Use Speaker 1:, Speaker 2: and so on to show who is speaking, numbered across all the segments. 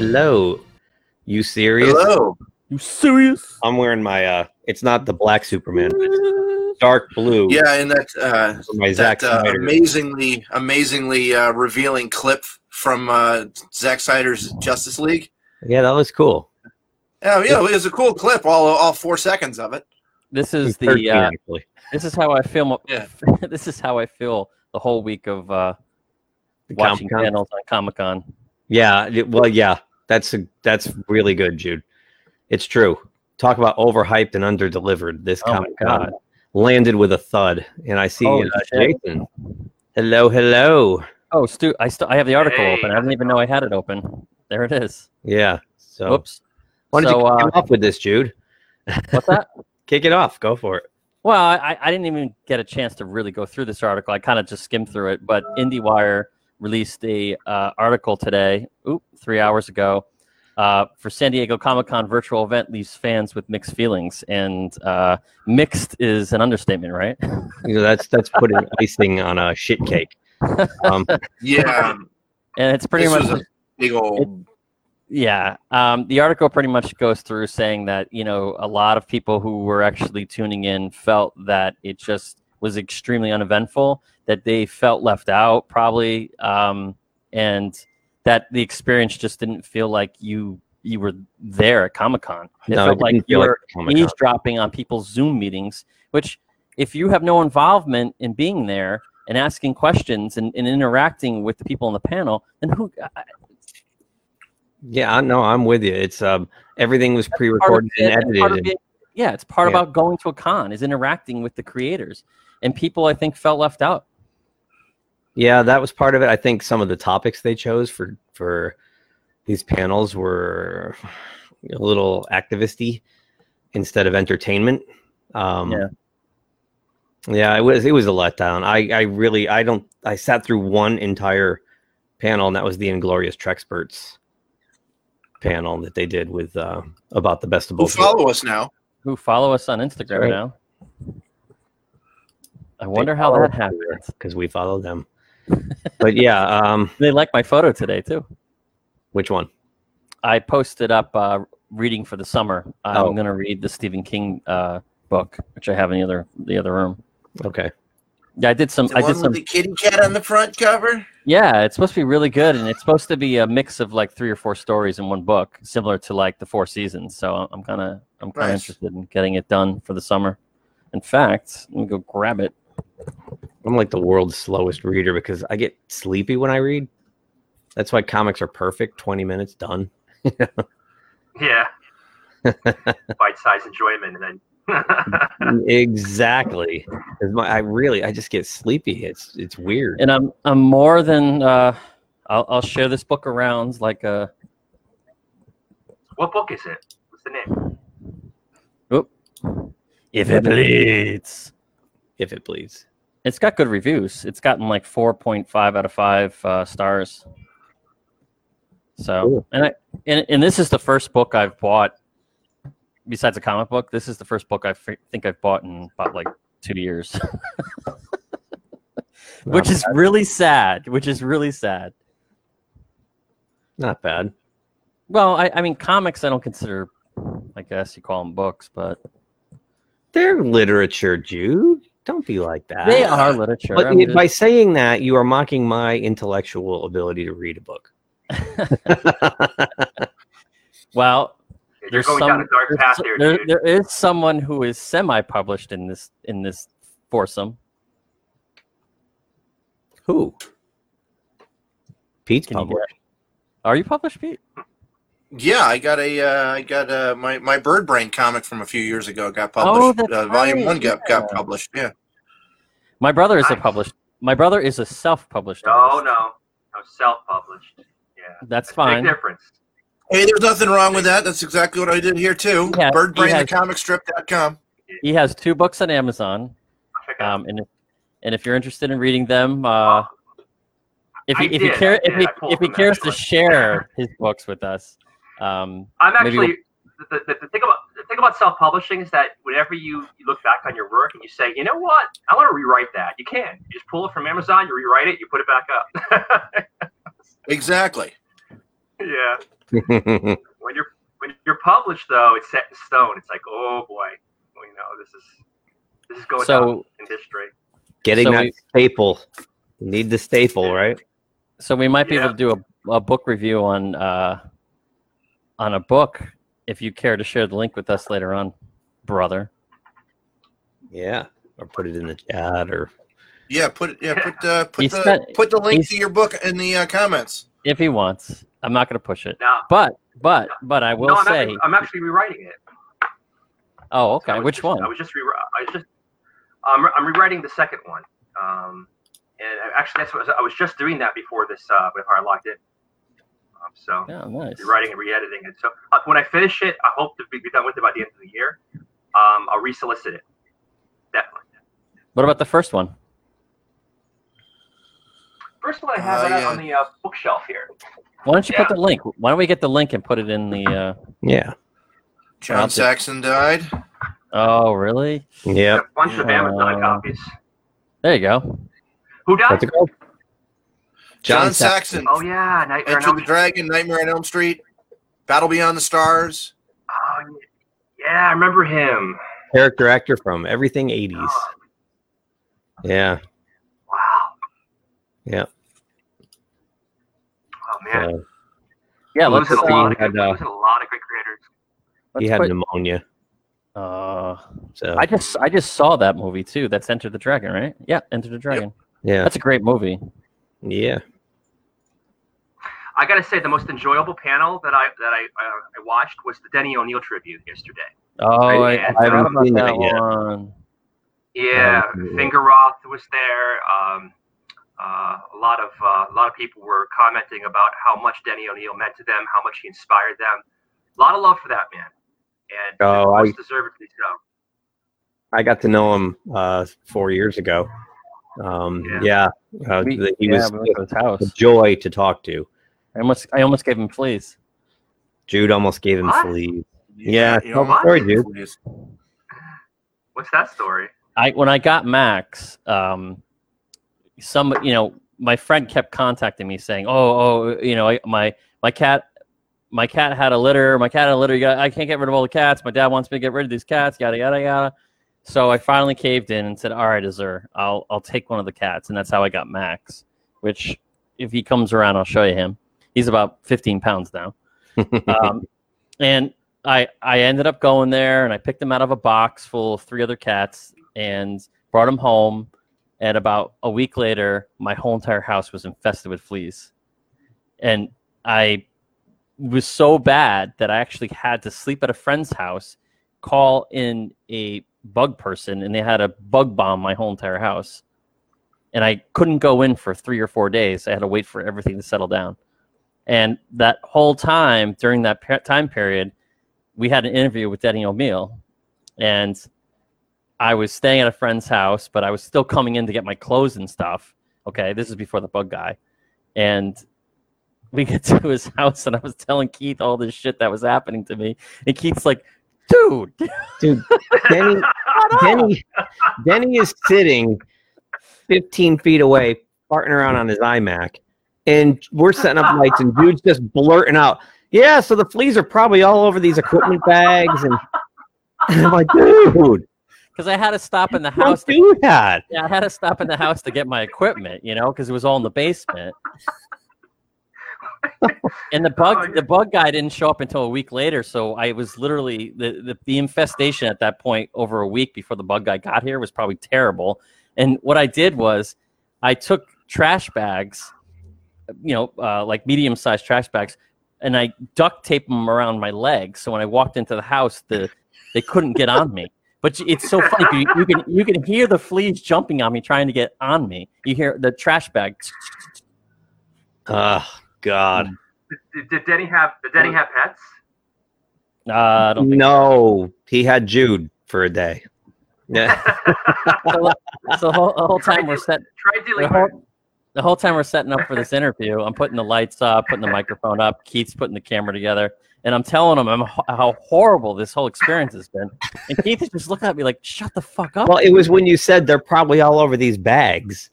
Speaker 1: Hello. You serious?
Speaker 2: Hello.
Speaker 3: You serious?
Speaker 1: I'm wearing my uh it's not the black Superman, but it's dark blue.
Speaker 2: Yeah, and that uh,
Speaker 1: my
Speaker 2: that uh, amazingly, amazingly uh, revealing clip from uh, Zack Snyder's Justice League.
Speaker 1: Yeah, that was cool.
Speaker 2: Oh yeah, it was a cool clip. All all four seconds of it.
Speaker 3: This is the uh,
Speaker 1: actually.
Speaker 3: this is how I feel.
Speaker 2: Yeah.
Speaker 3: this is how I feel the whole week of uh,
Speaker 1: The
Speaker 3: watching
Speaker 1: Comic-Con.
Speaker 3: panels on Comic Con.
Speaker 1: Yeah, well, yeah, that's a, that's really good, Jude. It's true. Talk about overhyped and underdelivered. This
Speaker 3: Oh
Speaker 1: Comic
Speaker 3: God.
Speaker 1: Con landed with a thud, and I see
Speaker 3: Holy
Speaker 1: uh. Jason. Hello, hello.
Speaker 3: Oh, Stu, I still I have the article
Speaker 4: Hey,
Speaker 3: open. I didn't even know I had it open. There it is.
Speaker 1: Yeah. So
Speaker 3: Whoops.
Speaker 1: why don't
Speaker 3: So,
Speaker 1: you
Speaker 3: uh,
Speaker 1: it off with this, Jude?
Speaker 3: What's that?
Speaker 1: Kick it off. Go for it.
Speaker 3: Well, I, I didn't even get a chance to really go through this article. I kind of just skimmed through it. But IndieWire released a uh, article today, oop, three hours ago, uh, for San Diego Comic Con virtual event leaves fans with mixed feelings. And uh, mixed is an understatement, right?
Speaker 1: You know, that's that's putting icing on a shit cake. Um,
Speaker 2: Yeah,
Speaker 3: And it's pretty
Speaker 2: this
Speaker 3: much
Speaker 2: a big old.
Speaker 3: Yeah. Um, the article pretty much goes through saying that, you know, a lot of people who were actually tuning in felt that it just was extremely uneventful, that they felt left out probably, um, and that the experience just didn't feel like you you were there at Comic Con. It
Speaker 1: no, it
Speaker 3: felt like you
Speaker 1: feel like
Speaker 3: eavesdropping on people's Zoom meetings, which if you have no involvement in being there and asking questions and, and interacting with the people on the panel, then who I-
Speaker 1: Yeah, I know. I'm with you. It's um everything was pre-recorded
Speaker 3: it,
Speaker 1: and
Speaker 3: and part of
Speaker 1: edited.
Speaker 3: it- yeah, it's part
Speaker 1: Yeah.
Speaker 3: about going to a con is interacting with the creators, and people I think felt left out.
Speaker 1: Yeah, that was part of it. I think some of the topics they chose for for these panels were a little activisty instead of entertainment. Um,
Speaker 3: Yeah.
Speaker 1: yeah, it was it was a letdown. I I really I don't I sat through one entire panel and that was the Inglorious Treksperts panel that they did with uh, about the best of both.
Speaker 2: Who follow us now?
Speaker 3: Who follow us on Instagram
Speaker 1: right.
Speaker 3: now? I wonder how that happened.
Speaker 1: because we follow them. But yeah, um,
Speaker 3: They like my photo today too.
Speaker 1: which one?
Speaker 3: I posted up uh, reading for the summer. I'm
Speaker 1: Oh.
Speaker 3: going to read the Stephen King uh, book, which I have in the other the other room.
Speaker 1: Okay.
Speaker 3: Yeah, I did some.
Speaker 2: The
Speaker 3: I
Speaker 2: one
Speaker 3: did
Speaker 2: with
Speaker 3: some.
Speaker 2: the kitty cat on the front cover.
Speaker 3: Yeah, it's supposed to be really good, and it's supposed to be a mix of like three or four stories in one book, similar to like the Four Seasons. So I'm kind of I'm kind of
Speaker 2: Nice.
Speaker 3: interested in getting it done for the summer. In fact, let me go grab it.
Speaker 1: I'm like the world's slowest reader because I get sleepy when I read. That's why comics are perfect. 20 minutes done.
Speaker 4: Yeah. Bite-sized enjoyment, and then
Speaker 1: exactly. 'Cause my- I really, I just get sleepy. It's it's weird.
Speaker 3: And I'm I'm more than uh, I'll I'll share this book around like uh, a
Speaker 4: what book is it? What's the name? Oop.
Speaker 3: if it bleeds.
Speaker 1: If it bleeds.
Speaker 3: It's got good reviews. It's gotten like 4.5 out of five uh, stars. So
Speaker 1: Cool.
Speaker 3: and I and, and this is the first book I've bought besides a comic book. This is the first book I f- think I've bought in about like two years, which
Speaker 1: Not
Speaker 3: is really sad. Which is really sad.
Speaker 1: Not bad.
Speaker 3: Well, I, I mean, comics I don't consider. I guess you call them books, but
Speaker 1: They're literature, Jude. Don't be like that.
Speaker 3: they are literature.
Speaker 1: But
Speaker 3: I'm
Speaker 1: y-
Speaker 3: just-
Speaker 1: by saying that, you are mocking my intellectual ability to read a book.
Speaker 3: well, there's some,
Speaker 4: down a dark
Speaker 3: there's
Speaker 4: path there,
Speaker 3: there, there is someone who is semi-published in this in this foursome.
Speaker 1: Who? Pete's
Speaker 3: Can you
Speaker 1: published.
Speaker 3: Are you published, Pete?
Speaker 2: Yeah, I got a uh, I got uh, my my Bird Brain comic from a few years ago got published.
Speaker 3: Oh,
Speaker 2: uh, volume
Speaker 3: right,
Speaker 2: one got got published. Yeah.
Speaker 3: My brother is a published. My brother is a self-published.
Speaker 4: No,
Speaker 3: artist.
Speaker 4: no, no, self-published. Yeah,
Speaker 3: That's
Speaker 4: big
Speaker 3: fine.
Speaker 4: difference.
Speaker 2: Hey, there's nothing wrong with that. That's exactly what I did here too.
Speaker 3: Yeah, he
Speaker 2: Birdbrainthecomicstrip.com.
Speaker 3: He has two books on Amazon,
Speaker 4: Check it out.
Speaker 3: um, and if, and if you're interested in reading them, uh, if
Speaker 4: I
Speaker 3: he, if he
Speaker 4: did,
Speaker 3: care, if he if he
Speaker 4: them,
Speaker 3: cares to share his books with us, um,
Speaker 4: I'm
Speaker 3: maybe
Speaker 4: actually the, the, the thing about the thing about self-publishing is that whenever you, you look back on your work and you say, you know what, I want to rewrite that. You can. You just pull it from Amazon, you rewrite it, you put it back up.
Speaker 2: Exactly.
Speaker 4: yeah. When you're when you're published, though, it's set in stone. It's like, oh boy, well, you know, this is this is going
Speaker 3: So-
Speaker 4: down in history.
Speaker 1: Getting
Speaker 3: So
Speaker 1: that
Speaker 3: we-
Speaker 1: staple. You need the staple, right?
Speaker 3: So we might be
Speaker 4: Yeah.
Speaker 3: able to do a, a book review on uh, on a book if you care to share the link with us later on, brother.
Speaker 1: Yeah. Or put it in the chat or
Speaker 2: Yeah, put yeah put uh, put
Speaker 3: He
Speaker 2: the
Speaker 3: spent-
Speaker 2: put the link to your book in the uh, comments.
Speaker 3: If he wants. I'm not going to push it.
Speaker 4: Now,
Speaker 3: But but but I will
Speaker 4: no, I'm,
Speaker 3: say
Speaker 4: actually, I'm actually rewriting it.
Speaker 3: Oh, okay.
Speaker 4: was
Speaker 3: Which
Speaker 4: just-
Speaker 3: one?
Speaker 4: I was just re- I was just um, I'm rewriting the second one. Um, and actually, that's what I was, I was just doing that before this uh, before I logged in. Um, so
Speaker 3: Yeah, nice.
Speaker 4: rewriting and re-editing it. So uh, when I finish it, I hope to be be done with it by the end of the year. Um, I'll resolicit it. Definitely.
Speaker 3: What about the first one?
Speaker 4: First one I have
Speaker 2: Uh, yeah.
Speaker 4: on the uh, bookshelf here.
Speaker 3: Why don't you put the link? Why don't we get the link and put it in the uh
Speaker 1: yeah.
Speaker 2: John
Speaker 3: I'll
Speaker 2: Saxon died.
Speaker 3: Oh, really?
Speaker 1: Yep.
Speaker 4: A bunch of
Speaker 3: Uh,
Speaker 4: Amazon copies.
Speaker 3: There you go.
Speaker 4: Who died?
Speaker 1: What's?
Speaker 2: John,
Speaker 1: Saxon.
Speaker 2: Saxon.
Speaker 4: Oh yeah, Nightmare
Speaker 2: Enter
Speaker 4: Elm
Speaker 2: the Dragon, Nightmare on Elm Street, Battle Beyond the Stars.
Speaker 4: Oh, yeah, I remember him.
Speaker 1: Character actor from everything 80s.
Speaker 4: Oh,
Speaker 1: Yeah.
Speaker 4: wow.
Speaker 1: Yeah.
Speaker 4: Oh man.
Speaker 1: So
Speaker 3: Yeah, let's
Speaker 4: losing, a
Speaker 1: see.
Speaker 4: lot of
Speaker 1: had, uh,
Speaker 4: a lot of great creators.
Speaker 1: he had
Speaker 3: put-
Speaker 1: pneumonia.
Speaker 3: uh
Speaker 1: So
Speaker 3: I just I just saw that movie too. That's Enter the Dragon, right? Yeah, Enter the Dragon.
Speaker 1: yeah.
Speaker 3: That's a great movie.
Speaker 1: Yeah.
Speaker 4: I gotta say, the most enjoyable panel that I that I uh, I watched was the Denny O'Neill tribute yesterday.
Speaker 3: Oh, I,
Speaker 4: Yeah,
Speaker 3: I
Speaker 1: I haven't seen
Speaker 3: that
Speaker 1: that
Speaker 3: one.
Speaker 4: Yeah,
Speaker 1: Oh, cool.
Speaker 4: Fingeroth was there. Um, uh, a lot of uh, a lot of people were commenting about how much Denny O'Neill meant to them, how much he inspired them. A lot of love for that man, and
Speaker 1: Oh,
Speaker 4: most
Speaker 1: I-
Speaker 4: deservedly so.
Speaker 1: I got to know him uh, four years ago. Um, yeah. Uh,
Speaker 3: We-
Speaker 1: he
Speaker 3: yeah,
Speaker 1: was
Speaker 3: we went his house.
Speaker 1: a joy to talk to.
Speaker 3: I almost I almost gave him fleas.
Speaker 1: Jude almost gave him
Speaker 4: What?
Speaker 1: fleas. Yeah,
Speaker 2: you
Speaker 1: tell the story, dude.
Speaker 4: What's that story?
Speaker 3: I when I got Max, um, some you know my friend kept contacting me saying, "Oh, oh, you know, I, my my cat, my cat had a litter. My cat had a litter. You got, I can't get rid of all the cats. My dad wants me to get rid of these cats. Yada yada yada." So I finally caved in and said, "All right, Azur, I'll I'll take one of the cats," and that's how I got Max. Which, if he comes around, I'll show you him. He's about 15 pounds now. um, and I I ended up going there and I picked him out of a box full of three other cats and brought him home. And about a week later, my whole entire house was infested with fleas, and I was so bad that I actually had to sleep at a friend's house, call in a bug person, and they had a bug bomb my whole entire house. And I couldn't go in for three or four days. I had to wait for everything to settle down. And that whole time during that pe- time period, we had an interview with Denny O'Neill, and I was staying at a friend's house, but I was still coming in to get my clothes and stuff. Okay, this is before the bug guy, and we get to his house, and I was telling Keith all this shit that was happening to me, and Keith's like, "Dude,
Speaker 1: Dude, Denny, Denny, Denny is sitting 15 feet away, farting around on his iMac, and we're setting up lights, and dude's just blurting out, "Yeah, so the fleas are probably all over these equipment bags," and, and I'm like, "Dude,
Speaker 3: because I had to stop in the house. To,
Speaker 1: do that."
Speaker 3: yeah, I had to stop in the house to get my equipment, you know, because it was all in the basement." and the bug the bug guy didn't show up until a week later so i was literally the, the the infestation at that point over a week before the bug guy got here was probably terrible and what i did was i took trash bags you know uh, like medium sized trash bags and i duct taped them around my legs so when i walked into the house the they couldn't get on me. But it's so funny you, you can you can hear the fleas jumping on me trying to get on me. You hear the trash bag.
Speaker 1: Oh God,
Speaker 4: Did, did Denny have did Denny have pets?
Speaker 3: uh, i don't think
Speaker 1: no, he had Jude for a day. Yeah,
Speaker 3: so, so the whole, the whole time we're set.
Speaker 4: Try dealing with
Speaker 3: whole, the whole time we're setting up for this interview i'm putting the lights up putting the microphone up keith's putting the camera together and i'm telling him I'm, how horrible this whole experience has been and keith is just looking at me like shut the fuck up
Speaker 1: well, it was when you said they're probably all over these bags.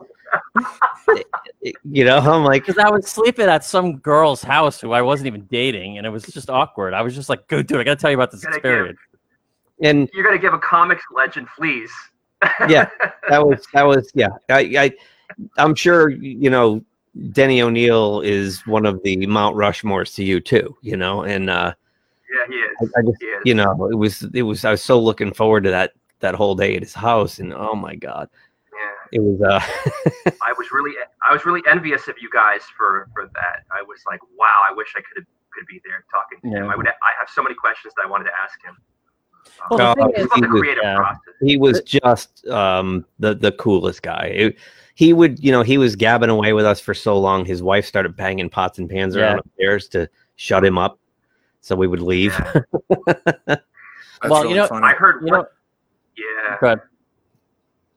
Speaker 1: you know, I'm like,
Speaker 3: Because I was sleeping at some girl's house who I wasn't even dating, and it was just awkward. I was just like, "Go, dude! I gotta tell you about this
Speaker 4: Gotta give-
Speaker 3: experience."
Speaker 1: and
Speaker 4: You're gonna give a comics legend fleas.
Speaker 1: Yeah. that was that was yeah. I, I I'm sure you know Denny O'Neill is one of the Mount Rushmores to you too. You know, and uh,
Speaker 4: yeah, he is.
Speaker 1: I, I just
Speaker 4: He is.
Speaker 1: you know it was it was I was so looking forward to that that whole day at his house, and oh my god,
Speaker 4: Yeah.
Speaker 1: it was uh
Speaker 4: I was really, I was really envious of you guys for for that. I was like, wow, I wish I could have could be there talking to him. I would. I have so many questions that I wanted to ask him.
Speaker 3: Well, the
Speaker 1: Uh,
Speaker 3: thing is,
Speaker 4: about the
Speaker 1: he was-
Speaker 4: creative
Speaker 3: yeah.
Speaker 1: he was just um the the coolest guy. It- he would you know he was gabbing away with us for so long. His wife started banging pots and pans around
Speaker 3: Yeah.
Speaker 1: upstairs to shut him up, so we would leave.
Speaker 4: Yeah.
Speaker 2: That's
Speaker 3: Well, you know,
Speaker 2: funny.
Speaker 4: I heard.
Speaker 3: you
Speaker 4: one-
Speaker 3: know,
Speaker 4: yeah.
Speaker 3: go ahead.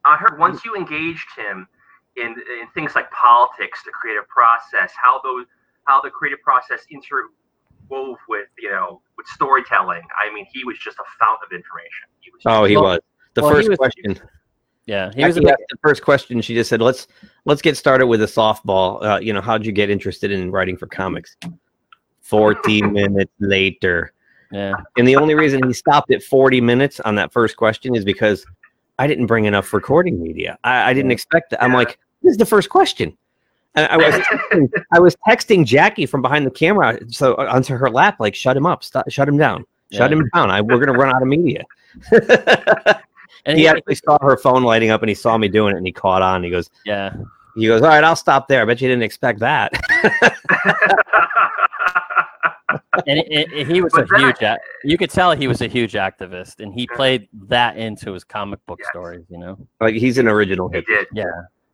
Speaker 4: I heard once you engaged him in, in things like politics, the creative process, how those how the creative process interwove with you know with storytelling. I mean, he was just a fountain of information. He was
Speaker 1: Oh, he
Speaker 3: Well-
Speaker 1: was. The
Speaker 3: well,
Speaker 1: first
Speaker 3: was-
Speaker 1: question.
Speaker 3: Yeah, he was
Speaker 1: the first question. She just said, "Let's let's get started with a softball. Uh, you know, how'd you get interested in writing for comics?" Forty minutes later,
Speaker 3: yeah.
Speaker 1: and the only reason he stopped at forty minutes on that first question is because I didn't bring enough recording media. I, I didn't expect that. I'm like, "This is the first question." And I was texting, I was texting Jackie from behind the camera, so uh, onto her lap, like, "Shut him up! Stop, shut him down! Shut
Speaker 3: Yeah.
Speaker 1: him down! I, we're gonna run out of media."
Speaker 3: And
Speaker 1: he
Speaker 3: he,
Speaker 1: actually saw her phone lighting up and he saw me doing it and he caught on. He goes,
Speaker 3: yeah,
Speaker 1: he goes, all right, I'll stop there. I bet you didn't expect that.
Speaker 3: and it, it- he was
Speaker 4: But
Speaker 3: a
Speaker 4: then I-
Speaker 3: huge. ac- you could tell he was a huge activist, and he played that into his comic book
Speaker 4: Yes.
Speaker 3: stories. You know.
Speaker 1: like he's an original
Speaker 4: he
Speaker 1: hit.
Speaker 4: did.
Speaker 3: Yeah.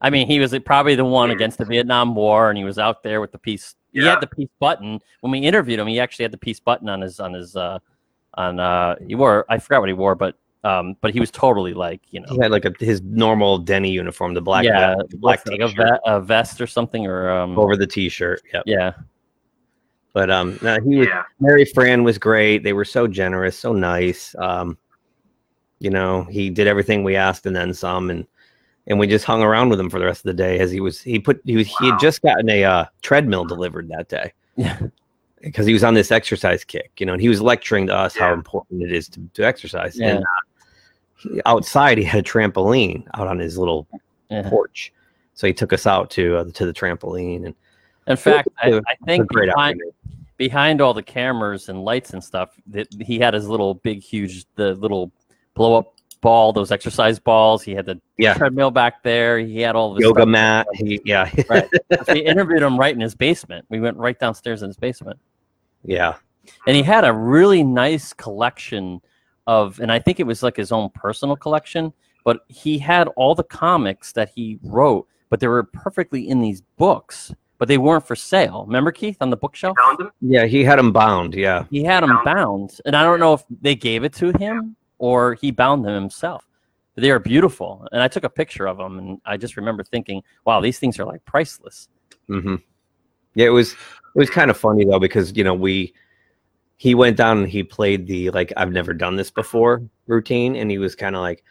Speaker 3: I mean, he was probably the one against the Vietnam War, and he was out there with the peace. He
Speaker 4: Yeah.
Speaker 3: had the peace button when we interviewed him. He actually had the peace button on his on his uh on uh he wore. I forgot what he wore, but um but he was totally like you know
Speaker 1: He had like a, his normal Denny uniform, the black,
Speaker 3: yeah
Speaker 1: vest, the black
Speaker 3: like a,
Speaker 1: t-shirt
Speaker 3: ve- a vest or something or um
Speaker 1: over the t-shirt. Yep.
Speaker 3: yeah
Speaker 1: But um, no, he was
Speaker 4: Yeah.
Speaker 1: Mary Fran was great. They were so generous, so nice. Um, you know, he did everything we asked and then some, and and we just hung around with him for the rest of the day as he was he put he was he had just gotten a uh, treadmill delivered that day.
Speaker 3: yeah
Speaker 1: because he was on this exercise kick, you know, and he was lecturing to us how important it is to, to exercise.
Speaker 3: Yeah.
Speaker 1: And uh, he- outside, he had a trampoline out on his little
Speaker 3: yeah.
Speaker 1: porch, so he took us out to uh, to the trampoline, and
Speaker 3: In fact, I,
Speaker 1: a-
Speaker 3: I
Speaker 1: it was
Speaker 3: think
Speaker 1: great
Speaker 3: behind, behind all the cameras and lights and stuff, that he had his little big, huge, the little blow up ball, those exercise balls. He had the
Speaker 1: Yeah.
Speaker 3: treadmill back there. He had all the
Speaker 1: Yoga
Speaker 3: stuff.
Speaker 1: mat, he yeah,
Speaker 3: Right. we interviewed him right in his basement. We went right downstairs in his basement,
Speaker 1: yeah,
Speaker 3: and he had a really nice collection of, and I think it was like his own personal collection. But he had all the comics that he wrote, but they were perfectly in these books, but they weren't for sale. Remember Keith on the bookshelf?
Speaker 4: Found him.
Speaker 1: yeah. He had them bound. Yeah,
Speaker 3: He had them
Speaker 4: Bound.
Speaker 3: bound, and I don't know if they gave it to him or he bound them himself. But they are beautiful, and I took a picture of them, and I just remember thinking, "Wow, these things are like priceless."
Speaker 1: Mm-hmm. yeah. It was it was kind of funny though because you know we he went down and he played the like I've never done this before routine, and he was kind of like,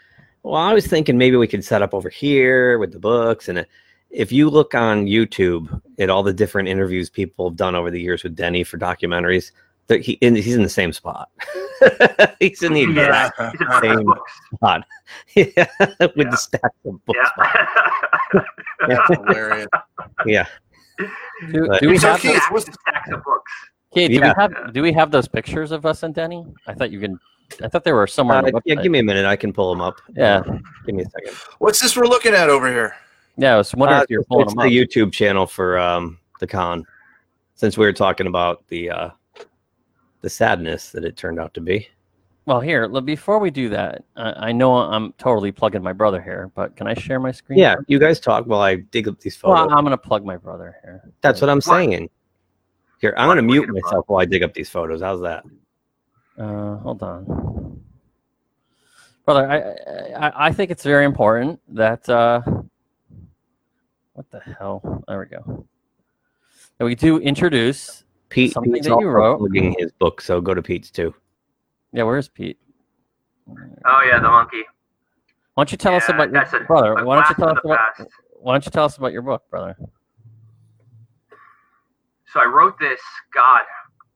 Speaker 1: well, I was thinking maybe we could set up over here with the books and. Uh, if you look on YouTube at all the different interviews people have done over the years with Denny for documentaries, that he in, he's in the same spot. he's in the exact
Speaker 4: He's in front of
Speaker 1: Same. spot. yeah, with
Speaker 4: Yeah.
Speaker 1: the stacks of books.
Speaker 4: Yeah.
Speaker 2: That's hilarious.
Speaker 1: Yeah.
Speaker 3: Do, do we
Speaker 2: So
Speaker 3: have
Speaker 2: Keith,
Speaker 3: those,
Speaker 4: Stacks
Speaker 2: what's-
Speaker 4: and stacks of books.
Speaker 3: Kate, do
Speaker 1: Yeah.
Speaker 3: we have do we have those pictures of us and Denny? I thought you can. I thought they were somewhere. on
Speaker 1: Uh,
Speaker 3: the
Speaker 1: yeah, give me a minute. I can pull them up.
Speaker 3: Yeah.
Speaker 1: Give me a second.
Speaker 2: What's this we're looking at over here?
Speaker 3: Yeah, I was wondering
Speaker 1: Uh,
Speaker 3: if you were
Speaker 1: it's
Speaker 3: pulling
Speaker 1: it's
Speaker 3: them
Speaker 1: the
Speaker 3: up.
Speaker 1: YouTube channel for um, the con, since we were talking about the uh, the sadness that it turned out to be.
Speaker 3: Well, here, look, before we do that, I, I know I'm totally plugging my brother here, but can I share my screen?
Speaker 1: Yeah, you guys talk while I dig up these
Speaker 3: Well,
Speaker 1: photos.
Speaker 3: I'm gonna plug my brother here.
Speaker 1: That's what I'm
Speaker 4: What?
Speaker 1: saying. Here, I'm going to mute myself while I dig up these photos. How's that?
Speaker 3: Uh, hold on, brother. I, I I think it's very important that uh, what the hell? There we go. That we do introduce.
Speaker 1: Pete,
Speaker 3: Something
Speaker 1: Pete's
Speaker 3: that you
Speaker 1: also
Speaker 3: wrote.
Speaker 1: plugging his book, so go to Pete's too.
Speaker 3: Yeah, where's Pete?
Speaker 4: Oh yeah, the monkey.
Speaker 3: Why don't you tell us about your
Speaker 4: that's a-
Speaker 3: brother? Why don't you
Speaker 4: blast
Speaker 3: tell us about
Speaker 4: past.
Speaker 3: why don't you tell us about your book, brother?
Speaker 4: So I wrote this, God,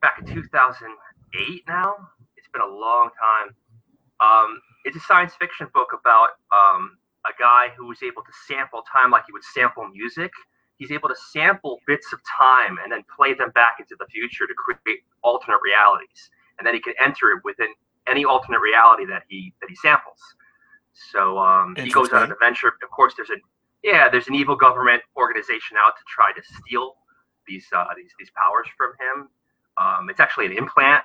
Speaker 4: back in 2008 now. It's been a long time. Um, it's a science fiction book about um, a guy who was able to sample time like he would sample music. He's able to sample bits of time and then play them back into the future to create alternate realities. And then he can enter it within any alternate reality that he that he samples. So um, he goes on an adventure. Of course, there's a yeah, there's an evil government organization out to try to steal these uh, these these powers from him. Um, it's actually an implant,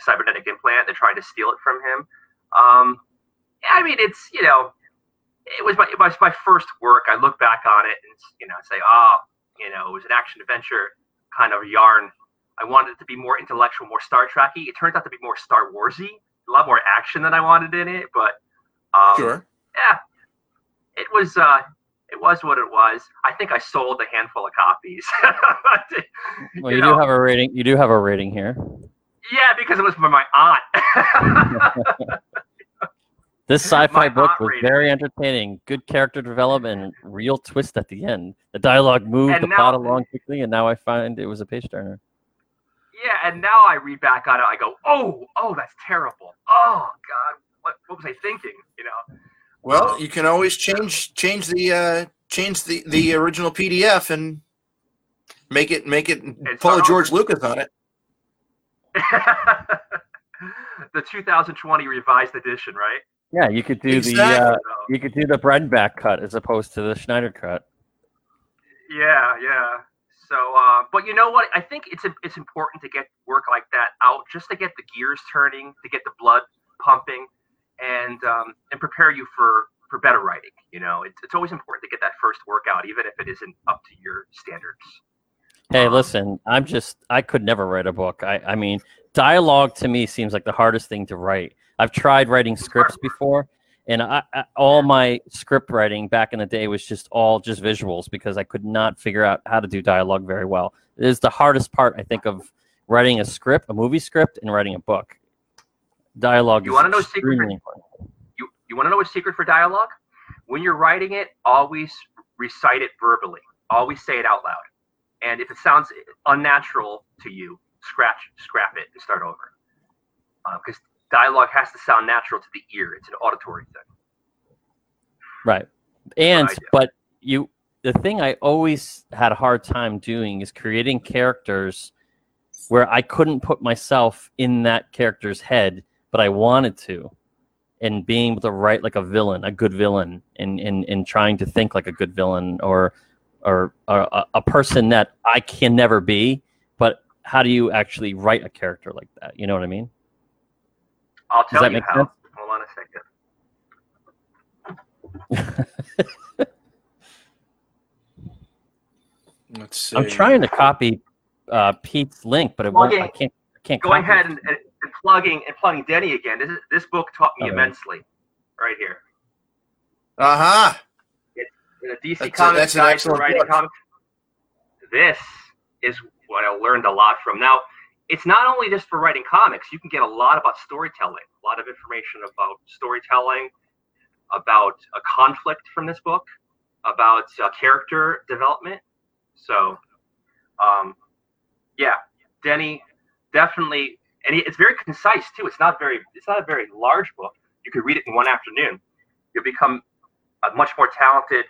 Speaker 4: cybernetic implant. They're trying to steal it from him. Um, I mean, it's you know, it was my it was my first work. I look back on it and you know say, oh, you know, it was an action adventure kind of yarn. I wanted it to be more intellectual, more Star Trekky. It turned out to be more Star Warsy, a lot more action than I wanted in it. But um,
Speaker 2: Sure.
Speaker 4: yeah, it was uh, it was what it was. I think I sold a handful of copies.
Speaker 3: Well,
Speaker 4: You
Speaker 3: you,
Speaker 4: know.
Speaker 3: do have a rating. You do have a rating here.
Speaker 4: yeah, because it was for my aunt.
Speaker 3: This sci-fi
Speaker 4: My
Speaker 3: book was very entertaining. Good character development and real twist at the end. The dialogue moved
Speaker 4: And
Speaker 3: the
Speaker 4: now-
Speaker 3: plot along quickly, and now I find it was a page turner.
Speaker 4: yeah, and now I read back on it. I go, oh, oh, that's terrible. Oh God, what, what was I thinking? You know.
Speaker 2: Well, you can always change change the uh, change the, the original PDF and make it make it pull a George. Lucas on it.
Speaker 4: the 2020 revised edition, right?
Speaker 3: Yeah, you could do
Speaker 2: Exactly.
Speaker 3: the uh, you could do the Brenback cut as opposed to the Snyder cut.
Speaker 4: yeah, yeah. So, uh, but you know what? I think it's it's important to get work like that out just to get the gears turning, to get the blood pumping, and um, and prepare you for for better writing. You know, it's it's always important to get that first work out, even if it isn't up to your standards.
Speaker 3: Hey, listen, I'm just I could never write a book. I I mean, dialogue to me seems like the hardest thing to write. I've tried writing scripts before, and I, I all my script writing back in the day was just all just visuals because I could not figure out how to do dialogue very well. It is the hardest part I think of writing a script, a movie script, and writing a book. Dialogue
Speaker 4: You
Speaker 3: is
Speaker 4: wanna know a secret?
Speaker 3: important.
Speaker 4: You you want to know a secret for dialogue? When you're writing it, always recite it verbally. Always say it out loud. And if it sounds unnatural to you, scratch scrap it and start over. Uh, because dialogue has to sound natural to the ear. It's an auditory thing.
Speaker 3: Right. And but you the thing I always had a hard time doing is creating characters where I couldn't put myself in that character's head, but I wanted to. And being able to write like a villain, a good villain, and and, and trying to think like a good villain or or a, a person that I can never be, but how do you actually write a character like that? You know what I mean?
Speaker 4: I'll
Speaker 3: Does that
Speaker 4: you
Speaker 3: make
Speaker 4: how.
Speaker 3: sense?
Speaker 4: Hold on a second.
Speaker 2: Let's see.
Speaker 3: I'm trying to copy uh, Pete's link, but it won't. I can't. I can't.
Speaker 4: Going
Speaker 3: copy it.
Speaker 4: ahead and, and, plugging and plugging Denny again. This is, this book taught me immensely, right here.
Speaker 2: Uh huh.
Speaker 4: In DC
Speaker 2: That's a- that's an excellent
Speaker 4: Writing
Speaker 2: book.
Speaker 4: Comics. This is what I learned a lot from. Now, it's not only just for writing comics. You can get a lot about storytelling, a lot of information about storytelling, about a conflict from this book, about uh, character development. So, um, yeah, Denny definitely, and it's very concise too. It's not very, it's not a very large book. You could read it in one afternoon. You'll become a much more talented,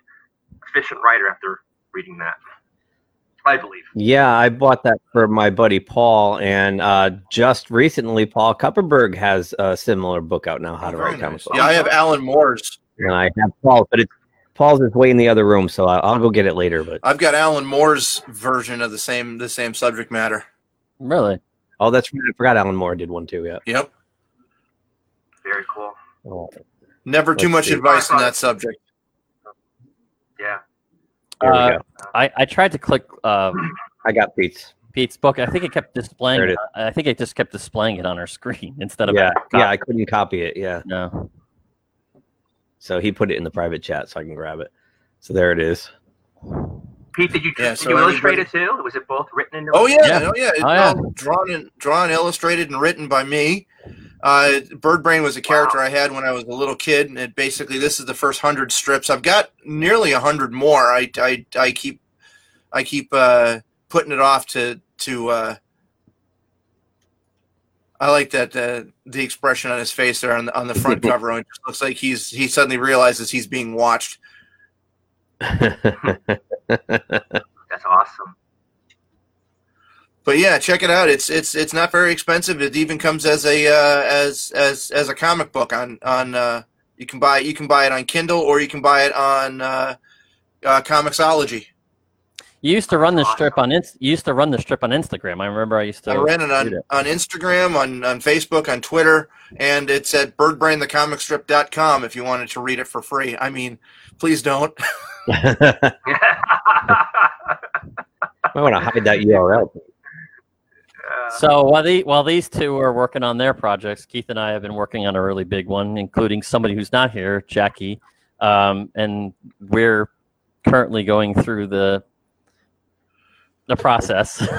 Speaker 4: efficient writer after reading that. I believe.
Speaker 1: Yeah, I bought that for my buddy Paul, and uh, just recently, Paul Kupperberg has a similar book out now, How to
Speaker 2: Very
Speaker 1: Write Comics.
Speaker 2: nice. Yeah, I have Alan Moore's.
Speaker 1: And I have Paul, but it's Paul's is way in the other room, so I- I'll go get it later. But
Speaker 2: I've got Alan Moore's version of the same the same subject matter.
Speaker 3: Really?
Speaker 1: Oh, that's right. I forgot Alan Moore did one too. Yeah.
Speaker 2: Yep.
Speaker 4: Very cool.
Speaker 1: Oh,
Speaker 2: Never too
Speaker 1: Let's
Speaker 2: much
Speaker 1: see.
Speaker 2: advice on that subject.
Speaker 4: Yeah.
Speaker 3: Uh. I, I tried to click uh,
Speaker 1: I got Pete's.
Speaker 3: Pete's book. I think it kept displaying.
Speaker 1: It
Speaker 3: It I think it just kept displaying it on our screen instead of
Speaker 1: Yeah, yeah. I couldn't copy it. Yeah,
Speaker 3: no.
Speaker 1: so he put it in the private chat, so I can grab it. So there it is.
Speaker 4: Pete, did you
Speaker 2: Yeah,
Speaker 4: did
Speaker 2: so
Speaker 4: you illustrate it too? Was it both written and
Speaker 2: Oh yeah,
Speaker 3: Yeah.
Speaker 2: oh yeah. It's
Speaker 3: Oh, yeah.
Speaker 2: all drawn and drawn, illustrated, and written by me. Uh, Bird Brain was a character I had when I was a little kid, and it basically this is the first hundred strips. I've got nearly a hundred more. I, I, I keep I keep uh, putting it off to to. Uh, I like that uh, the expression on his face there on the, on the front cover. It just looks like he's he suddenly realizes he's being watched.
Speaker 4: That's awesome.
Speaker 2: But yeah, check it out. It's it's it's not very expensive. It even comes as a uh, as as as a comic book on on. Uh, you can buy you can buy it on Kindle or you can buy it on uh, uh, Comixology.
Speaker 3: You used to run the strip on Inst- you used to run the strip on Instagram. I remember I used to.
Speaker 2: I ran it on,
Speaker 3: it.
Speaker 2: on Instagram, on, on Facebook, on Twitter, and it's at birdbrainthecomicstrip.com if you wanted to read it for free. I mean, please don't.
Speaker 1: Might want to hide that URL.
Speaker 3: So while the while these two are working on their projects, Keith and I have been working on a really big one, including somebody who's not here, Jackie, um, and we're currently going through the the process,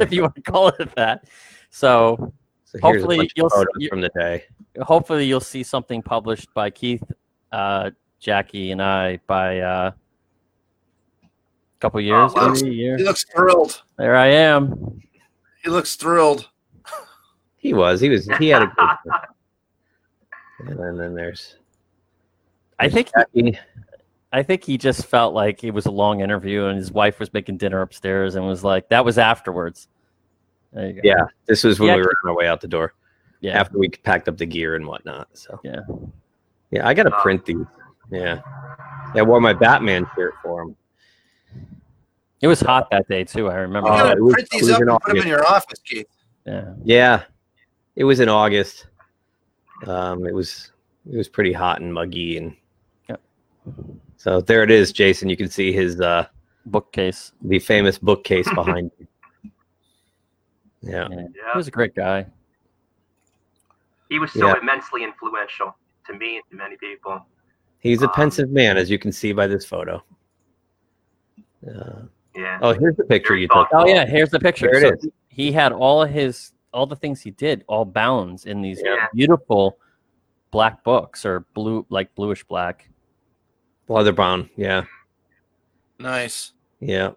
Speaker 3: if you want to call it that. So
Speaker 1: So
Speaker 3: Hopefully you'll
Speaker 1: of
Speaker 3: s-
Speaker 1: photos
Speaker 3: you-
Speaker 1: from the day.
Speaker 3: hopefully you'll see something published by Keith, uh, Jackie, and I by uh, a couple years,
Speaker 2: wow.
Speaker 3: maybe a year.
Speaker 2: he looks thrilled.
Speaker 3: There I am.
Speaker 2: He looks thrilled.
Speaker 1: He was. He was. He had a. Good and then there's.
Speaker 3: I think
Speaker 1: Jackie.
Speaker 3: I think he just felt like it was a long interview, and his wife was making dinner upstairs, and was like, "That was afterwards." There you go.
Speaker 1: Yeah, this was when
Speaker 3: Yeah,
Speaker 1: we were on our way out the door
Speaker 3: yeah.
Speaker 1: after we packed up the gear and whatnot. So
Speaker 3: Yeah.
Speaker 1: yeah, I gotta
Speaker 4: Oh.
Speaker 1: print these. Yeah, yeah, I wore my Batman shirt for him.
Speaker 3: It was hot that day too. I remember.
Speaker 2: You
Speaker 1: Oh,
Speaker 2: gotta
Speaker 1: was-
Speaker 2: print these up
Speaker 1: in
Speaker 2: and put them in your office, Keith.
Speaker 3: yeah.
Speaker 1: Yeah, it was in August. Um, it was it was pretty hot and muggy, and
Speaker 3: Yeah.
Speaker 1: so there it is, Jason. You can see his uh,
Speaker 3: Bookcase.
Speaker 1: the famous bookcase behind him. Yeah,
Speaker 3: Yeah. He was a great guy.
Speaker 4: He was so
Speaker 1: Yeah.
Speaker 4: immensely influential to me and to many people.
Speaker 1: He's a
Speaker 4: Um,
Speaker 1: pensive man, as you can see by this photo. Uh,
Speaker 4: Yeah.
Speaker 1: oh, here's the picture you took.
Speaker 3: Oh yeah, here's the picture.
Speaker 1: There it
Speaker 3: So
Speaker 1: is.
Speaker 3: He had all of his all the things he did all bound in these
Speaker 4: Yeah.
Speaker 3: beautiful black books or blue like bluish black.
Speaker 1: Leather brown. Yeah,
Speaker 2: Nice.
Speaker 1: yeah.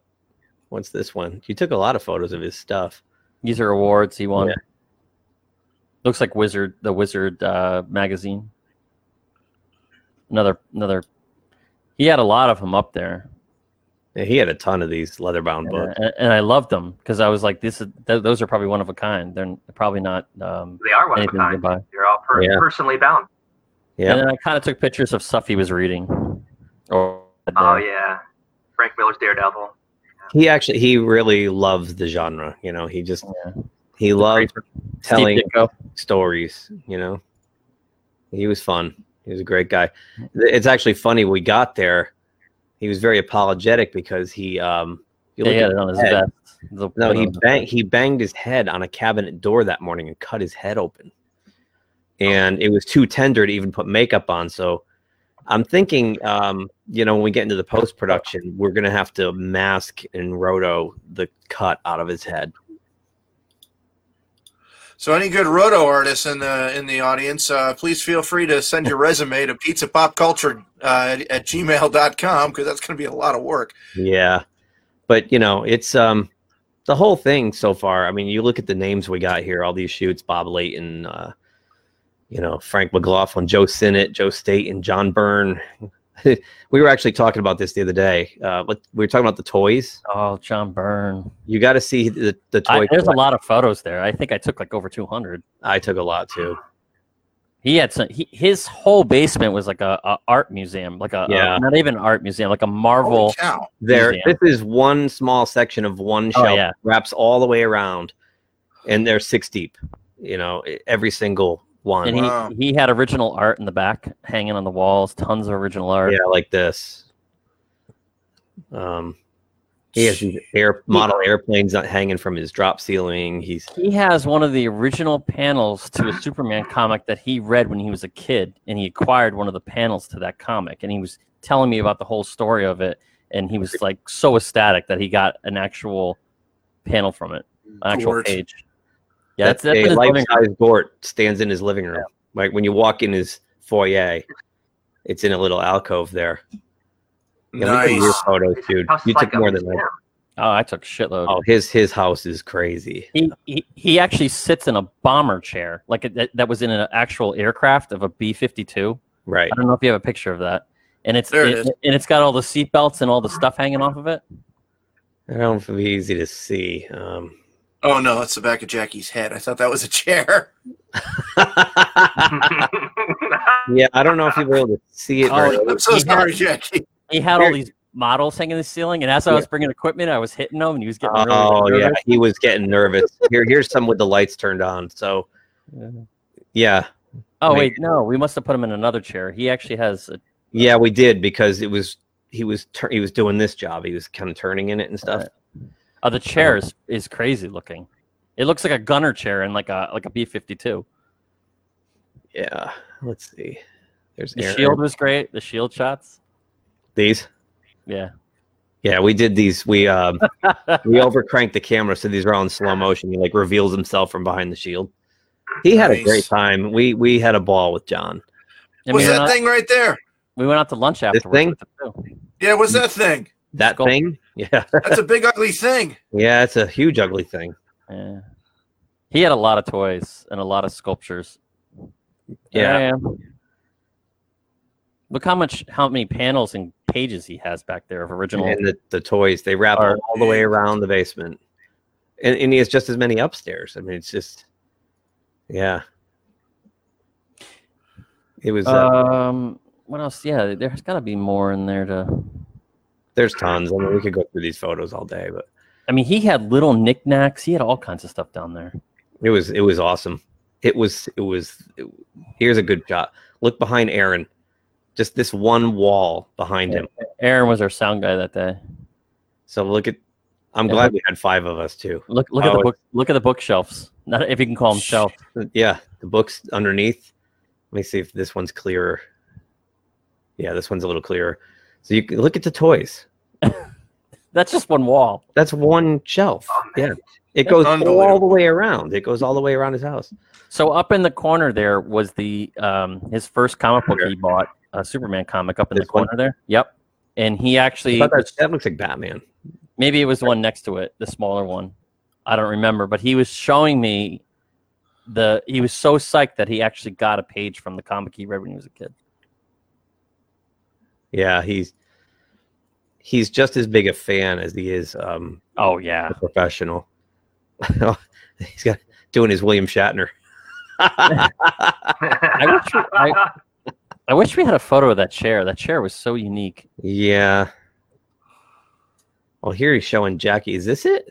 Speaker 1: What's this one? You took a lot of photos of his stuff.
Speaker 3: These are awards he won.
Speaker 1: Yeah.
Speaker 3: Looks like Wizard, the Wizard uh, magazine. Another, another. He had a lot of them up there,
Speaker 1: Yeah, he had a ton of these leather bound books.
Speaker 3: and, and I loved them because I was like, "This is th- those are probably one of a kind. They're probably not um,
Speaker 4: They are one of a kind.
Speaker 3: buy."
Speaker 4: They're all per-
Speaker 1: Yeah.
Speaker 4: personally bound.
Speaker 1: Yeah,
Speaker 3: And then I kind of took pictures of stuff he was reading. Or
Speaker 4: Oh yeah. Frank Miller's Daredevil.
Speaker 1: he actually he really loves the genre. You know, he just
Speaker 3: Yeah.
Speaker 1: he loved telling stories. You know, he was fun. He was a great guy. It's actually funny. We got there. He was very apologetic because he um. you
Speaker 3: Yeah,
Speaker 1: look
Speaker 3: he it on his
Speaker 1: head. No, he banged he banged his head on a cabinet door that morning and cut his head open. And it was too tender to even put makeup on. So I'm thinking, um, you know, when we get into the post production, we're gonna have to mask and roto the cut out of his head.
Speaker 2: So, any good roto artists in the in the audience, uh, please feel free to send your resume to pizza pop culture uh, at, at gmail.com because that's going to be a lot of work.
Speaker 1: Yeah. But you know, it's um the whole thing so far. I mean, you look at the names we got here, all these shoots, Bob Layton, uh, you know, Frank McLaughlin, Joe Sinnott, Joe State, and John Byrne. we were actually talking about this the other day. Uh, what we were talking about the toys.
Speaker 3: Oh, John Byrne.
Speaker 1: You got to see the the toy.
Speaker 3: I, there's a lot of photos there. I think I took like over 200.
Speaker 1: I took a lot too.
Speaker 3: He had some. He, his whole basement was like a, a art museum, like a, a- not even an art museum, like a Marvel.
Speaker 1: There,
Speaker 3: Museum.
Speaker 1: this is one small section of one shelf.
Speaker 3: yeah.
Speaker 1: Wraps all the way around, and they're six deep. You know, every single one.
Speaker 3: And he,
Speaker 2: Wow.
Speaker 3: he had original art in the back, hanging on the walls. Tons of original art.
Speaker 1: Yeah, like this. Um, he has these air model airplanes not hanging from his drop ceiling. He's
Speaker 3: He has one of the original panels to a Superman comic that he read when he was a kid, and he acquired one of the panels to that comic. And he was telling me about the whole story of it, and he was like so ecstatic that he got an actual panel from it, an actual
Speaker 2: George.
Speaker 3: page. Yeah, that's, that's
Speaker 1: a
Speaker 3: his living
Speaker 1: life-size Gort stands in his living room. Like when you walk in his foyer, it's in a little alcove there. Yeah, look at your
Speaker 2: Nice.
Speaker 1: photos, dude.
Speaker 4: House is
Speaker 1: You
Speaker 4: like
Speaker 1: took more than that.
Speaker 4: museum.
Speaker 3: Oh, I took shitload.
Speaker 1: Oh, his his house is crazy.
Speaker 3: He, he he actually sits in a bomber chair, like it, that, that was in an actual aircraft of a B fifty two.
Speaker 1: Right.
Speaker 3: I don't know if you have a picture of that, and it's
Speaker 2: There it
Speaker 3: it-
Speaker 2: is.
Speaker 3: and it's got all the seatbelts and all the stuff hanging off of it.
Speaker 1: I don't know if it'd be easy to see. Um,
Speaker 2: Oh no, it's the back of Jackie's head. I thought that was a chair.
Speaker 1: yeah, I don't know if you were able to see it.
Speaker 3: Oh,
Speaker 2: I'm so
Speaker 3: He had-
Speaker 2: sorry, Jackie.
Speaker 3: He had all these models hanging in the ceiling, and as I was bringing equipment, I was hitting them, and he was getting really
Speaker 1: Oh yeah,
Speaker 3: nervous.
Speaker 1: he was getting nervous. Here, here's some with the lights turned on. So yeah,
Speaker 3: Oh
Speaker 1: I mean-
Speaker 3: wait, no, we must have put him in another chair. He actually has. A,
Speaker 1: yeah, we did because it was he was tur- he was doing this job. He was kind of turning in it and stuff.
Speaker 3: Oh, the chair is, is crazy looking. It looks like a gunner chair and like a like a B fifty two.
Speaker 1: Yeah, let's see. There's
Speaker 3: The
Speaker 1: Aaron.
Speaker 3: shield was great. The shield shots.
Speaker 1: These.
Speaker 3: Yeah.
Speaker 1: Yeah, we did these. We um we overcranked the camera, so these are all in slow motion. He like reveals himself from behind the shield. He had a great time. We we had a ball with John.
Speaker 3: And
Speaker 2: What's
Speaker 3: we,
Speaker 2: that
Speaker 3: out,
Speaker 2: thing right there?
Speaker 3: we went out to lunch afterwards.
Speaker 1: thing?
Speaker 3: with him, too.
Speaker 2: Yeah, what's that thing?
Speaker 1: That
Speaker 3: Sculpt-
Speaker 1: thing, yeah,
Speaker 2: That's a big ugly thing.
Speaker 1: yeah, it's a huge ugly thing.
Speaker 3: Yeah. He had a lot of toys and a lot of sculptures.
Speaker 1: Yeah.
Speaker 3: Look how much, how many panels and pages he has back there of original.
Speaker 1: And the, the toys they wrap
Speaker 3: Are-
Speaker 1: all the way around the basement, and, and he has just as many upstairs. I mean, it's just, yeah. It was. Uh,
Speaker 3: Um, what else? Yeah, there's got to be more in there to.
Speaker 1: There's tons. I mean, we could go through these photos all day, but
Speaker 3: I mean, he had little knickknacks. He had all kinds of stuff down there.
Speaker 1: it was it was awesome. It was it was. it- here's a good shot. Look behind Aaron. Just this one wall behind him.
Speaker 3: Aaron was our sound guy that day.
Speaker 1: So look at. I'm
Speaker 3: Yeah,
Speaker 1: glad we had five of us too.
Speaker 3: Look, look at the book. Look at the bookshelves. Not if you can call them shelf.
Speaker 1: Yeah, the books underneath. Let me see if this one's clearer. Yeah, this one's a little clearer. So you can look at the toys.
Speaker 3: That's just one wall.
Speaker 1: That's one shelf.
Speaker 4: Oh.
Speaker 1: Yeah, it goes all the way around. It goes all the way around his house.
Speaker 3: So up in the corner there was the um his first comic book he bought, a Superman comic up in the
Speaker 1: This one?
Speaker 3: corner there. Yep. And he actually
Speaker 1: thought that, that looks like Batman.
Speaker 3: maybe it was the one next to it, the smaller one. I don't remember, but he was showing me the he was so psyched that he actually got a page from the comic he read when he was a kid.
Speaker 1: Yeah, he's he's just as big a fan as he is um,
Speaker 3: Oh yeah.
Speaker 1: a professional. he's got doing his William Shatner.
Speaker 3: I wish we, I, I wish we had a photo of that chair. That chair was so unique.
Speaker 1: yeah. Well, here he's showing Jackie. Is this it?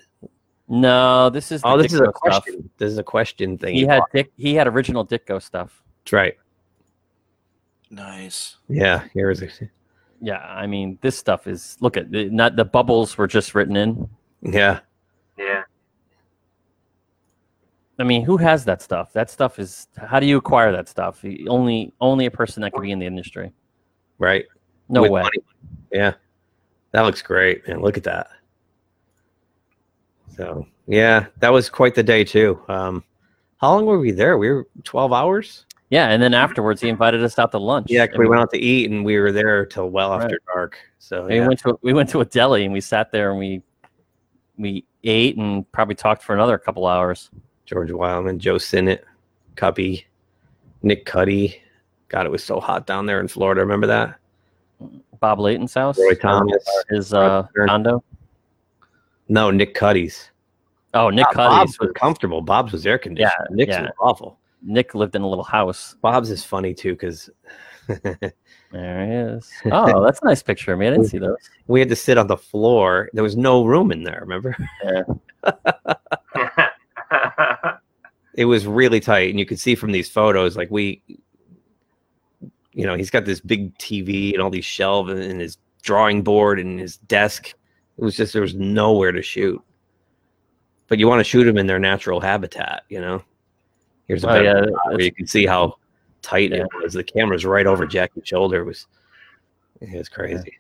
Speaker 3: No, this is the
Speaker 1: Oh, this is a
Speaker 3: Ditko stuff.
Speaker 1: question. This is a question thing.
Speaker 3: He had Dick he had original Ditko stuff.
Speaker 1: That's right.
Speaker 2: Nice.
Speaker 1: Yeah, here is it.
Speaker 3: Yeah, I mean, this stuff is look at the, not the bubbles were just written in.
Speaker 1: Yeah,
Speaker 4: yeah.
Speaker 3: I mean, who has that stuff? That stuff is how do you acquire that stuff? Only only a person that could be in the industry.
Speaker 1: right.
Speaker 3: No
Speaker 1: With
Speaker 3: way.
Speaker 1: money. Yeah, that looks great, man. Look at that. So yeah, that was quite the day too. Um, how long were we there? We were twelve hours.
Speaker 3: Yeah, and then afterwards he invited us out to lunch.
Speaker 1: Yeah,
Speaker 3: And
Speaker 1: we went out to eat and we were there till well
Speaker 3: Right.
Speaker 1: after dark. So
Speaker 3: we went to we went to a deli and we sat there and we we ate and probably talked for another couple hours.
Speaker 1: George Wildman, Joe Sinnott, Cuppy, Nick Cuti. God, it was so hot down there in Florida. Remember that?
Speaker 3: Bob Layton's house.
Speaker 1: Roy Thomas.
Speaker 3: His uh, condo.
Speaker 1: No, Nick Cuti's.
Speaker 3: Oh, Nick
Speaker 1: Bob- Bob's
Speaker 3: Cuti's.
Speaker 1: was comfortable. Bob's was air conditioned. Yeah, Nick's
Speaker 3: yeah.
Speaker 1: was awful.
Speaker 3: Nick lived in a little house.
Speaker 1: Bob's is funny too because
Speaker 3: There he is. Oh, that's a nice picture of me. I didn't see those.
Speaker 1: we had to sit on the floor. There was no room in there. Remember? Yeah. It was really tight, and you could see from these photos, like we, you know, he's got this big TV and all these shelves and, and his drawing board and his desk. It was just there was nowhere to shoot. But you want to shoot them in their natural habitat, you know. Here's a
Speaker 3: Oh,
Speaker 1: better
Speaker 3: yeah,
Speaker 1: shot where you can see how tight
Speaker 3: Yeah.
Speaker 1: it was. The camera's right over Jackie's shoulder. It was it was crazy.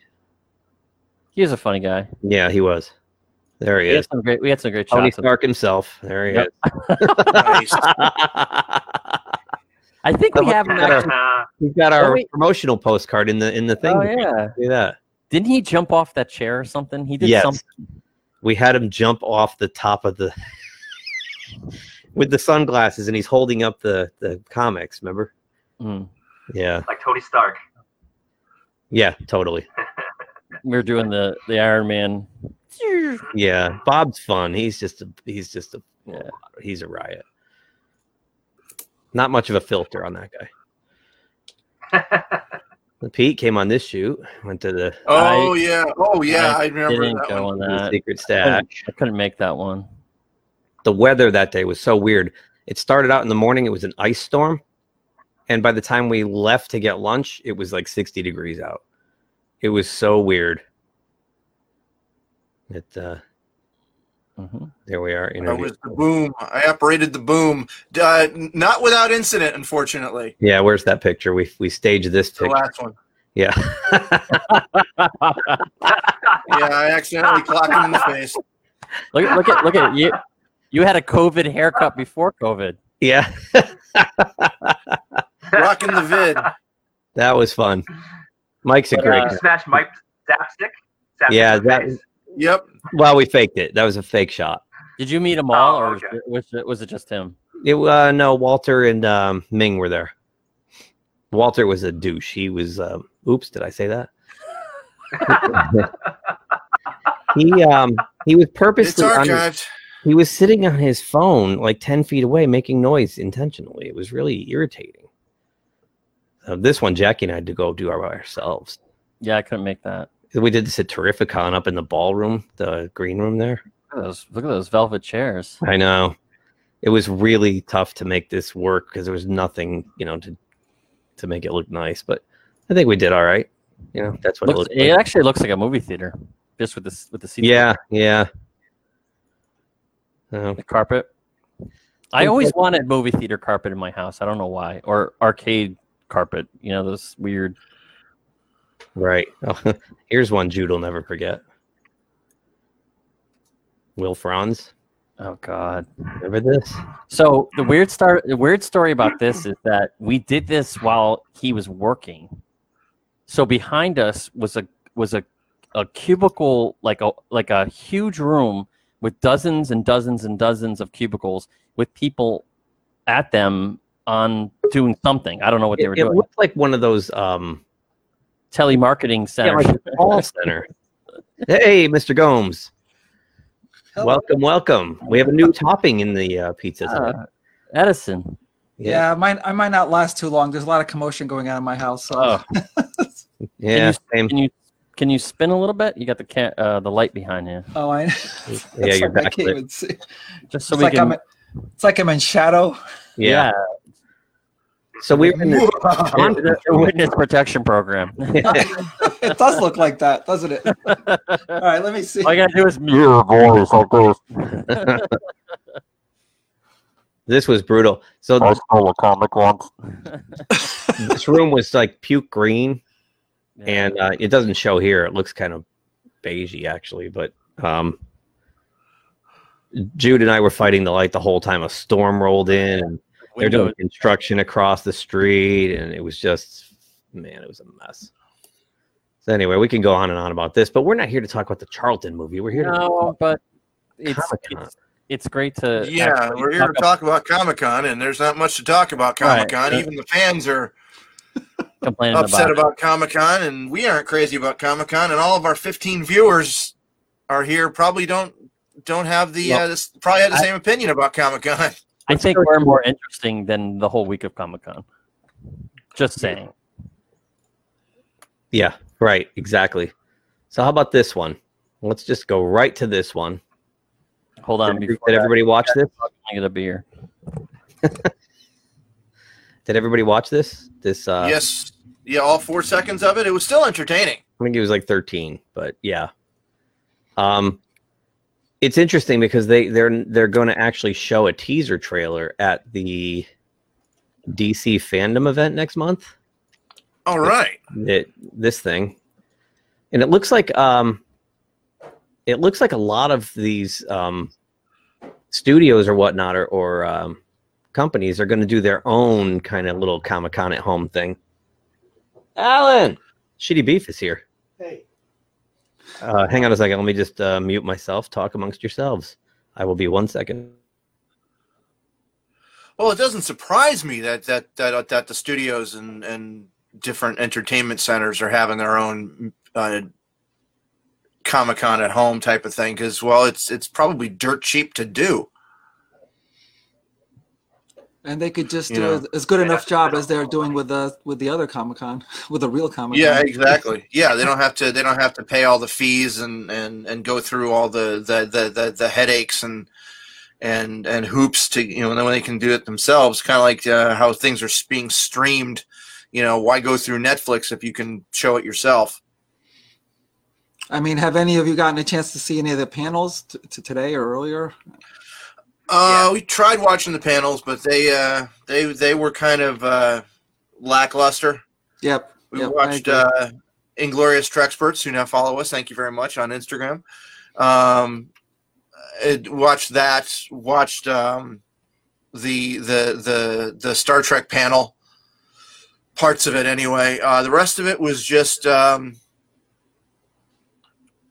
Speaker 3: He was a funny guy.
Speaker 1: Yeah, he was. There he
Speaker 3: We had
Speaker 1: is.
Speaker 3: some great. We had some great
Speaker 1: Tony
Speaker 3: shots. of-
Speaker 1: Stark himself. There he
Speaker 3: Yep.
Speaker 1: Is.
Speaker 3: I think we have him.
Speaker 1: got our-
Speaker 3: Actually,
Speaker 4: Uh,
Speaker 1: We've got our
Speaker 3: wait.
Speaker 1: promotional postcard in the in the thing.
Speaker 3: oh yeah.
Speaker 1: See that?
Speaker 3: Didn't he jump off that chair or something? He did
Speaker 1: Yes.
Speaker 3: something.
Speaker 1: We had him jump off the top of the with the sunglasses, and he's holding up the the comics. Remember?
Speaker 3: Mm.
Speaker 1: Yeah,
Speaker 4: like Tony Stark.
Speaker 1: yeah, totally.
Speaker 3: we are doing the the Iron Man.
Speaker 1: Yeah, Bob's fun. He's just a he's just a
Speaker 3: Yeah.
Speaker 1: he's a riot. Not much of a filter on that guy. Pete came on this shoot. Went to the,
Speaker 2: Oh yeah. Oh yeah. I,
Speaker 3: I
Speaker 2: remember
Speaker 3: Didn't
Speaker 2: that
Speaker 3: go
Speaker 2: one.
Speaker 3: on
Speaker 1: the
Speaker 3: that.
Speaker 1: secret
Speaker 3: I
Speaker 1: stash.
Speaker 3: couldn't, I couldn't make that one.
Speaker 1: The weather that day was so weird. It started out in the morning. It was an ice storm, and by the time we left to get lunch, it was like sixty degrees out. It was so weird. It uh,
Speaker 3: hmm
Speaker 1: there we are.
Speaker 2: That
Speaker 1: interview.
Speaker 2: was the boom. I operated the boom. Uh, not without incident, unfortunately.
Speaker 1: Yeah, where's that picture? We we staged this
Speaker 2: The
Speaker 1: picture.
Speaker 2: last one.
Speaker 1: Yeah.
Speaker 2: Yeah, I accidentally clocked him in the face.
Speaker 3: Look at look at look at you. You had a COVID haircut before COVID.
Speaker 1: yeah.
Speaker 2: Rocking the vid.
Speaker 1: That was fun. Mike's a
Speaker 3: But,
Speaker 1: great
Speaker 3: uh,
Speaker 1: guy.
Speaker 4: Smash Mike Zapcic. Zapcic
Speaker 1: Yeah, that-
Speaker 4: face.
Speaker 2: Yep.
Speaker 1: Well, we faked it. That was a fake shot.
Speaker 3: Did you meet them all,
Speaker 4: Oh,
Speaker 3: or
Speaker 4: okay.
Speaker 3: was, it, was it just him?
Speaker 1: It uh, no, Walter and um, Ming were there. Walter was a douche. He was. Um, oops, did I say that? he um he was purposely on,
Speaker 2: archived.
Speaker 1: He was sitting on his phone like 10 feet away making noise intentionally it was really irritating this one jackie and i had to go do our by ourselves
Speaker 3: Yeah, I couldn't make that.
Speaker 1: we did this at terrificon up in the ballroom the green room there
Speaker 3: Look at those, look at those velvet chairs.
Speaker 1: i know it was really tough to make this work because there was nothing you know to to make it look nice but i think we did all right you know that's what
Speaker 3: Looks,
Speaker 1: it looked
Speaker 3: it
Speaker 1: like.
Speaker 3: actually looks like a movie theater, just with this with the seats.
Speaker 1: yeah yeah Oh,
Speaker 3: the carpet. I always wanted movie theater carpet in my house. I don't know why, or arcade carpet. You know those weird.
Speaker 1: right oh, here's one jude will never forget will franz
Speaker 3: Oh God.
Speaker 1: remember this
Speaker 3: So the weird start, the weird story about this is that we did this while he was working. So behind us was a was a a cubicle like a like a huge room with dozens and dozens and dozens of cubicles with people at them on doing something. I don't know what they were
Speaker 1: it
Speaker 3: doing.
Speaker 1: It looked like one of those um
Speaker 3: Telemarketing
Speaker 1: yeah, like call center hey mr gomes
Speaker 5: Hello.
Speaker 1: welcome welcome we have a new topping in the uh, pizza.
Speaker 3: Uh, Edson.
Speaker 5: Yeah, mine, I might not last too long. There's a lot of commotion going on in my house. So
Speaker 3: Oh.
Speaker 1: yeah
Speaker 3: you-
Speaker 1: same.
Speaker 3: Can you can you spin a little bit? You got the ca- uh, the light behind you,
Speaker 5: oh, I,
Speaker 1: yeah
Speaker 5: it's
Speaker 1: you're
Speaker 5: like I
Speaker 1: back
Speaker 5: can't
Speaker 1: there.
Speaker 5: even see.
Speaker 3: just so
Speaker 5: It's
Speaker 3: we
Speaker 5: like,
Speaker 3: can.
Speaker 5: I'm, it's like I'm in shadow.
Speaker 1: yeah. so we were in this
Speaker 3: On the the witness protection program.
Speaker 5: it does look like that, doesn't it? All right, let me see.
Speaker 3: All you gotta do is mute your voice like this.
Speaker 1: this was brutal so
Speaker 3: I stole a comic once.
Speaker 1: this room was like puke green and uh, it doesn't show here. It looks kind of beigey actually, but um, Jude and I were fighting the light the whole time. A storm rolled in, and they're doing construction across the street, and it was just man, it was a mess. So anyway, we can go on and on about this, but we're not here to talk about the Charlton movie. We're here to
Speaker 3: No, but it's it's, it's great to
Speaker 2: Yeah, we're here to
Speaker 3: talk
Speaker 2: talk about Comic Con, and there's not much to talk about Comic Con.
Speaker 3: Right.
Speaker 2: Even the fans are
Speaker 3: about complaining
Speaker 2: upset
Speaker 3: about.
Speaker 2: about Comic Con, and we aren't crazy about Comic Con. And all of our 15 viewers are here. Probably don't don't have the
Speaker 3: Well,
Speaker 2: uh, this, probably have the
Speaker 3: I-
Speaker 2: same opinion about Comic Con.
Speaker 3: I think we're more interesting than the whole week of Comic Con. Just saying.
Speaker 1: yeah, right, exactly. So how about this one? Let's just go right to this one.
Speaker 3: Hold on.
Speaker 1: Did,
Speaker 3: Before
Speaker 1: did
Speaker 3: that,
Speaker 1: everybody watch this?
Speaker 3: I get a beer.
Speaker 1: Did everybody watch this? This uh,
Speaker 2: yes, yeah, all four seconds of it. It was still entertaining.
Speaker 1: I think it was like 13, but yeah. Um it's interesting because they they're they're going to actually show a teaser trailer at the DC fandom event next month.
Speaker 2: All right.
Speaker 1: It, this thing. And it looks like um it looks like a lot of these um, studios or whatnot or, or um, companies are going to do their own kind of little Comic Con at home thing. Alan, Shitty Beef is here.
Speaker 5: Hey.
Speaker 1: Uh, hang on a second. Let me just uh, mute myself. Talk amongst yourselves. I will be one second.
Speaker 2: Well, it doesn't surprise me that that that, that the studios and and different entertainment centers are having their own uh, Comic Con at home type of thing because well, it's it's probably dirt cheap to do.
Speaker 5: And they could just
Speaker 2: You
Speaker 5: do
Speaker 2: know.
Speaker 5: as good enough job as they're doing with the with the other Comic Con, with the real Comic Con.
Speaker 2: Yeah, exactly. Yeah, they don't have to. They don't have to pay all the fees and and and go through all the the the the, the headaches and and and hoops to you know. And then when they can do it themselves, kind of like uh, how things are being streamed. You know, why go through Netflix if you can show it yourself?
Speaker 5: I mean, have any of you gotten a chance to see any of the panels t- to today or earlier?
Speaker 2: Uh, we tried watching the panels, but they uh they they were kind of uh lackluster.
Speaker 5: Yep.
Speaker 2: We
Speaker 5: yep,
Speaker 2: watched uh, Inglorious Treksperts, who now follow us. Thank you very much on Instagram. Um, watched that. Watched um, the the the the Star Trek panel. Parts of it, anyway. Uh, the rest of it was just um,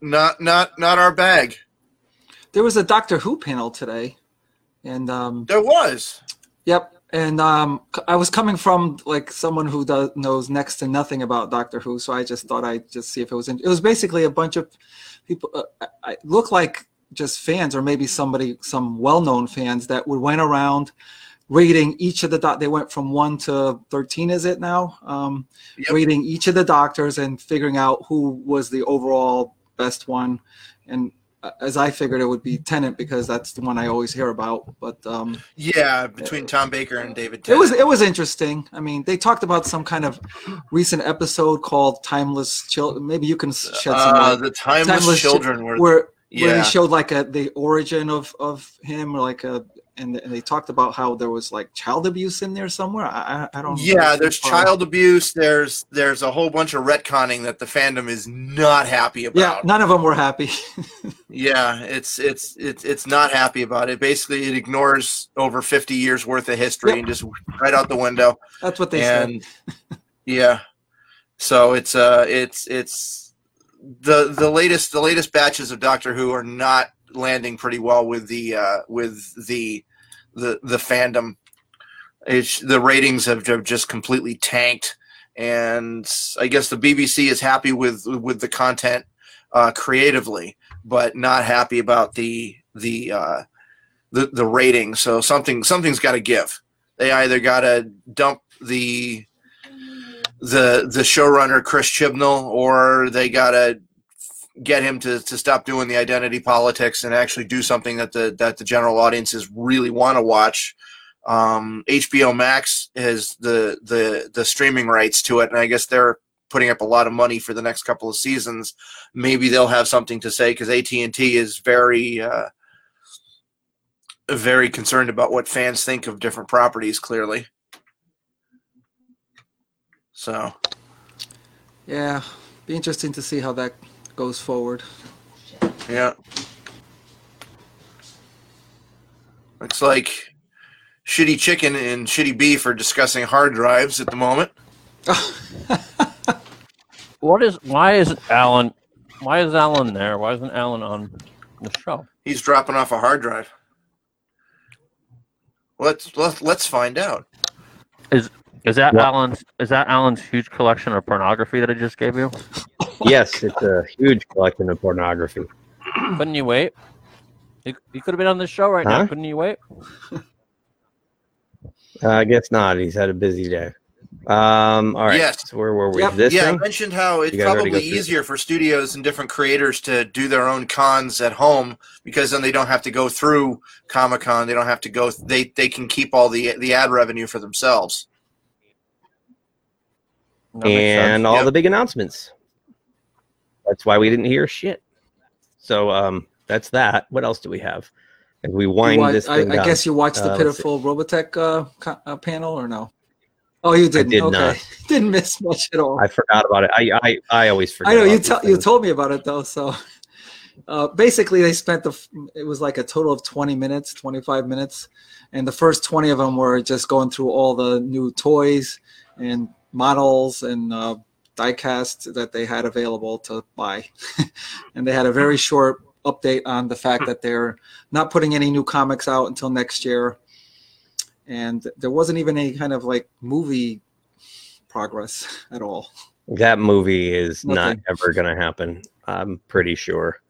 Speaker 2: not not not our bag.
Speaker 5: there was a Doctor Who panel today, and um,
Speaker 2: There was.
Speaker 5: Yep. And um, I was coming from like someone who does, knows next to nothing about Doctor Who, so I just thought I'd just see if it was. In, it was basically a bunch of people. Uh, I, I look like just fans, or maybe somebody, some well-known fans that would went around rating each of the. Doc- they went from one to thirteen. Is it now? Um,
Speaker 2: Yep.
Speaker 5: Rating each of the doctors and figuring out who was the overall best one, and as I figured, it would be Tennant because that's the one I always hear about. But um,
Speaker 2: Yeah, between Tom Baker and David.
Speaker 5: it was it was interesting. I mean, they talked about some kind of recent episode called "Timeless Children." Maybe you can shed some
Speaker 2: uh,
Speaker 5: light.
Speaker 2: the timeless,
Speaker 5: Timeless Chi-
Speaker 2: children were.
Speaker 5: Where where
Speaker 2: yeah.
Speaker 5: they showed like a the origin of of him, or like a and, and they talked about how there was like child abuse in there somewhere. I I, don't.
Speaker 2: Yeah, there's child abuse. There's there's a whole bunch of retconning that the fandom is not happy about.
Speaker 5: Yeah, none of them were happy.
Speaker 2: Yeah, it's it's it's it's not happy about it. Basically, it ignores over 50 years worth of history
Speaker 5: Yep.
Speaker 2: and just right out the window.
Speaker 5: That's what they said.
Speaker 2: and yeah, so it's uh it's it's the the latest the latest batches of Doctor Who are not landing pretty well with the uh with the the the fandom. It's the ratings have, have just completely tanked, and I guess the BBC is happy with with the content uh, creatively, but not happy about the the uh, the the rating. So something something's got to give. They either got to dump the the the showrunner Chris Chibnall, or they got to get him to, to stop doing the identity politics and actually do something that the that the general audiences really want to watch. Um, HBO Max has the the the streaming rights to it, and I guess they're putting up a lot of money for the next couple of seasons. Maybe they'll have something to say because AT and T is very uh, very concerned about what fans think of different properties. Clearly, so
Speaker 5: Yeah, be interesting to see how that goes forward.
Speaker 2: yeah, looks like shitty chicken and shitty beef are discussing hard drives at the moment.
Speaker 3: What is? Why is Alan? Why is Alan there? Why isn't Alan on the show?
Speaker 2: He's dropping off a hard drive. Let's let's let's find out.
Speaker 3: Is that
Speaker 1: What?
Speaker 3: Alan's? Is that Alan's huge collection of pornography that I just gave you?
Speaker 1: Yes, it's a huge collection of pornography.
Speaker 3: Couldn't you wait? You, you could have been on the show right now. Couldn't you wait?
Speaker 1: Uh, I guess not. He's had a busy day. Um, all right.
Speaker 2: Yes.
Speaker 1: So where were we?
Speaker 5: Yep.
Speaker 1: This
Speaker 2: yeah, I mentioned how it's
Speaker 1: You guys already
Speaker 2: probably
Speaker 1: go through it.
Speaker 2: easier for studios and different creators to do their own cons at home because then they don't have to go through Comic Con. They don't have to go. They they can keep all the the ad revenue for themselves.
Speaker 3: That
Speaker 1: and all
Speaker 2: Yep.
Speaker 1: the big announcements. That's why we didn't hear shit. So um, that's that. What else do we have? If we
Speaker 5: You
Speaker 1: wind
Speaker 5: wa-
Speaker 1: this
Speaker 5: I,
Speaker 1: thing
Speaker 5: I
Speaker 1: down.
Speaker 5: guess you watched the
Speaker 1: Uh, let's
Speaker 5: pitiful Robotech uh, co- uh, panel or no? Oh, you didn't.
Speaker 1: did
Speaker 5: okay,
Speaker 1: not.
Speaker 5: didn't miss much at all.
Speaker 1: I forgot about it. I I, I always forget.
Speaker 5: I know you
Speaker 1: about
Speaker 5: tell you told me about it though. So uh, basically they spent the it was like a total of 20 minutes 25 minutes and the first 20 of them were just going through all the new toys and models and uh, diecast that they had available to buy and they had a very short update on the fact that they're not putting any new comics out until next year and there wasn't even any kind of like movie progress at all
Speaker 1: That movie is not ever going to happen. I'm pretty sure.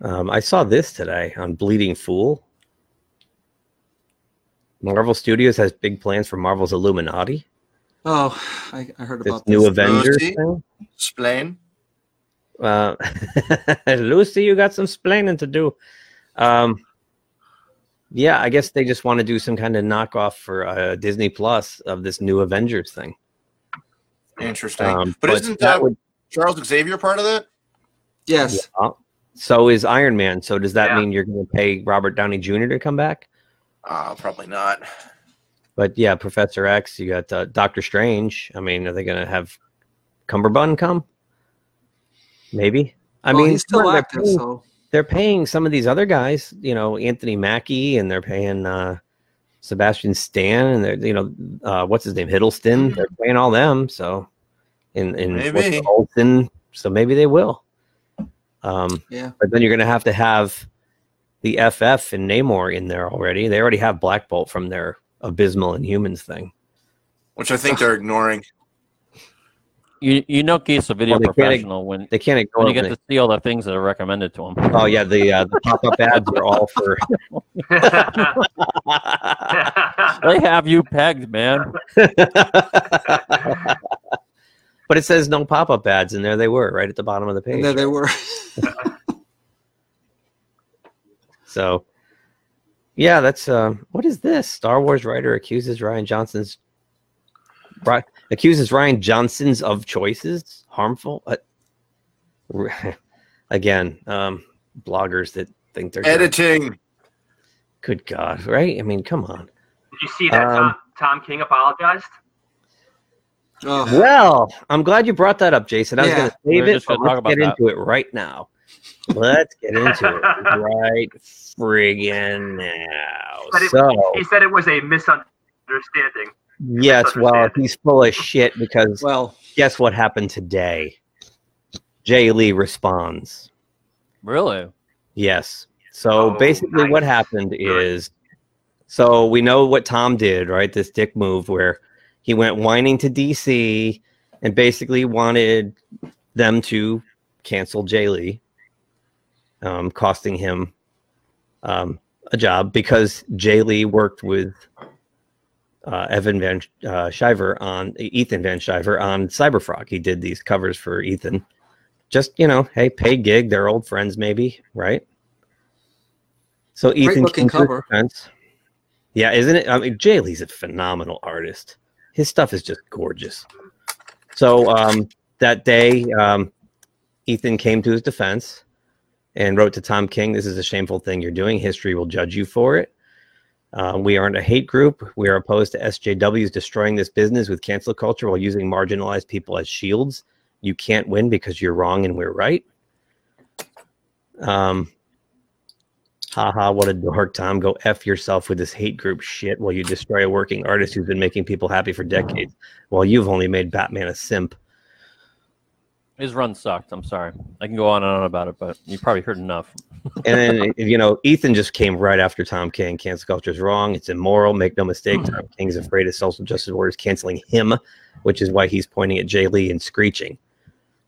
Speaker 1: Um, I saw this today on Bleeding Fool. Marvel Studios has big plans for Marvel's Illuminati.
Speaker 5: Oh i, I heard about
Speaker 1: This
Speaker 5: about
Speaker 1: new
Speaker 5: this.
Speaker 1: Avengers
Speaker 2: Lucy?
Speaker 1: thing.
Speaker 2: Explain.
Speaker 1: Uh, Lucy, you got some splaining to do. Um, yeah, I guess they just want to do some kind of knockoff for uh, Disney Plus of this new Avengers thing.
Speaker 2: Interesting.
Speaker 1: Um,
Speaker 2: but, isn't
Speaker 1: that
Speaker 2: uh,
Speaker 1: would
Speaker 2: Charles Xavier part of that?
Speaker 5: yes
Speaker 1: Yeah. So is Iron Man. So does that
Speaker 4: Yeah.
Speaker 1: mean you're going to pay Robert Downey Jr. to come back?
Speaker 2: Uh, probably not.
Speaker 1: But yeah, Professor X. You got uh, Doctor Strange. I mean, are they going to have Cumberbund come? Maybe. I
Speaker 5: Well,
Speaker 1: mean,
Speaker 5: he's still
Speaker 1: they're
Speaker 5: active
Speaker 1: paying-
Speaker 5: so
Speaker 1: they're paying some of these other guys, you know, Anthony Mackie, and they're paying uh, Sebastian Stan, and they're, you know, uh, what's his name, Hiddleston. They're paying all them. So, in in
Speaker 2: Maybe.
Speaker 1: Olsen, so maybe they will. Um,
Speaker 5: yeah
Speaker 1: but then you're going to have to have the FF and Namor in there already. They already have Black Bolt from their abysmal in humans thing.
Speaker 2: Which I think they're ignoring.
Speaker 3: You you know he's a video
Speaker 1: Well,
Speaker 3: professional when
Speaker 1: They can't ignore
Speaker 3: when you get
Speaker 1: me.
Speaker 3: to see all the things that are recommended to him.
Speaker 1: Oh yeah, the uh, the pop up ads are all for.
Speaker 3: They have you pegged, man.
Speaker 1: but it says no pop up ads, and there they were, right at the bottom of the page.
Speaker 5: and there they were
Speaker 1: So, yeah, that's uh, what is this? Star Wars writer accuses Rian Johnson's Ri- accuses Rian Johnson's of choices harmful. Uh, again, um, bloggers that think they're good.
Speaker 2: Editing.
Speaker 1: Good God, right? I mean, come on.
Speaker 4: Did you see that
Speaker 1: Um,
Speaker 4: Tom, Tom King apologized?
Speaker 5: oh,
Speaker 1: Well, I'm glad you brought that up, Jason. I was going to
Speaker 3: We
Speaker 1: save
Speaker 3: were
Speaker 1: it, but
Speaker 3: gonna talk
Speaker 1: let's get
Speaker 3: about
Speaker 1: into it right now. Let's get into it right friggin' now.
Speaker 4: But it-
Speaker 1: So,
Speaker 4: He said it was a misunderstanding.
Speaker 1: yes, well, he's full of shit because
Speaker 5: well
Speaker 1: guess what happened today? Jay Lee responds.
Speaker 3: Really?
Speaker 1: Yes. So
Speaker 4: Oh,
Speaker 1: basically, what happened is so we know what Tom did, right? This dick move where he went whining to DC and basically wanted them to cancel Jay Lee, um, costing him um, a job because Jay Lee worked with uh, Evan Van uh, Sciver on Ethan Van Sciver on Cyberfrog. He did these covers for Ethan. Just you know, hey, paid gig. They're old friends, maybe, right? So Ethan
Speaker 5: looking
Speaker 1: came to his
Speaker 5: cover.
Speaker 1: defense. Yeah, isn't it? I mean, Jay Lee's a phenomenal artist. His stuff is just gorgeous. So um, that day, um, Ethan came to his defense and wrote to Tom King, "This is a shameful thing you're doing. History will judge you for it. Uh, we aren't a hate group. We are opposed to SJWs destroying this business with cancel culture while using marginalized people as shields. You can't win because you're wrong and we're right." Um, haha, what a dork, Tom. Go F yourself with this hate group shit while you destroy a working artist who's been making people happy for decades while you've only made Batman a simp.
Speaker 3: His run sucked. I'm sorry. I can go on and on about it, but you probably heard enough.
Speaker 1: And then, you know, Ethan just came right after Tom King. Cancel culture is wrong. It's immoral. Make no mistake. Hmm. Tom King's afraid of social justice warriors canceling him, which is why he's pointing at Jay Lee and screeching.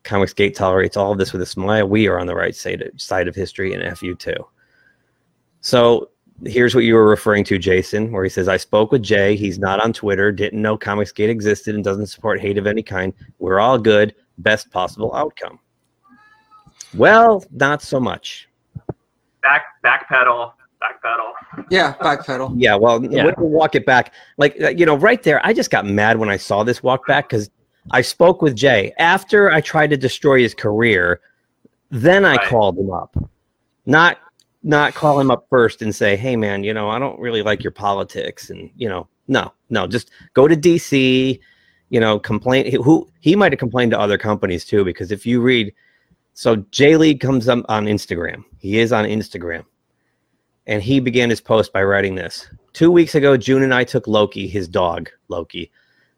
Speaker 1: Comics Gate tolerates all of this with a smile. We are on the right side of, side of history and FU too. So here's what you were referring to, Jason, where he says, I spoke with Jay. He's not on Twitter, didn't know Comics Gate existed, and doesn't support hate of any kind. We're all good. Best possible outcome. Well, not so much.
Speaker 4: Back backpedal, backpedal.
Speaker 5: yeah backpedal
Speaker 1: Yeah, well,
Speaker 3: Yeah.
Speaker 1: we'll walk it back. Like uh, you know, right there, I just got mad when I saw this walk back because I spoke with Jay after I tried to destroy his career. Then I
Speaker 4: Right.
Speaker 1: called him up, not not call him up first and say, "Hey, man, you know, I don't really like your politics," and you know, no, no, just go to DC. You know, complain. Who he might have complained to other companies too, because if you read So Jay Lee comes up on Instagram. He is on Instagram. And he began his post by writing this. Two weeks ago, June and I took Loki, his dog, Loki,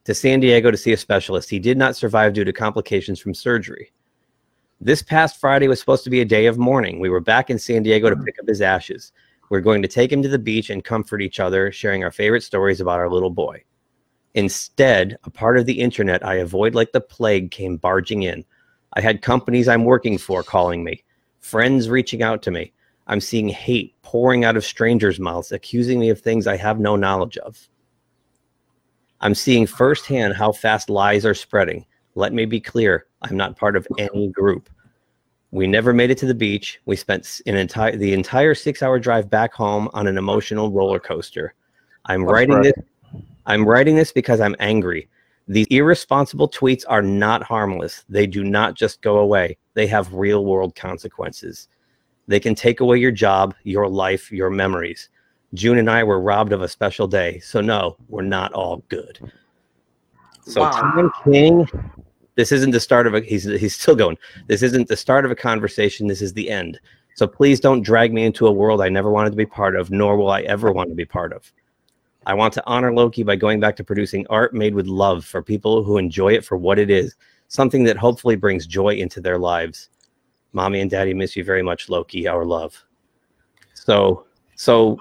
Speaker 1: to San Diego to see a specialist. He did not survive due to complications from surgery. This past Friday was supposed to be a day of mourning. We were back in San Diego to mm-hmm. pick up his ashes. We're going to take him to the beach and comfort each other, sharing our favorite stories about our little boy. Instead, a part of the internet I avoid like the plague came barging in. I had companies I'm working for calling me, friends reaching out to me. I'm seeing hate pouring out of strangers' mouths, accusing me of things I have no knowledge of. I'm seeing firsthand how fast lies are spreading. Let me be clear I'm not part of any group. We never made it to the beach. We spent an entire the entire six hour drive back home on an emotional roller coaster. I'm
Speaker 3: That's
Speaker 1: writing
Speaker 3: right.
Speaker 1: this. I'm writing this because I'm angry. These irresponsible tweets are not harmless. They do not just go away. They have real world consequences. They can take away your job, your life, your memories. June and I were robbed of a special day. So no, we're not all good. So
Speaker 5: Wow.
Speaker 1: Tom King, this isn't the start of a he's he's still going. This isn't the start of a conversation. This is the end. So please don't drag me into a world I never wanted to be part of, nor will I ever want to be part of. I want to honor Loki by going back to producing art made with love for people who enjoy it for what it is, something that hopefully brings joy into their lives. Mommy and Daddy miss you very much, Loki. Our love. So, so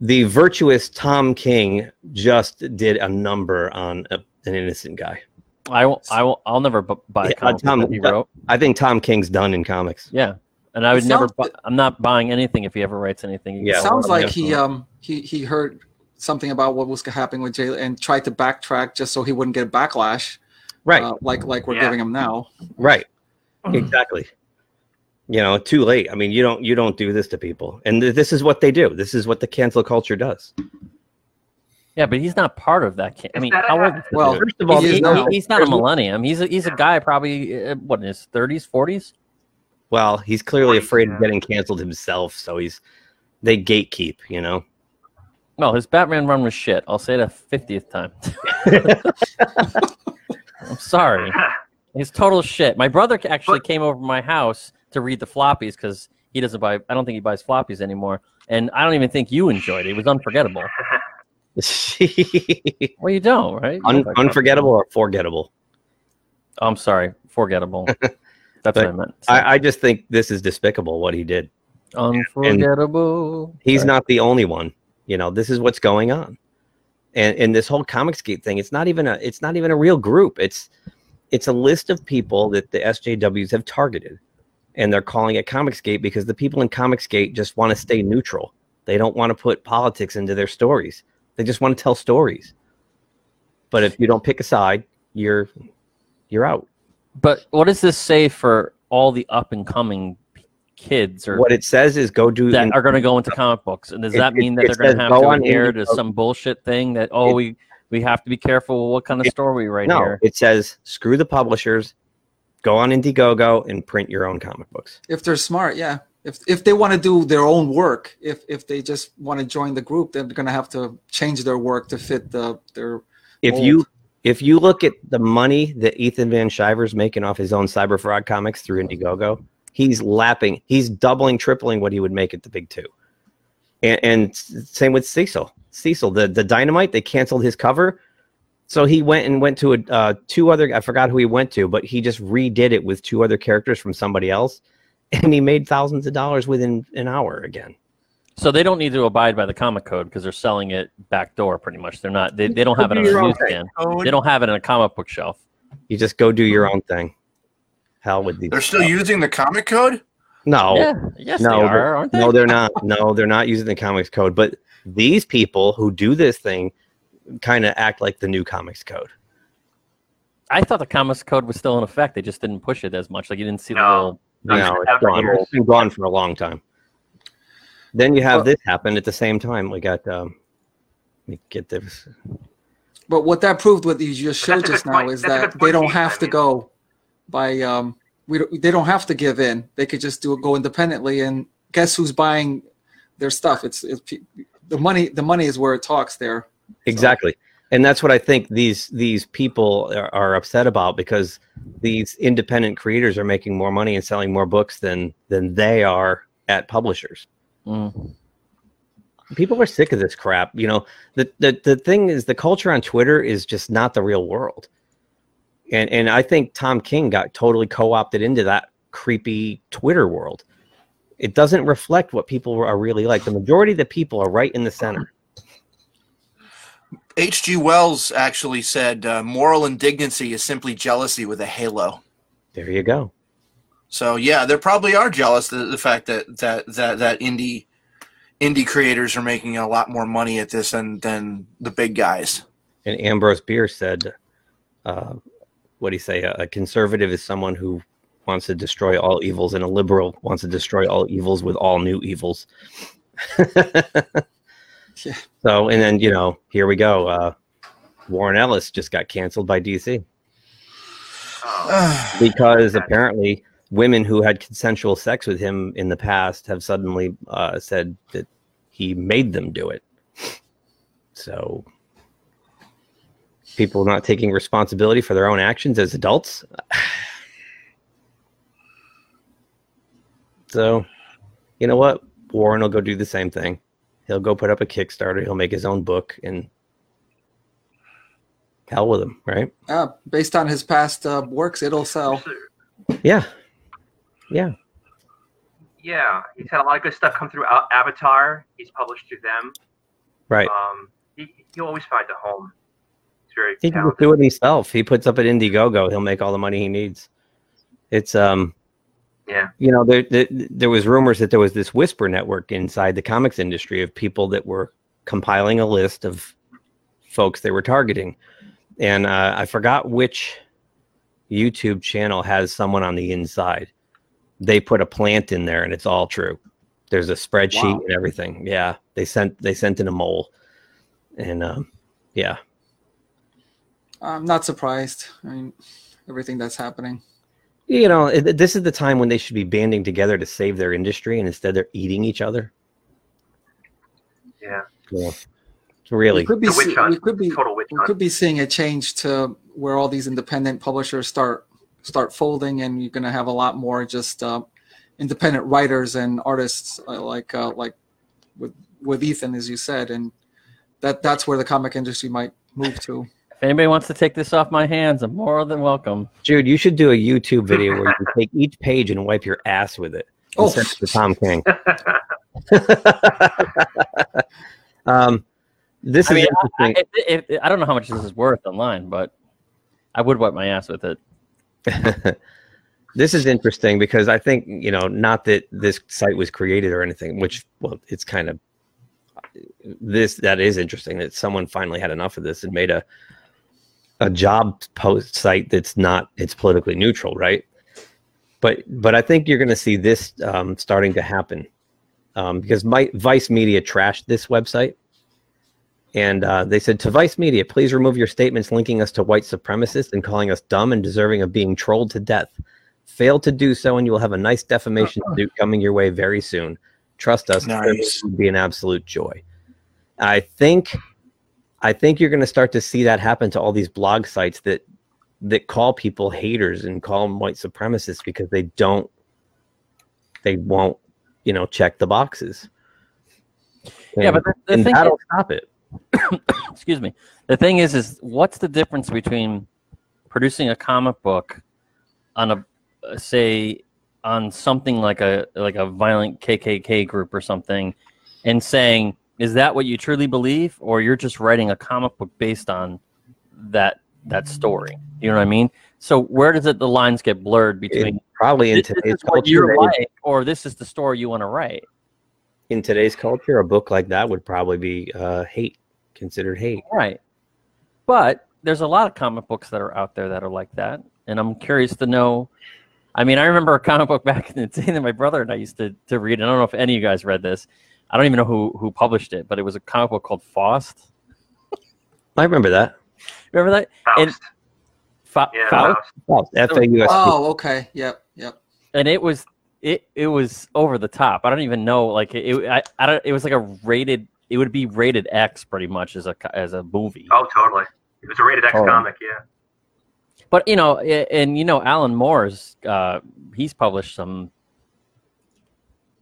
Speaker 1: the virtuous Tom King just did a number on a, an innocent guy.
Speaker 3: I will. I will. I'll never buy a
Speaker 1: Yeah,
Speaker 3: comic book
Speaker 1: Tom-
Speaker 3: that he wrote.
Speaker 1: I think Tom King's done in comics.
Speaker 3: Yeah, and I would
Speaker 5: It
Speaker 3: never.
Speaker 5: sounds-
Speaker 3: Bu- I'm not buying anything if he ever writes anything.
Speaker 1: Yeah,
Speaker 5: Sounds like he um he he heard something about what was happening with Jay and tried to backtrack just so he wouldn't get a backlash,
Speaker 1: Right,
Speaker 5: uh, like like we're
Speaker 4: Yeah.
Speaker 5: giving him now.
Speaker 1: right, exactly. You know, too late. I mean, you don't you don't do this to people, and th- this is what they do. This is what the cancel culture does.
Speaker 3: Yeah, but he's not part of that. Can- I mean, how old?
Speaker 5: Well,
Speaker 1: First of all,
Speaker 5: he is
Speaker 3: he-
Speaker 5: now.
Speaker 3: he's not a millennium. He's a, he's a guy probably uh, what in his 30s, 40s.
Speaker 1: well, he's clearly afraid of getting canceled himself, so he's they gatekeep. You know.
Speaker 3: No, his Batman run was shit. I'll say it a fiftieth time. I'm sorry. He's total shit. My brother actually
Speaker 4: But-
Speaker 3: came over to my house to read the floppies because he doesn't buy. I don't think he buys floppies anymore. And I don't even think you enjoyed it. It was unforgettable. Well, you don't, right? You
Speaker 1: Un-
Speaker 3: don't
Speaker 1: unforgettable or forgettable.
Speaker 3: Oh, I'm sorry, forgettable. That's what I meant.
Speaker 1: I, I just think this is despicable what he did.
Speaker 3: Unforgettable.
Speaker 1: He's
Speaker 3: Sorry.
Speaker 1: not the only one. You know, this is what's going on. And and this whole Comicsgate thing, it's not even a it's not even a real group. It's it's a list of people that the SJWs have targeted. And they're calling it Comicsgate because the people in Comicsgate just want to stay neutral. They don't want to put politics into their stories. They just want to tell stories. But if you don't pick a side, you're you're out.
Speaker 3: But what does this say for all the up and coming kids or
Speaker 1: What it says is go do
Speaker 3: that are going to go into comic books? And does
Speaker 1: It-
Speaker 3: that
Speaker 1: it-
Speaker 3: mean that
Speaker 1: it
Speaker 3: they're going to have
Speaker 1: go
Speaker 3: to
Speaker 1: on
Speaker 3: adhere to some bullshit thing that oh
Speaker 1: It-
Speaker 3: we we have to be careful what kind of
Speaker 1: It-
Speaker 3: story we write
Speaker 1: no,
Speaker 3: here?
Speaker 1: it says screw the publishers, go on Indiegogo and print your own comic books.
Speaker 5: If they're smart, yeah. If if they want to do their own work, if if they just want to join the group, they're gonna have to change their work to fit the their.
Speaker 1: If
Speaker 5: Old.
Speaker 1: you if you look at the money that Ethan Van Sciver's making off his own Cyberfrog comics through Indiegogo, he's lapping, he's doubling, tripling what he would make at the big two. And, and same with Cecil. Cecil, the the Dynamite, they canceled his cover, so he went and went to a uh, two other. I forgot who he went to, but he just redid it with two other characters from somebody else, and he made thousands of dollars within an hour again.
Speaker 3: So they don't need to abide by the comic code because they're selling it backdoor pretty much. They're not. They, they don't have it on
Speaker 1: Your
Speaker 3: a newsstand. They don't have it on a comic book shelf.
Speaker 1: You just go do your own thing. Hell with these.
Speaker 2: They're still using the comic code.
Speaker 1: no.
Speaker 3: Yeah, yes,
Speaker 1: no,
Speaker 3: they
Speaker 1: they're-
Speaker 3: are, aren't they?
Speaker 1: No, they're not. No, they're not using the comics code. But these people who do this thing kind of act like the new comics code.
Speaker 3: I thought the comics code was still in effect. They just didn't push it as much. Like you didn't see the
Speaker 4: No.
Speaker 3: little.
Speaker 1: No,
Speaker 4: That's
Speaker 1: it's gone.
Speaker 4: years.
Speaker 1: It's been gone for a long time. Then you have
Speaker 5: Well-
Speaker 1: this happen at the same time. We got um let me get this.
Speaker 5: But what that proved, what you just showed
Speaker 4: That's a
Speaker 5: just now, is that they don't have to go by um we don't, they don't have to give in. They could just do it go independently and guess who's buying their stuff? It's, it's the money. The money is where it talks there.
Speaker 1: Exactly. and that's what I think these these people are, are upset about because these independent creators are making more money and selling more books than than they are at publishers.
Speaker 3: Mm.
Speaker 1: People are sick of this crap. You know, the the the thing is the culture on Twitter is just not the real world. And and I think Tom King got totally co-opted into that creepy Twitter world. It doesn't reflect what people are really like. The majority of the people are right in the center.
Speaker 2: H.G. Wells actually said uh, moral indignancy is simply jealousy with a halo.
Speaker 1: There you go.
Speaker 2: So yeah, they probably are jealous the, the fact that that that that indie indie creators are making a lot more money at this than than the big guys.
Speaker 1: And Ambrose Bierce said, uh, "What do you say? A, a conservative is someone who wants to destroy all evils, and a liberal wants to destroy all evils with all new evils."
Speaker 5: Yeah.
Speaker 1: So, and then you know, here we go. Uh, Warren Ellis just got canceled by DC
Speaker 4: Oh,
Speaker 1: because apparently women who had consensual sex with him in the past have suddenly uh, said that he made them do it. So, people not taking responsibility for their own actions as adults. so, you know what? Warren will go do the same thing. He'll go put up a Kickstarter. He'll make his own book and hell with him, right?
Speaker 5: Yeah, based on his past uh, works, it'll sell.
Speaker 1: Yeah. Yeah.
Speaker 4: Yeah, he's had a lot of good stuff come through Avatar. He's published through them.
Speaker 1: Right.
Speaker 4: Um, he, he'll always find a home. He's very
Speaker 1: He can do it himself. He puts up an Indiegogo. He'll make all the money he needs. It's um,
Speaker 4: Yeah.
Speaker 1: you know, there, there there was rumors that there was this whisper network inside the comics industry of people that were compiling a list of folks they were targeting, and uh, I forgot which YouTube channel has someone on the inside. They put a plant in there, and it's all true. There's a spreadsheet
Speaker 5: Wow.
Speaker 1: and everything. Yeah, they sent they sent in a mole, and um, yeah,
Speaker 5: I'm not surprised. I mean, everything that's happening.
Speaker 1: you know, it, this is the time when they should be banding together to save their industry, and instead they're eating each other.
Speaker 4: Yeah.
Speaker 1: Yeah. Really,
Speaker 5: We could be, see- we could be,
Speaker 4: Total
Speaker 5: we could be seeing a change to where all these independent publishers start start folding, and you're going to have a lot more just uh, independent writers and artists uh, like uh, like with with Ethan, as you said, and that that's where the comic industry might move to.
Speaker 3: If anybody wants to take this off my hands, I'm more than welcome.
Speaker 1: Jude, you should do a YouTube video where you take each page and wipe your ass with it.
Speaker 5: Oh.
Speaker 1: send it to Tom King. um, this
Speaker 3: I
Speaker 1: is
Speaker 3: mean,
Speaker 1: interesting.
Speaker 3: I, it, it, I don't know how much this is worth online, but I would wipe my ass with it.
Speaker 1: this is interesting because I think you know, not that this site was created or anything, which well, it's kind of this that is interesting that someone finally had enough of this and made a a job post site that's not it's politically neutral, right? But but I think you're going to see this um, starting to happen um, because my, Vice Media trashed this website. And uh, they said to Vice Media, please remove your statements linking us to white supremacists and calling us dumb and deserving of being trolled to death. Fail to do so, and you will have a nice defamation suit coming your way very soon. Trust us,
Speaker 2: Nice.
Speaker 1: it would be an absolute joy. I think, I think you're going to start to see that happen to all these blog sites that that call people haters and call them white supremacists because they don't, they won't, you know, check the boxes.
Speaker 3: Yeah, but the, the
Speaker 1: and
Speaker 3: thing
Speaker 1: that'll
Speaker 3: is,
Speaker 1: stop it.
Speaker 3: excuse me. The thing is, is what's the difference between producing a comic book on a, uh, say, on something like a like a violent KKK group or something, and saying, is that what you truly believe, or you're just writing a comic book based on that that story? You know what I mean? So where does it the lines get blurred between
Speaker 1: Probably in today's
Speaker 3: is what you
Speaker 1: culture,
Speaker 3: like, or this is the story you want to write?
Speaker 1: in today's culture, a book like that would probably be uh, hate, considered hate.
Speaker 3: Right. But there's a lot of comic books that are out there that are like that. And I'm curious to know. I mean, I remember a comic book back in the day that my brother and I used to, to read. And I don't know if any of you guys read this. I don't even know who, who published it, but it was a comic book called Faust.
Speaker 1: I remember that.
Speaker 3: Remember that? And-
Speaker 4: Faust.
Speaker 3: Fa-
Speaker 4: Yeah,
Speaker 3: Faust?
Speaker 4: Faust.
Speaker 1: Oh, F A U S T.
Speaker 5: Oh, okay. Yep. Yep.
Speaker 3: And it was it it was over the top. I don't even know like it I, I don't it was like a rated it would be rated X pretty much as a as a movie.
Speaker 4: Oh, totally. It was a rated X
Speaker 3: Oh.
Speaker 4: comic. Yeah.
Speaker 3: But you know, and you know, Alan Moore's uh, he's published some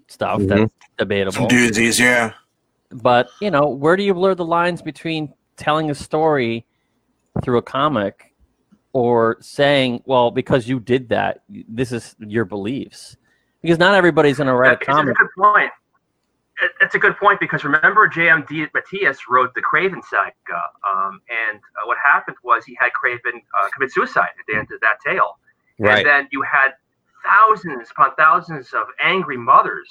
Speaker 3: stuff that's debatable.
Speaker 2: Some doozies, yeah.
Speaker 3: But you know, where do you blur the lines between telling a story through a comic or saying, "Well, because you did that, this is your beliefs"? Because not everybody's going to write a comic.
Speaker 4: It's a good point. It- It's a good point because remember J.M. DeMatteis wrote the Kraven saga, um, and uh, what happened was he had Kraven uh, commit suicide at the end of that tale.
Speaker 1: Right.
Speaker 4: And then you had thousands upon thousands of angry mothers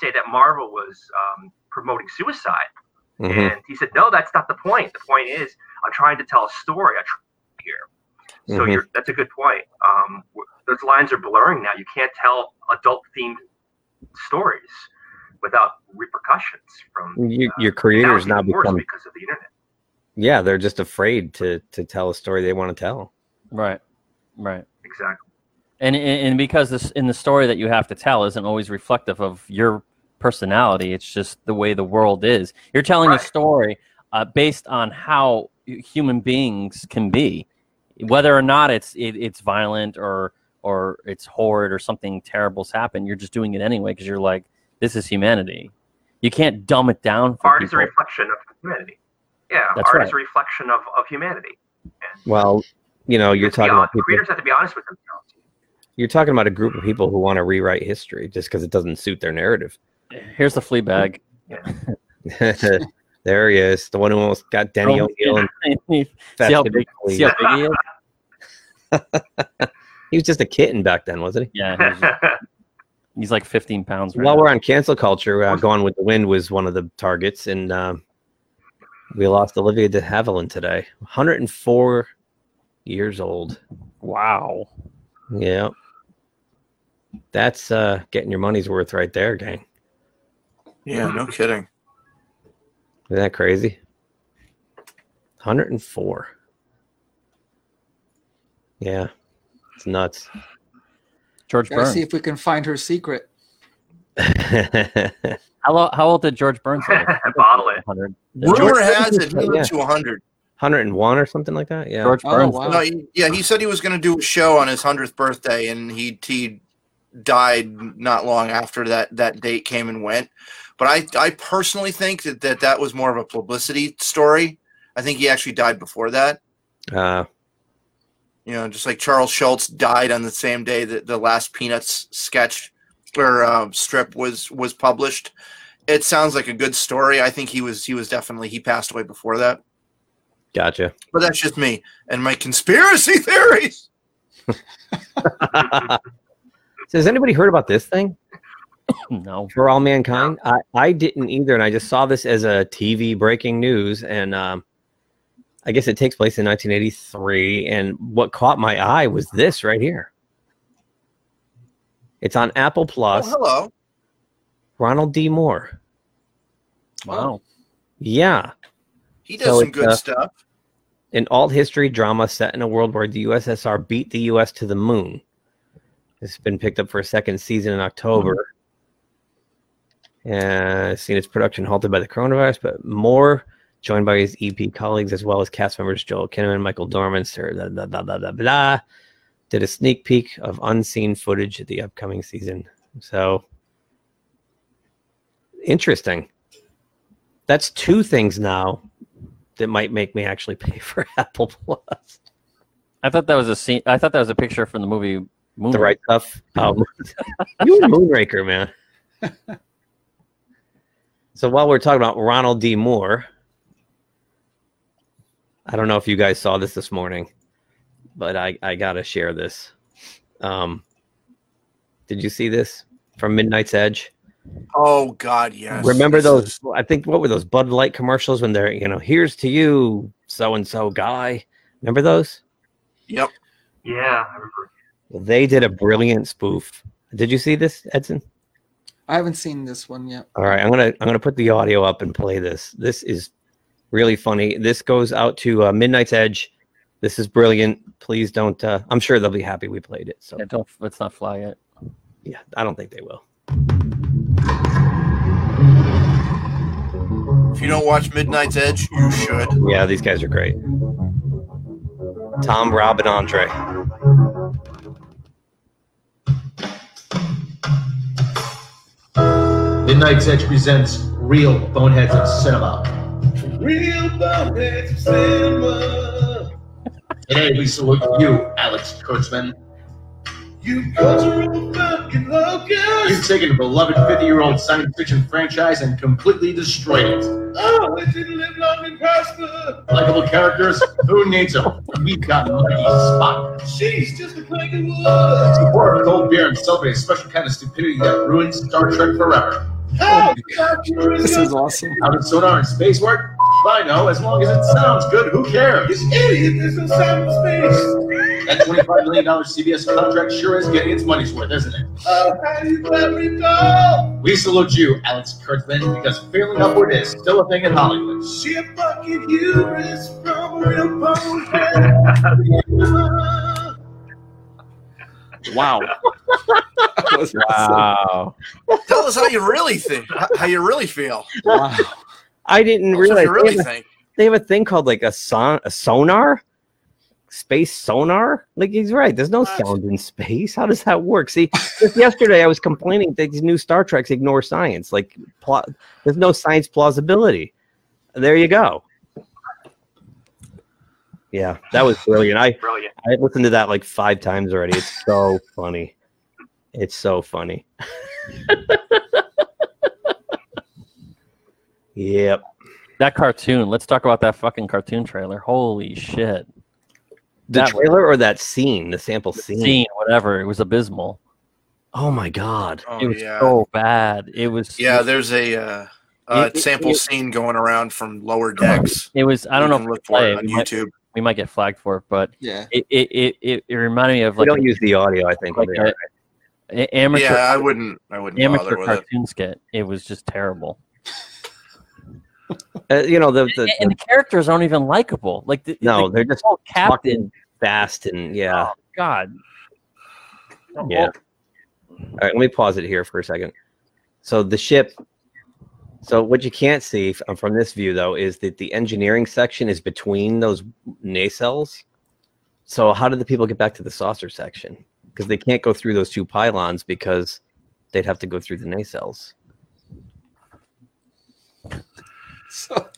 Speaker 4: say that Marvel was um, promoting suicide.
Speaker 1: Mhm.
Speaker 4: And he said, no, that's not the point. The point is, I'm trying to tell a story. I try here. So
Speaker 1: Mhm.
Speaker 4: you're, that's a good point. Um, those lines are blurring now. You can't tell adult-themed stories without repercussions from
Speaker 1: You,
Speaker 4: uh,
Speaker 1: your creators
Speaker 4: now
Speaker 1: now
Speaker 4: it's even worse
Speaker 1: become
Speaker 4: because of the internet.
Speaker 1: yeah they're just afraid to to tell a story they want to tell
Speaker 3: Right, right.
Speaker 4: Exactly.
Speaker 3: And and and because this in the story that you have to tell isn't always reflective of your personality. It's just the way the world is. You're telling
Speaker 4: Right.
Speaker 3: a story uh, based on how human beings can be, whether or not it's it, it's violent or or it's horrid or something terrible's happened. You're just doing it anyway because you're like, this is humanity. You can't dumb it down for
Speaker 4: Art is a reflection of humanity. Yeah,
Speaker 3: That's
Speaker 4: art
Speaker 3: right.
Speaker 4: is a reflection of, of humanity. And
Speaker 1: well you know
Speaker 4: you
Speaker 1: you're
Speaker 4: have to be
Speaker 1: talking about people
Speaker 4: creators have to be honest with themselves.
Speaker 1: You're talking about a group of people who want to rewrite history just because it doesn't suit their narrative
Speaker 3: Here's the flea bag.
Speaker 1: there he is the one who almost got denny
Speaker 3: Oh,
Speaker 1: o'neill
Speaker 3: see how big, see how big he is?
Speaker 1: he was just a kitten back then wasn't he
Speaker 3: Yeah, he's, he's like 15 pounds. Right
Speaker 1: while
Speaker 3: now.
Speaker 1: we're on cancel culture uh, gone with the wind was one of the targets and um, we lost olivia de havilland today 104 years old
Speaker 3: Wow.
Speaker 1: Yeah. That's uh getting your money's worth right there, gang.
Speaker 2: Yeah, no kidding.
Speaker 1: Isn't that crazy? 104. Yeah. It's nuts.
Speaker 3: George
Speaker 5: Gotta
Speaker 3: Burns.
Speaker 5: see if we can find her secret.
Speaker 3: How, lo- how old did George Burns live?
Speaker 4: Bottle it.
Speaker 3: 100.
Speaker 1: George
Speaker 2: Rumor has it he lived to 100.
Speaker 1: 101 or something like that. Yeah.
Speaker 3: George
Speaker 5: Oh,
Speaker 3: Burns.
Speaker 5: wow.
Speaker 2: No, he, yeah, he said he was going to do a show on his 100th birthday, and he he died not long after that that date came and went. But I I personally think that that, that was more of a publicity story. I think he actually died before that.
Speaker 1: Uh,
Speaker 2: You know, just like Charles Schulz died on the same day that the last Peanuts sketch or uh, strip was was published. It sounds like a good story. I think he was he was definitely he passed away before that.
Speaker 1: gotcha.
Speaker 2: But that's just me and my conspiracy theories.
Speaker 1: so has anybody heard about this thing?
Speaker 3: No.
Speaker 1: For all mankind? I, I didn't either, and I just saw this as a TV breaking news, and um, I guess it takes place in 1983. And what caught my eye was this right here. It's on Apple
Speaker 2: Oh,
Speaker 1: Plus.
Speaker 2: hello.
Speaker 1: Ronald D. Moore.
Speaker 3: Wow.
Speaker 1: Yeah,
Speaker 2: He does
Speaker 1: So
Speaker 2: some good
Speaker 1: uh,
Speaker 2: stuff.
Speaker 1: an alt history drama set in a world where the USSR beat the US to the moon. It's been picked up for a second season in hmm. October. And seen its production halted by the coronavirus, but Moore, joined by his EP colleagues as well as cast members Joel Kinnaman, Michael Dorman, Sir, blah, blah, blah, blah, blah, blah, did a sneak peek of unseen footage of the upcoming season. So interesting. That's two things now that might make me actually pay for Apple Plus.
Speaker 3: I thought that was a scene. I thought that was a picture from the movie Moon.
Speaker 1: The right stuff. Oh, you a Moonraker, man. so while we're talking about Ronald D. Moore, I don't know if you guys saw this this morning, but I I gotta share this. Um, did you see this from Midnight's Edge?
Speaker 2: Oh God, yes.
Speaker 1: Remember
Speaker 2: This
Speaker 1: those?
Speaker 2: is-
Speaker 1: I think what were those Bud Light commercials when they're you know here's to you so and so guy. Remember those?
Speaker 2: Yep.
Speaker 4: Yeah, I remember.
Speaker 1: Well, they did a brilliant spoof. Did you see this, Edson?
Speaker 5: I haven't seen this one yet.
Speaker 1: All right, I'm gonna I'm gonna put the audio up and play this. This is really funny. This goes out to uh, Midnight's Edge. This is brilliant. Please don't. Uh, I'm sure they'll be happy we played it. So
Speaker 3: Yeah, don't let's not fly it.
Speaker 1: yeah, I don't think they will.
Speaker 2: If you don't watch Midnight's Edge, you should.
Speaker 1: Yeah, these guys are great. Tom, Rob, and Andre.
Speaker 6: Midnight's Edge presents Real Boneheads of Cinema.
Speaker 7: Real boneheads of cinema.
Speaker 6: Today we salute you, Alex Kurtzman.
Speaker 7: You cultural fucking locust.
Speaker 6: You've taken a beloved 50-year-old science fiction franchise and completely destroyed it.
Speaker 7: Oh, it didn't live long and prosper.
Speaker 6: Likable characters, who needs them? We've got Mighty Spock.
Speaker 7: She's just a plank of wood.
Speaker 6: Pour a cold beer and celebrate a special kind of stupidity that ruins Star Trek forever.
Speaker 7: How oh,
Speaker 5: This is awesome.
Speaker 6: How does sonar and space work? I know, as long as it sounds good, who cares?
Speaker 7: This idiot, there's no sound in space.
Speaker 6: That $25 million CBS contract sure is getting its money's worth, isn't it?
Speaker 7: Oh, how do you let me go?
Speaker 6: We salute you, Alex Kurtzman, because failing upward is still a thing in Hollywood.
Speaker 7: She a fucking hubris from a real bonehead.
Speaker 5: Wow. That awesome.
Speaker 3: Wow.
Speaker 2: Tell us how you really think, how how you really feel.
Speaker 5: Wow.
Speaker 1: I didn't
Speaker 2: Tell us what
Speaker 1: realize
Speaker 2: you really
Speaker 1: they, have a, they have a thing called like a son a sonar, space sonar. Like he's right. There's no uh, sound in space. How does that work? See, just yesterday I was complaining that these new Star Treks ignore science. Like, pl- there's no science plausibility. There you go. Yeah, that was brilliant. I
Speaker 4: Brilliant.
Speaker 1: I listened to that like five times already. It's so funny. It's so funny. yep.
Speaker 3: That cartoon. Let's talk about that fucking cartoon trailer. Holy shit.
Speaker 1: The
Speaker 3: That-
Speaker 1: trailer or that scene, the sample scene.
Speaker 3: Scene, whatever. It was abysmal.
Speaker 1: Oh my god.
Speaker 2: Oh,
Speaker 3: it was
Speaker 2: yeah.
Speaker 3: so bad. It was.
Speaker 2: Yeah, there's a uh, uh,
Speaker 3: It- it-
Speaker 2: sample
Speaker 3: it-
Speaker 2: scene going around from Lower Decks.
Speaker 3: It was. I don't
Speaker 2: You
Speaker 3: know if
Speaker 2: look for it
Speaker 3: it.
Speaker 2: on
Speaker 3: We might,
Speaker 2: YouTube.
Speaker 3: We might get flagged for it, but
Speaker 5: Yeah.
Speaker 3: it it, it, it, it reminded me of
Speaker 1: We
Speaker 3: like,
Speaker 1: don't use the audio, I think.
Speaker 3: like
Speaker 1: on
Speaker 3: a, a- amateur
Speaker 2: Yeah, I wouldn't. I wouldn't
Speaker 3: amateur
Speaker 2: bother with it.
Speaker 3: skit. It was just terrible.
Speaker 1: uh, you know, the, the,
Speaker 3: and, and the characters aren't even likable. Like the,
Speaker 1: no,
Speaker 3: the
Speaker 1: they're just
Speaker 3: whole captain.
Speaker 1: talking fast and yeah.
Speaker 3: Oh, God.
Speaker 1: Yeah. All right, let me pause it here for a second. So the ship. So what you can't see uh, from this view though is that the engineering section is between those nacelles. So how did the people get back to the saucer section? Because they can't go through those two pylons because they'd have to go through the nacelles.
Speaker 5: So,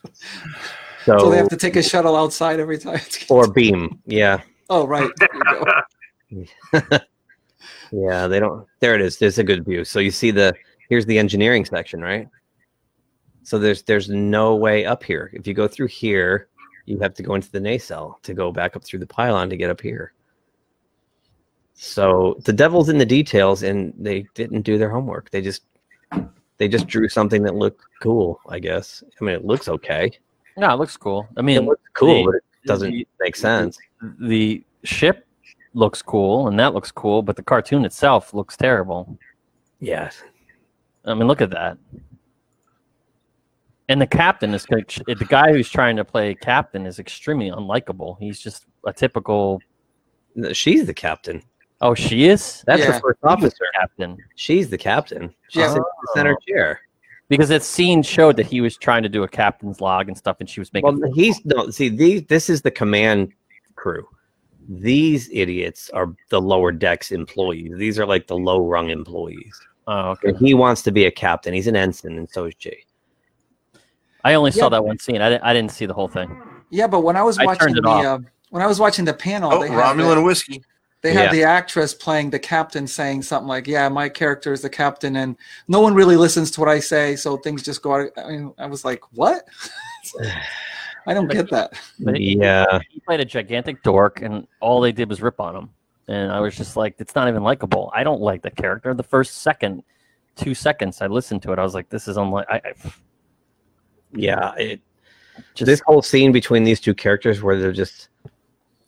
Speaker 1: So,
Speaker 5: so they have to take a shuttle outside every time.
Speaker 1: or beam, yeah,
Speaker 5: oh, right. There you go.
Speaker 1: yeah. They don't. There it is. There's a good view. So you see the here's the engineering section, right? So there's there's no way up here. If you go through here, you have to go into the nacelle to go back up through the pylon to get up here. So the devil's in the details, and they didn't do their homework. They just they just drew something that looked cool. I guess. I mean, it looks okay.
Speaker 3: No, it looks cool. I mean, It
Speaker 1: looks cool,
Speaker 3: the-
Speaker 1: but it doesn't
Speaker 3: the-
Speaker 1: make sense.
Speaker 3: the ship looks cool and that looks cool, but the cartoon itself looks terrible.
Speaker 1: Yes.
Speaker 3: I mean, look at that. And the captain is the guy who's trying to play captain is extremely unlikable. He's just a typical.
Speaker 1: No, she's the captain.
Speaker 3: Oh, she is
Speaker 1: That's
Speaker 5: Yeah.
Speaker 1: the first officer.
Speaker 3: captain
Speaker 1: She's the captain. She's
Speaker 5: Yeah.
Speaker 1: in oh. the center chair.
Speaker 3: because that scene showed that he was trying to do a captain's log and stuff, and she was making.
Speaker 1: Well, he's no. See, these. This is the command crew. These idiots are the lower decks employees. These are like the low rung employees.
Speaker 3: oh, okay.
Speaker 1: And he wants to be a captain. He's an ensign, and so is she.
Speaker 3: I only saw that one scene. I didn't. I didn't see the whole thing.
Speaker 5: Yeah, but when I was
Speaker 3: I
Speaker 5: watching
Speaker 3: turned
Speaker 5: the uh, when I was watching the panel,
Speaker 2: Oh,
Speaker 5: they had
Speaker 2: Romulan
Speaker 5: the,
Speaker 2: whiskey.
Speaker 5: they had
Speaker 1: Yeah.
Speaker 5: the actress playing the captain saying something like, "Yeah, my character is the captain, and no one really listens to what I say, so things just go out." I mean, I was like, "What?" I don't get that.
Speaker 3: But he-
Speaker 1: Yeah,
Speaker 3: He played a gigantic dork, and all they did was rip on him. And I was just like, it's not even likable. I don't like the character. The first second, two seconds, I listened to it. I was like, this is unlike. I, I
Speaker 1: yeah. It,
Speaker 3: just
Speaker 1: this whole scene between these two characters, where they're just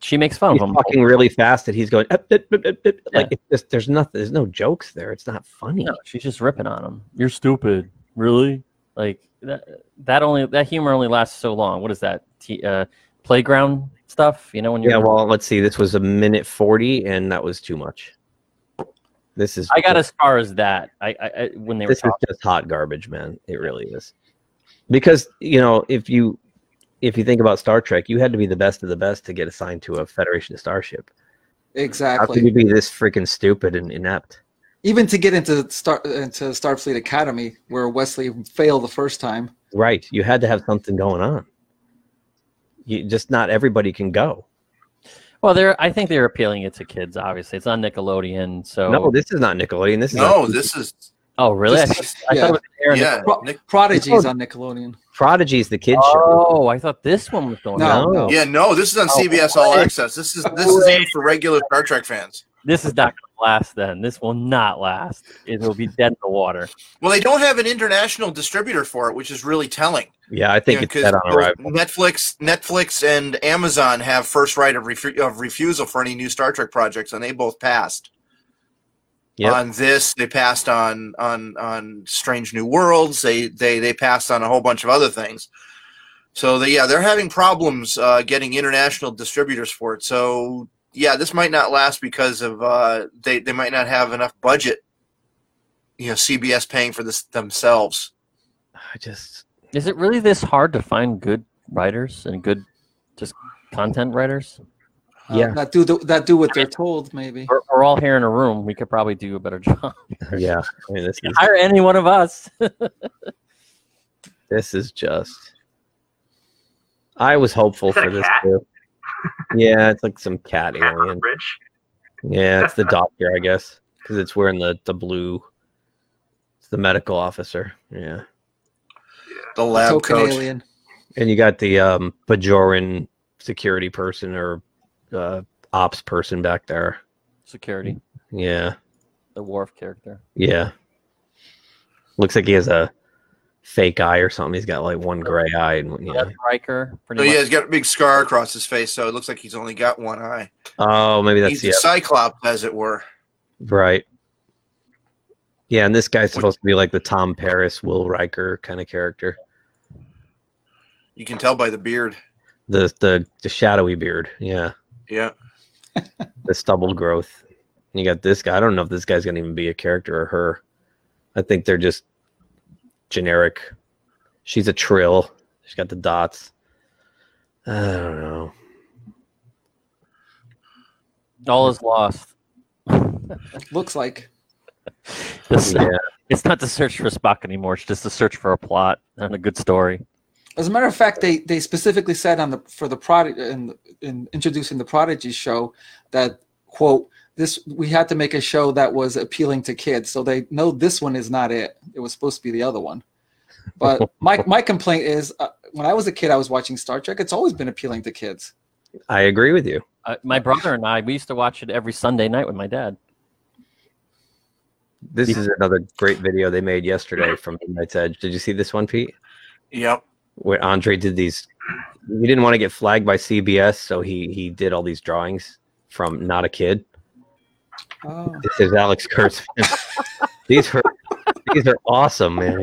Speaker 3: she makes fun
Speaker 1: he's
Speaker 3: of him.
Speaker 1: talking really fast, and he's going up, up, up, up, up.
Speaker 3: Yeah.
Speaker 1: like it's just there's nothing. There's no jokes there. It's not funny.
Speaker 3: No, she's just ripping on him. You're stupid. Really? Like that? That only that humor only lasts so long. What is that? T, uh, playground stuff? You know when you're.
Speaker 1: Yeah, well, let's see. This was a minute forty, and that was too much. This is.
Speaker 3: I got as far as that. I, I, I when they were
Speaker 1: This is
Speaker 3: talking.
Speaker 1: just hot garbage, man. It really is. Because you know if you if you think about Star Trek, you had to be the best of the best to get assigned to a Federation starship. How
Speaker 5: Exactly.
Speaker 1: could you be this freaking stupid and inept?
Speaker 5: Even to get into Star into Starfleet Academy, where Wesley failed the first time.
Speaker 1: Right, you had to have something going on. You just not everybody can go.
Speaker 3: Well, they're I think they're appealing it to kids. Obviously, it's on Nickelodeon. So
Speaker 1: No, this is not Nickelodeon. This is
Speaker 2: No,
Speaker 1: on-
Speaker 2: this is
Speaker 3: oh really? I,
Speaker 5: This-
Speaker 3: I
Speaker 5: yeah.
Speaker 3: thought it was airing
Speaker 2: yeah.
Speaker 5: Pro-
Speaker 2: Nick-
Speaker 5: Prodigy's oh. on Nickelodeon.
Speaker 1: Prodigy's the kids show.
Speaker 3: Oh, I thought this one was going.
Speaker 5: No,
Speaker 3: on.
Speaker 5: no.
Speaker 2: Yeah, no, this is on
Speaker 3: Oh,
Speaker 2: CBS All
Speaker 3: what?
Speaker 2: Access. This is this is aimed for regular Star Trek fans.
Speaker 3: This is not going to last. Then this will not last. It will be dead in the water.
Speaker 2: Well, they don't have an international distributor for it, which is really telling.
Speaker 1: Yeah, I think
Speaker 2: You know,
Speaker 1: it's
Speaker 2: 'cause
Speaker 1: dead on arrival.
Speaker 2: Netflix, Netflix, and Amazon have first right of, refu- of refusal for any new Star Trek projects, and they both passed.
Speaker 1: Yep.
Speaker 2: On this, they passed on on on Strange New Worlds. They they they passed on a whole bunch of other things. So they, yeah, they're having problems uh, getting international distributors for it. So yeah, this might not last because of uh, they they might not have enough budget. You know, CBS paying for this themselves.
Speaker 1: I just
Speaker 3: Is it really this hard to find good writers and good just content writers?
Speaker 5: Uh,
Speaker 1: Yeah.
Speaker 5: that do the, that do what they're told. Maybe.
Speaker 3: We're, we're all here in a room. We could probably do a better job.
Speaker 1: yeah. I mean, this is
Speaker 3: Hire any one of us.
Speaker 1: this is just. I was hopeful for this
Speaker 4: cat?
Speaker 1: too. Yeah, it's like some cat
Speaker 4: Cat
Speaker 1: alien.
Speaker 4: bridge.
Speaker 1: Yeah, it's the doctor, I guess, because it's wearing the the blue. It's the medical officer. Yeah,
Speaker 2: The lab
Speaker 5: Token
Speaker 2: coat.
Speaker 5: alien.
Speaker 1: and you got the um Bajoran security person or uh, ops person back there.
Speaker 3: Security,
Speaker 1: Yeah,
Speaker 3: the Worf character.
Speaker 1: yeah. Looks like he has a fake eye or something. He's got like one gray eye, and yeah.
Speaker 3: Riker. Pretty
Speaker 2: So
Speaker 3: much.
Speaker 2: yeah, he's got a big scar across his face, so it looks like he's only got one eye.
Speaker 1: Oh, maybe that's
Speaker 2: he's
Speaker 1: the
Speaker 2: a Cyclops, as it were.
Speaker 1: Right. Yeah, and this guy's supposed to be like the Tom Paris, Will Riker kind of character.
Speaker 2: You can tell by the beard.
Speaker 1: The the the shadowy beard. Yeah.
Speaker 2: Yeah.
Speaker 1: The stubble growth. And you got this guy. I don't know if this guy's gonna even be a character or her. I think they're just generic. She's a trill. She's got the dots. I don't know.
Speaker 3: All is lost.
Speaker 5: Looks like.
Speaker 3: This-
Speaker 1: Yeah.
Speaker 3: It's not the search for Spock anymore. It's just the search for a plot and a good story.
Speaker 5: As a matter of fact, they they specifically said on the for the product in in introducing the Prodigy show that quote this we had to make a show that was appealing to kids. So they know this one is not it. It was supposed to be the other one. But my my complaint is uh, when I was a kid, I was watching Star Trek. It's always been appealing to kids.
Speaker 1: I agree with you.
Speaker 3: Uh, my brother and I, we used to watch it every Sunday night with my dad.
Speaker 1: This is another great video they made yesterday from Midnight's Edge. Did you see this one, Pete?
Speaker 2: Yep.
Speaker 1: Where Andre did these. He didn't want to get flagged by CBS, so he he did all these drawings from Not a Kid.
Speaker 5: Oh.
Speaker 1: This is Alex Kurtzman. these are these are awesome, man.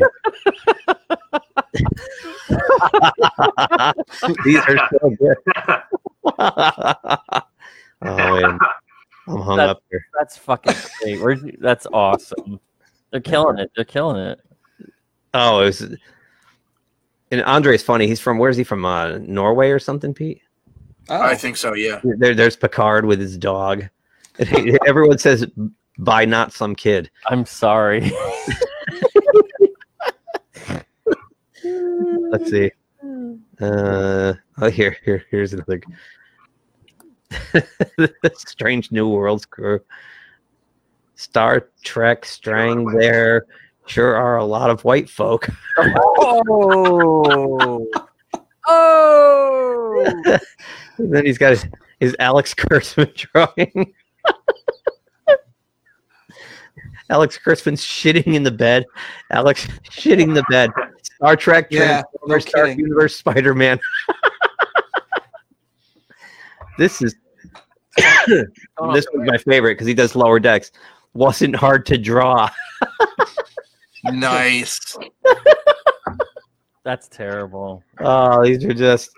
Speaker 1: these are so good. oh man, I'm hung
Speaker 3: That-
Speaker 1: up here.
Speaker 3: That's fucking great. Where's you- that's awesome. They're killing it. They're killing it.
Speaker 1: Oh, it was. And Andre's funny. He's from where's he from? Uh, Norway or something, Pete?
Speaker 5: Oh.
Speaker 2: I think so. Yeah.
Speaker 1: There, there's Picard with his dog. Everyone says, "By not some kid."
Speaker 3: I'm sorry.
Speaker 1: Let's see. Uh, oh, here, here, here's another. Strange New Worlds crew. Star Trek Strang. There sure are a lot of white folk.
Speaker 3: oh. Oh.
Speaker 1: And then he's got his, his Alex Kurtzman drawing. Alex Kurtzman's shitting in the bed. Alex shitting the bed. Star Trek,
Speaker 5: Yeah, no
Speaker 1: Star. Universe, Spider Man. this is this was my favorite because he does lower decks. Wasn't hard to draw.
Speaker 2: Nice.
Speaker 3: That's terrible.
Speaker 1: Oh, these are just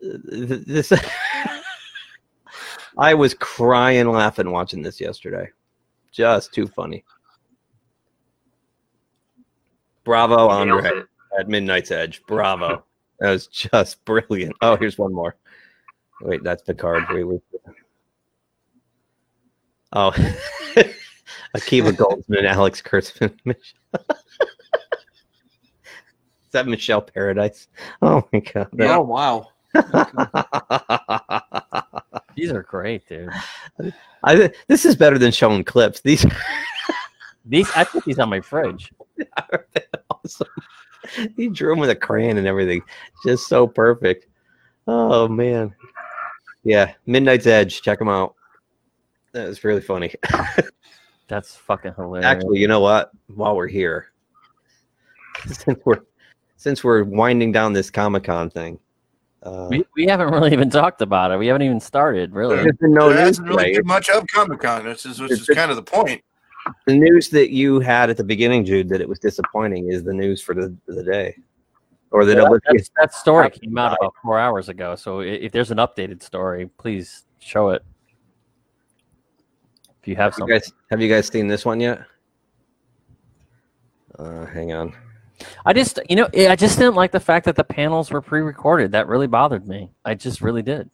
Speaker 1: this. I was crying laughing watching this yesterday. Just too funny. Bravo,
Speaker 4: Nails
Speaker 1: Andre. at Midnight's Edge. Bravo. That was just brilliant. Oh, here's one more. Wait, that's Picard. Wait, wait. Oh, Akiva Goldsman and Alex Kurtzman. Is that Michelle Paradise? Oh my god.
Speaker 5: Oh wow.
Speaker 3: These are great, dude.
Speaker 1: I, this is better than showing clips. These
Speaker 3: These I put these on my fridge.
Speaker 1: awesome. He drew them with a crayon and everything. Just so perfect. Oh man. Yeah, Midnight's Edge. Check them out. That was really funny.
Speaker 3: That's fucking hilarious.
Speaker 1: Actually, you know what? While we're here, since we're since we're winding down this Comic Con thing, uh,
Speaker 3: we, we haven't really even talked about it. We haven't even started, really.
Speaker 1: there's been no
Speaker 2: there
Speaker 1: news
Speaker 2: hasn't really
Speaker 1: today.
Speaker 2: been much of Comic Con, which is which is kind of the point.
Speaker 1: The news that you had at the beginning, Jude, that it was disappointing, is the news for the, the day, or that
Speaker 3: Well,
Speaker 1: Olivia-
Speaker 3: that's- that story came out about four hours ago. So if there's an updated story, please show it. If you have
Speaker 1: Have you guys have you guys seen this one yet? Uh, hang on.
Speaker 3: I just, you know, I just didn't like the fact that the panels were pre-recorded. That really bothered me. I just really did.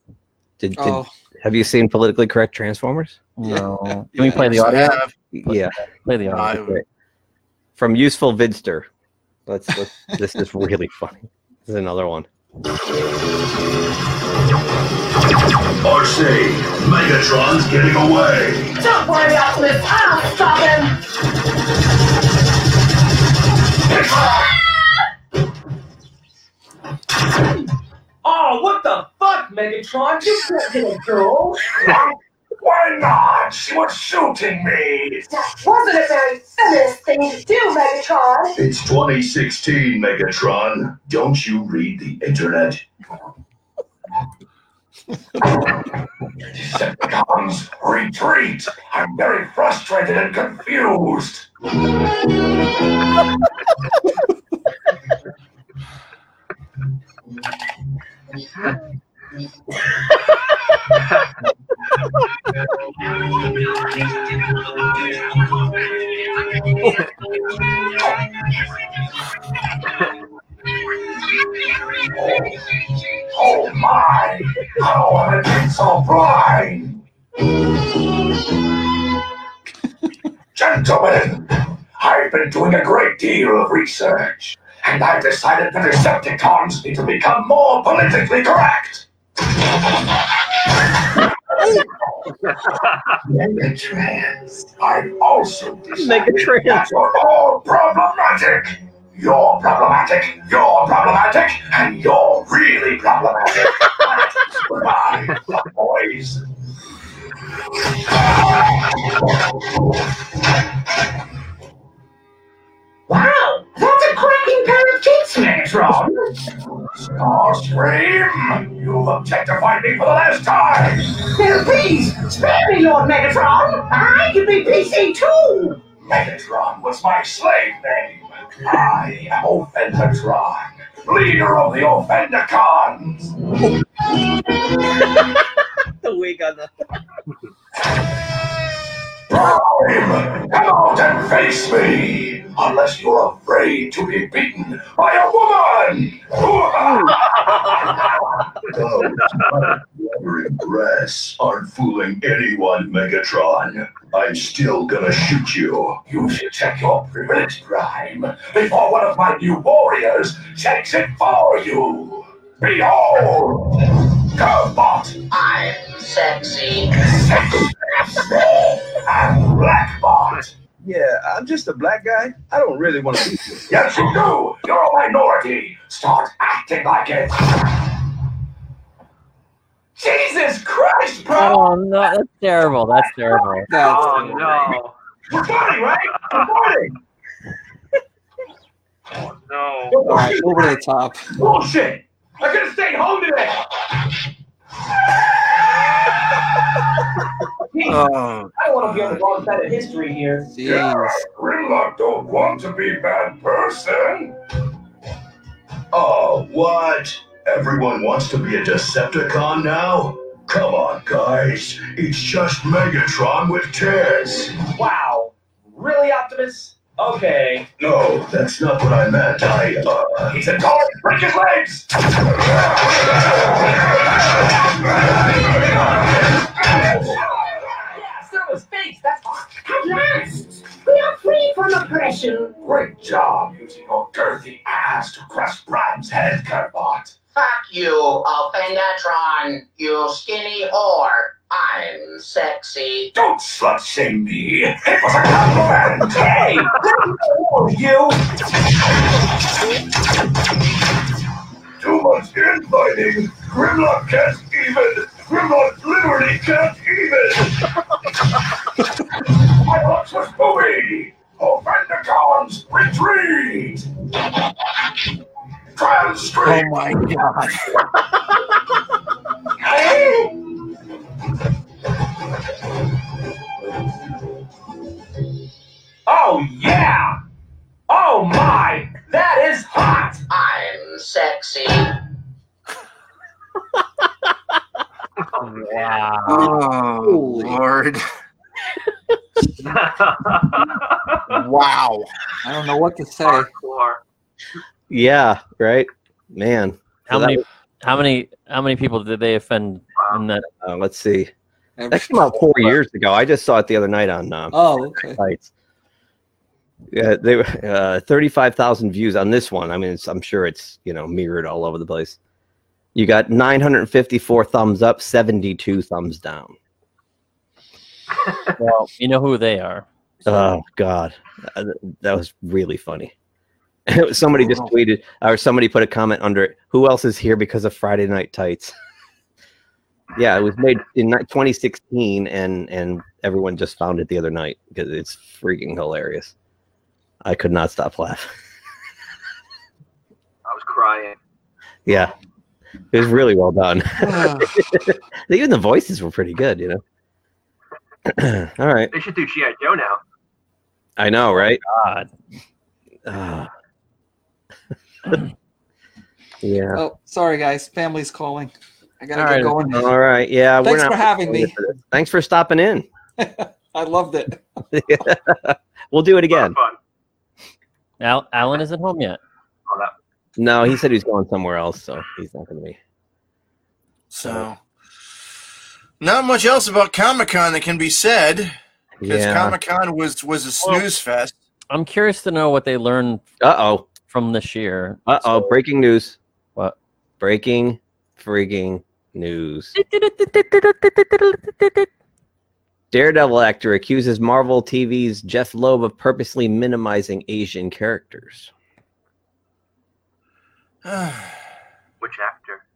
Speaker 1: Did, did
Speaker 5: Oh,
Speaker 1: have you seen politically correct Transformers?
Speaker 3: No. Can we play the
Speaker 2: Yes, I
Speaker 3: audio?
Speaker 1: Yeah,
Speaker 3: Play the audio.
Speaker 2: I-
Speaker 1: From Useful Vidster. Let's, let's this is really funny. This is another one.
Speaker 7: Arcee, Megatron's getting away.
Speaker 8: Don't worry, Optimus. I'll stop him.
Speaker 6: Oh, what the fuck, Megatron? You can't hit a girl.
Speaker 7: Why not? She was shooting me.
Speaker 8: That wasn't a very feminist thing to do, Megatron.
Speaker 7: It's 2016, Megatron. Don't you read the internet? Decepticons, retreat! I'm very frustrated and confused. Oh my! I been so blind? Gentlemen, I've been doing a great deal of research, and I've decided that the Decepticons need to become more politically correct. Megatrans. I've also decided
Speaker 1: Megatrans.
Speaker 7: that you're all problematic. You're problematic, you're problematic, and you're really problematic. Goodbye, boys.
Speaker 8: Wow, that's a cracking pair of tits, Megatron.
Speaker 7: Starscream, you've objectified me for the last time.
Speaker 8: Now, please, spare me, Lord Megatron. I can be PC too.
Speaker 7: Megatron was my slave name. I am Offendertron, leader of the Offendicons.
Speaker 1: The wig on the
Speaker 7: Prime, come out and face me, unless you're afraid to be beaten by a woman. Dress aren't fooling anyone, Megatron. I'm still gonna shoot you. You should check your privilege, Prime, before one of my new warriors checks it for you. Behold, Curvebot
Speaker 8: I'm sexy.
Speaker 7: Sexy and Blackbot.
Speaker 9: Yeah, I'm just a black guy. I don't really want to be here.
Speaker 7: Yes, you do. You're a minority. Start acting like it. Jesus Christ, bro!
Speaker 3: Oh no, that's terrible. That's terrible.
Speaker 5: that's
Speaker 4: Oh no.
Speaker 7: We're funny, right? We're funny.
Speaker 4: Oh no.
Speaker 5: all right. Over the top.
Speaker 7: Bullshit. I could have stayed home today.
Speaker 2: Oh,
Speaker 6: I don't want to be on the wrong side of history here.
Speaker 5: Jeez.
Speaker 7: Grimlock don't want to be a bad person. Oh, what? Everyone wants to be a Decepticon now? Come on, guys. It's just Megatron with tears.
Speaker 6: Wow. Really, Optimus?
Speaker 7: Okay. No, that's not what I meant. I, uh... He's a dog! Break his legs!
Speaker 8: His face, that's all. At last, we are free from oppression.
Speaker 7: Great job using your girthy ass to crush Brian's head, Curvebot.
Speaker 10: Fuck you, Offendertron, you skinny whore. I'm sexy.
Speaker 7: Don't slut shame me. It was a compliment. hey, you. Too much infighting. Grimlock can't even. Grimlock literally can't even. My box was movie. Ophenatons, retreat. Transstream.
Speaker 2: Oh my god.
Speaker 7: Oh yeah! Oh my! That is hot!
Speaker 10: I'm sexy.
Speaker 3: Wow.
Speaker 2: Oh Lord. wow.
Speaker 5: I don't know what to say.
Speaker 4: Hardcore.
Speaker 1: Yeah, right, man.
Speaker 3: How
Speaker 1: So
Speaker 3: many?
Speaker 1: was-
Speaker 3: How many? How many people did they offend in that?
Speaker 1: uh, let's see.
Speaker 5: Every-
Speaker 1: That came out four years ago. I just saw it the other night on uh,
Speaker 5: Oh, okay.
Speaker 1: sites. Yeah, they were uh, thirty-five thousand views on this one. I mean, it's, I'm sure it's you know mirrored all over the place. You got nine hundred fifty-four thumbs up, seventy-two thumbs down.
Speaker 3: Well, you know who they are.
Speaker 1: Oh God, Uh, that was really funny. somebody just tweeted, or somebody put a comment under it. Who else is here because of Friday Night Tights? yeah, it was made in 2016, and and everyone just found it the other night because it's freaking hilarious. I could not stop laughing.
Speaker 4: I was crying.
Speaker 1: Yeah, it was really well done. Even the voices were pretty good, you know. All right,
Speaker 4: They should do G.I. Joe now.
Speaker 1: I know, right?
Speaker 3: God.
Speaker 1: Ah. Yeah.
Speaker 5: Oh, sorry guys, family's calling. I gotta
Speaker 3: All
Speaker 5: get
Speaker 3: right.
Speaker 5: going.
Speaker 1: All right. Yeah. we're
Speaker 5: Thanks
Speaker 1: not
Speaker 5: for having me.
Speaker 1: for. Thanks for stopping in.
Speaker 5: I loved it.
Speaker 1: we'll do it again.
Speaker 4: of fun.
Speaker 3: Al- Alan isn't home yet.
Speaker 4: Oh, that,
Speaker 1: No, he said he's going somewhere else, so he's not going to be.
Speaker 2: So, not much else about Comic Con that can be said because
Speaker 1: Yeah.
Speaker 2: Comic Con was was a snooze fest.
Speaker 3: I'm curious to know what they learned
Speaker 1: Uh oh.
Speaker 3: From this year.
Speaker 1: Uh oh.
Speaker 3: So-
Speaker 1: Breaking news.
Speaker 3: What?
Speaker 1: Breaking freaking news. Daredevil actor accuses Marvel TV's Jeph Loeb of purposely minimizing Asian characters.
Speaker 4: which actor?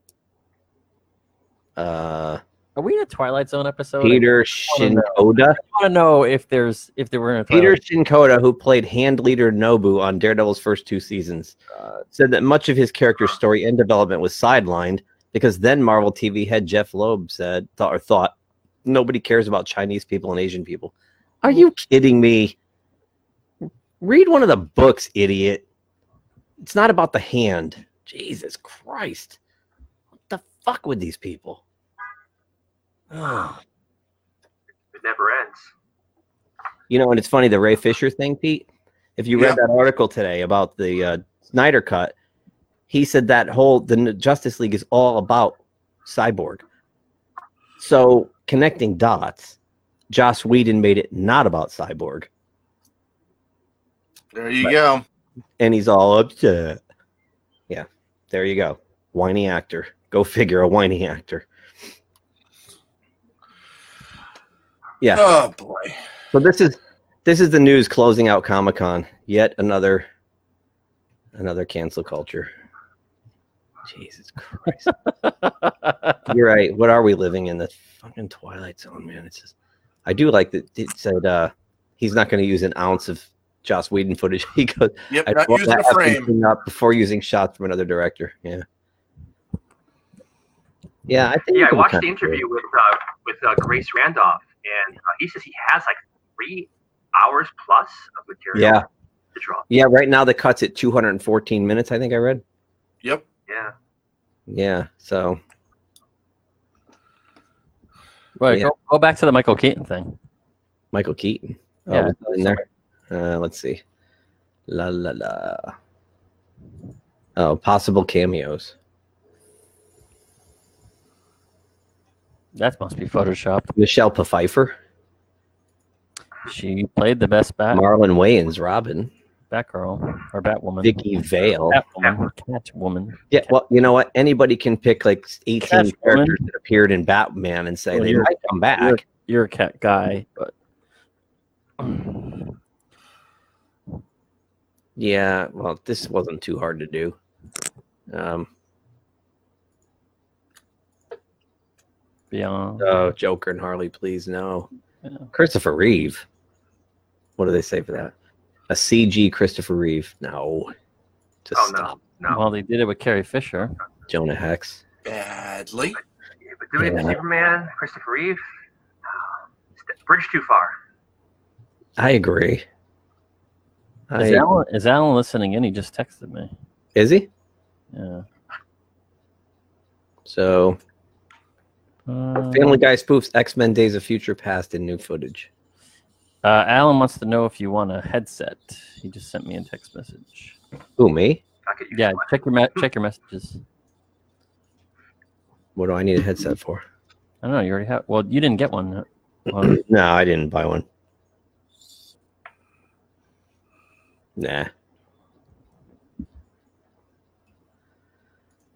Speaker 1: Uh,
Speaker 3: Are we in a Twilight Zone episode?
Speaker 1: Peter. Shinkoda.
Speaker 3: I want to know if there's if there were in a
Speaker 1: Peter. Shinkoda, who played hand leader Nobu on Daredevil's first two seasons, uh, said that much of his character's story and development was sidelined because then Marvel TV head Jeph Loeb said thought or thought nobody cares about Chinese people and Asian people. Are you kidding me? Read one of the books, idiot. It's not about the hand. Jesus Christ. What the fuck with these people? Ugh.
Speaker 4: It never ends.
Speaker 1: You know, and it's funny the Ray Fisher thing, Pete. If you read that article today about the uh, Snyder cut, he said that whole the Justice League is all about Cyborg. So connecting dots, Joss Whedon made it not about Cyborg,
Speaker 2: There you go.
Speaker 1: and he's all upset. Yeah, there you go. Whiny actor. Go figure, a whiny actor. Yeah.
Speaker 2: Oh boy.
Speaker 1: So this is this is the news closing out Comic Con. Yet another another cancel culture. Jesus Christ. You're right. What are we living in? The fucking Twilight Zone, man. It's just I do like that it said uh he's not gonna use an ounce of Joss Whedon footage. He goes
Speaker 2: Yep,
Speaker 1: I
Speaker 2: not using
Speaker 1: that
Speaker 2: a frame.
Speaker 1: up before using shots from another director. Yeah. Yeah, I think
Speaker 4: Yeah, I watched the interview with uh, with uh, Grace Randolph, and uh, he says he has like three hours plus of material
Speaker 1: Yeah.
Speaker 4: to draw.
Speaker 1: Yeah, right now the cut's at 214 minutes, I think I read.
Speaker 2: Yep.
Speaker 4: Yeah.
Speaker 1: Yeah, so
Speaker 3: Right,
Speaker 1: Yeah.
Speaker 3: go, go back to the Michael Keaton thing.
Speaker 1: Michael Keaton. Oh,
Speaker 3: Yeah,
Speaker 1: in there. Uh, let's see. La la la. Oh, possible cameos.
Speaker 3: That must be photoshopped.
Speaker 1: Michelle Pfeiffer,
Speaker 3: She played the best bat
Speaker 1: Marlon Wayans, Robin,
Speaker 3: Batgirl or Batwoman.
Speaker 1: Vicki Vale.
Speaker 3: Catwoman. Catwoman.
Speaker 1: Yeah, well, you know what? Anybody can pick like 18
Speaker 3: Catwoman.
Speaker 1: characters that appeared in Batman and say
Speaker 3: Well,
Speaker 1: they might come back.
Speaker 3: You're, you're a cat guy, but
Speaker 1: Yeah, well, this wasn't too hard to do. Um,
Speaker 3: beyond.
Speaker 1: oh, Joker and Harley, please no.
Speaker 3: Yeah.
Speaker 1: Christopher Reeve. What do they say for that? A CG Christopher Reeve? No. Just
Speaker 4: Oh no,
Speaker 1: stop.
Speaker 4: no.
Speaker 3: Well, they did it with Carrie Fisher.
Speaker 1: Jonah Hex.
Speaker 2: Badly.
Speaker 4: Yeah, but doing it to
Speaker 1: Yeah.
Speaker 4: Superman, Christopher Reeve, bridge too far.
Speaker 1: I agree.
Speaker 3: Is
Speaker 1: I,
Speaker 3: Alan, is Alan listening in? He just texted me.
Speaker 1: is he?
Speaker 3: Yeah.
Speaker 1: So,
Speaker 3: Uh,
Speaker 1: Family Guy spoofs X Men Days of Future Past in new footage.
Speaker 3: uh, Alan wants to know if you want a headset. He just sent me a text message.
Speaker 1: Who, me?
Speaker 4: I could use
Speaker 3: Yeah, check your me- check your messages.
Speaker 1: What do I need a headset for?
Speaker 3: I don't know. You already have. Well, you didn't get one. Well,
Speaker 1: No, I didn't buy one. Nah.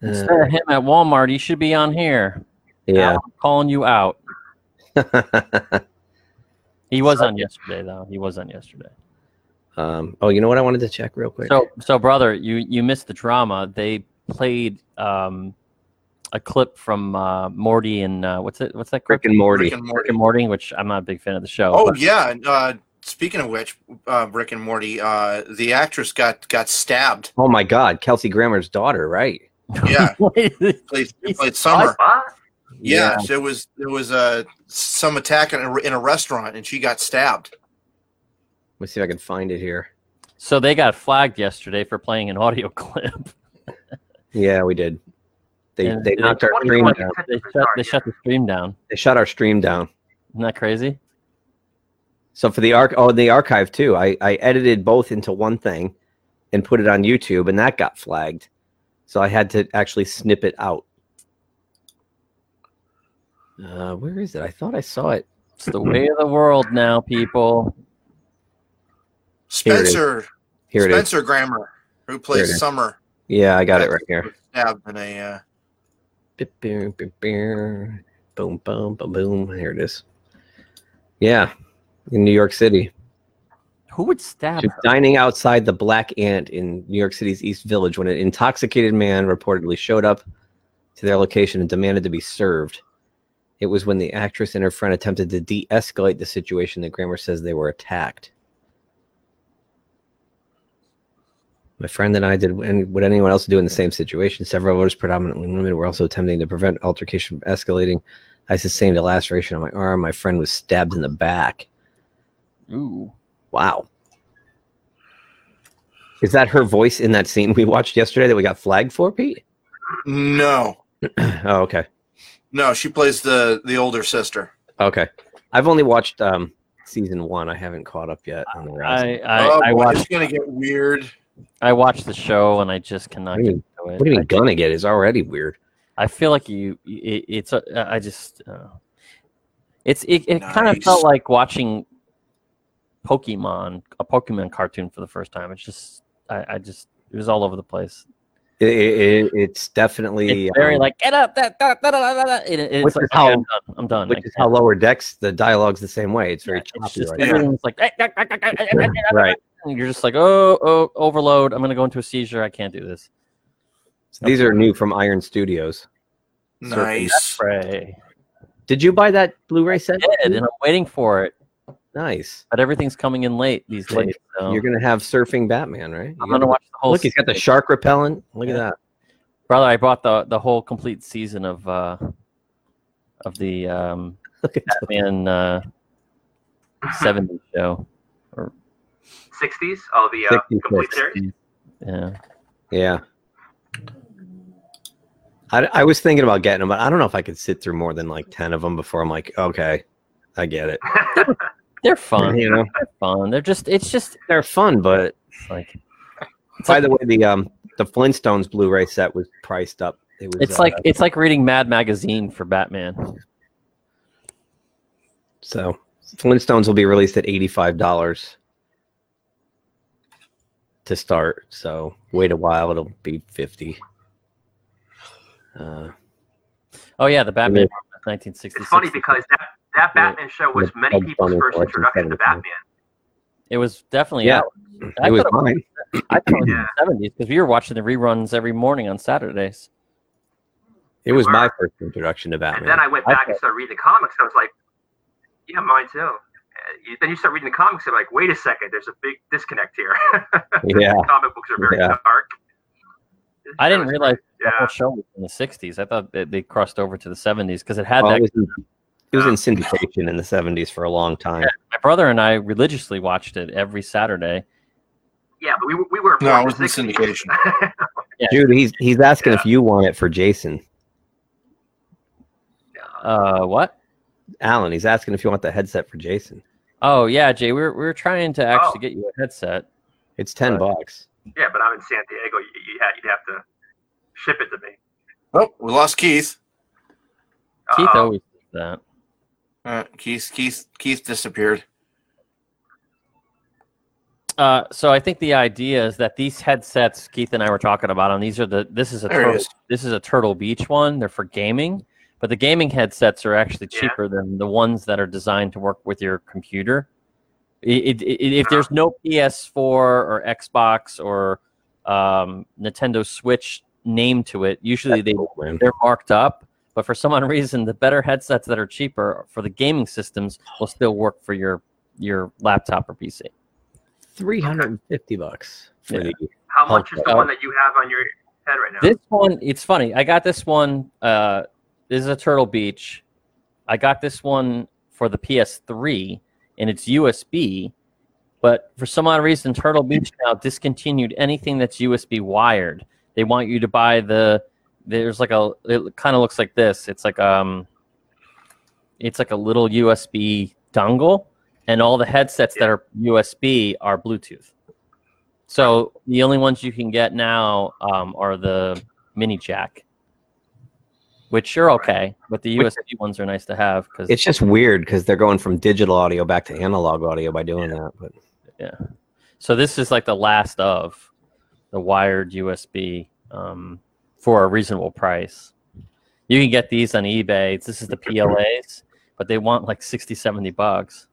Speaker 3: instead
Speaker 1: Uh,
Speaker 3: of him at Walmart, he should be on here.
Speaker 1: Yeah.
Speaker 3: Alan, calling you out. He was on yesterday, though. He was on yesterday.
Speaker 1: um, oh, you know what I wanted to check real quick?
Speaker 3: So, so brother, you you missed the drama. They played um, a clip from uh, Morty and uh, what's it? What's that?
Speaker 1: Rick and Morty.
Speaker 2: Rick and
Speaker 3: Rick
Speaker 2: Morty.
Speaker 3: and Morty, which I'm not a big fan of the show.
Speaker 2: Oh
Speaker 3: but-
Speaker 2: yeah. Uh, speaking of which, uh, Rick and Morty, uh, the actress got got stabbed.
Speaker 1: Oh my God, Kelsey Grammer's daughter, right?
Speaker 2: Yeah,
Speaker 3: Wait,
Speaker 2: played, played Summer.
Speaker 4: What?
Speaker 2: Yeah, there was there was uh, some attack in a, in a restaurant, and she got stabbed.
Speaker 1: Let me see if I can find it here.
Speaker 3: so they got flagged yesterday for playing an audio clip.
Speaker 1: Yeah, we did. They
Speaker 3: And
Speaker 1: they
Speaker 3: they-
Speaker 1: knocked our
Speaker 4: What do you
Speaker 1: stream down.
Speaker 3: They shut they shut the stream down.
Speaker 1: They shut our stream down.
Speaker 3: Isn't that crazy?
Speaker 1: So for the arc, oh, the archive too. I I edited both into one thing, and put it on YouTube, and that got flagged. So I had to actually snip it out. Uh, where is it? I thought I saw it.
Speaker 3: It's the way of the world now, people.
Speaker 1: Here it is.
Speaker 2: Spencer
Speaker 1: Here it is.
Speaker 2: Spencer Grammer, who plays. Summer,
Speaker 1: Yeah, I got it right here.
Speaker 2: was stabbed in a. Uh,
Speaker 1: bip. Boom, boom, boom, boom. Here it is. Yeah, in New York City.
Speaker 3: Who would stab
Speaker 1: She was
Speaker 3: her?
Speaker 1: dining outside the Black Ant in New York City's East Village when an intoxicated man reportedly showed up to their location and demanded to be served. It was when the actress and her friend attempted to de escalate the situation that Grammer says they were attacked. My friend and I did and what anyone else would do in the same situation. Several others, predominantly women, were also attempting to prevent altercation from escalating. I sustained a laceration on my arm. My friend was stabbed in the back.
Speaker 3: Ooh.
Speaker 1: Wow. Is that her voice in that scene we watched yesterday that we got flagged for, Pete?
Speaker 2: no,
Speaker 1: oh, okay.
Speaker 2: No, she plays the the older sister.
Speaker 1: Okay. I've only watched um season one. I haven't caught up yet on the rest.
Speaker 3: I I,
Speaker 2: oh,
Speaker 3: I
Speaker 2: boy,
Speaker 3: watched
Speaker 2: it's gonna get weird.
Speaker 3: I watched the show and I just cannot
Speaker 1: What do you
Speaker 3: get
Speaker 1: mean-
Speaker 3: into
Speaker 1: what do you
Speaker 3: I
Speaker 1: mean gonna get? Is already weird.
Speaker 3: I feel like you. It, it's. A, I just. Uh, it's. It, it kind of felt like watching Pokemon, a Pokemon cartoon for the first time. It's just. I, I just. It was all over the place.
Speaker 1: It, it, it- it's definitely
Speaker 3: It's very
Speaker 1: um,
Speaker 3: like get up. That. that, that, that, that, that," and it-
Speaker 1: Which
Speaker 3: it's like
Speaker 1: is how-
Speaker 3: okay, I'm done. I'm done.
Speaker 1: which
Speaker 3: I
Speaker 1: is how
Speaker 3: can't-
Speaker 1: lower decks the dialogue's the same way. It's very
Speaker 3: it's
Speaker 1: choppy
Speaker 3: just
Speaker 1: right
Speaker 3: everything's like
Speaker 1: right.
Speaker 3: and you're just like oh oh overload. I'm gonna go into a seizure. I can't do this.
Speaker 1: So these are new from Iron Studios.
Speaker 2: Nice.
Speaker 1: Did you buy that Blu-ray set?
Speaker 3: I did, and I'm waiting for it,
Speaker 1: Nice.
Speaker 3: but everything's coming in late these
Speaker 1: Like,
Speaker 3: days. So
Speaker 1: You're gonna have surfing Batman, right?
Speaker 3: I'm
Speaker 1: got
Speaker 3: gonna watch the whole.
Speaker 1: Look, he's got the shark repellent. Look at that.
Speaker 3: brother. I bought the the whole complete season of uh of the um
Speaker 1: Look at.
Speaker 3: Batman uh 70s show.
Speaker 4: 60s? Oh, the uh,
Speaker 1: 66.
Speaker 4: complete series?
Speaker 3: Yeah.
Speaker 1: Yeah. I, I was thinking about getting them, but I don't know if I could sit through more than like 10 of them before I'm like, okay, I get it.
Speaker 3: They're fun.
Speaker 1: You know,
Speaker 3: They're fun. They're just it's just
Speaker 1: they're fun, but
Speaker 3: It's like
Speaker 1: By the way, the um the Flintstones Blu-ray set was priced up. It was.
Speaker 3: it's
Speaker 1: uh,
Speaker 3: like it's like reading Mad Magazine for Batman.
Speaker 1: so. Flintstones will be released at eighty-five dollars to start. So wait a while; it'll be fifty. Uh,
Speaker 3: Oh yeah, the Batman
Speaker 1: Yeah.
Speaker 3: 1966.
Speaker 4: It's funny because that, that
Speaker 1: Yeah.
Speaker 4: Batman show was
Speaker 1: Yeah,
Speaker 4: many people's first introduction to. Batman.
Speaker 3: it was definitely
Speaker 1: Yeah.
Speaker 3: out. I
Speaker 1: it was
Speaker 3: thought
Speaker 1: mine.
Speaker 3: I thought it was
Speaker 4: Yeah.
Speaker 3: in the 70s because we were watching the reruns every morning on Saturdays.
Speaker 1: It was my first introduction to Batman.
Speaker 4: And then I went
Speaker 3: I
Speaker 4: back and started reading the comics. And I was like, yeah, mine too. Uh, you- Then you start reading the comics and like, wait a second, there's a big disconnect here.
Speaker 1: Yeah.
Speaker 4: Comic books are very
Speaker 1: Yeah.
Speaker 4: dark. This
Speaker 3: I didn't realize
Speaker 4: great.
Speaker 3: the whole show was in the 60s. I thought that they crossed over to the 70s because it had
Speaker 1: Well,
Speaker 3: that.
Speaker 1: It, was in, it was in syndication in the seventies for a long time.
Speaker 3: My brother and I religiously watched it every Saturday.
Speaker 4: Yeah, but we, were- we were
Speaker 2: No,
Speaker 4: born
Speaker 2: it was in
Speaker 4: 60s.
Speaker 2: syndication.
Speaker 1: Dude, he's he's asking if you want it for Jason.
Speaker 3: Uh, what?
Speaker 1: Alan, he's asking if you want the headset for Jason.
Speaker 3: Oh yeah, Jay, we were, we were trying to actually
Speaker 4: Oh.
Speaker 3: get you a headset.
Speaker 1: It's ten
Speaker 3: Right.
Speaker 1: bucks.
Speaker 4: yeah, but I'm in San Diego. You, you had, you'd have to ship it to me.
Speaker 2: Oh, we lost Keith.
Speaker 3: Keith
Speaker 4: Uh-oh.
Speaker 3: always does that.
Speaker 2: Uh, Keith, Keith, Keith disappeared.
Speaker 3: Uh, so I think the idea is that these headsets Keith and I were talking about, and these are the this is a turtle,
Speaker 2: is.
Speaker 3: this is a Turtle Beach one. They're for gaming, but the gaming headsets are actually
Speaker 4: Yeah.
Speaker 3: cheaper than the ones that are designed to work with your computer. It, it, it, if there's no PS4 or Xbox or um, Nintendo Switch name to it, usually they
Speaker 1: Cool,
Speaker 3: they're marked up. But for some odd reason, the better headsets that are cheaper for the gaming systems will still work for your your laptop or PC.
Speaker 1: Three hundred and fifty bucks for
Speaker 3: Yeah.
Speaker 1: the
Speaker 4: How much is the one that you have on your head right now?
Speaker 3: This one, it's funny. I got this one. Uh, this is a Turtle Beach. I got this one for the PS3, and it's USB. But for some odd reason, Turtle Beach now discontinued anything that's USB wired. They want you to buy the. There's like a. It kind of looks like this. It's like um. It's like a little USB dongle, and all the headsets that are USB are Bluetooth. So the only ones you can get now um, are the mini jack, which are okay, but the
Speaker 1: Which-
Speaker 3: USB ones are nice to have because
Speaker 1: It's just weird because they're going from digital audio back to analog audio by doing that. But yeah,
Speaker 3: so this is like the last of the wired USB um, for a reasonable price. You can get these on eBay. This is the PLAs, but they want like 60, 70 bucks.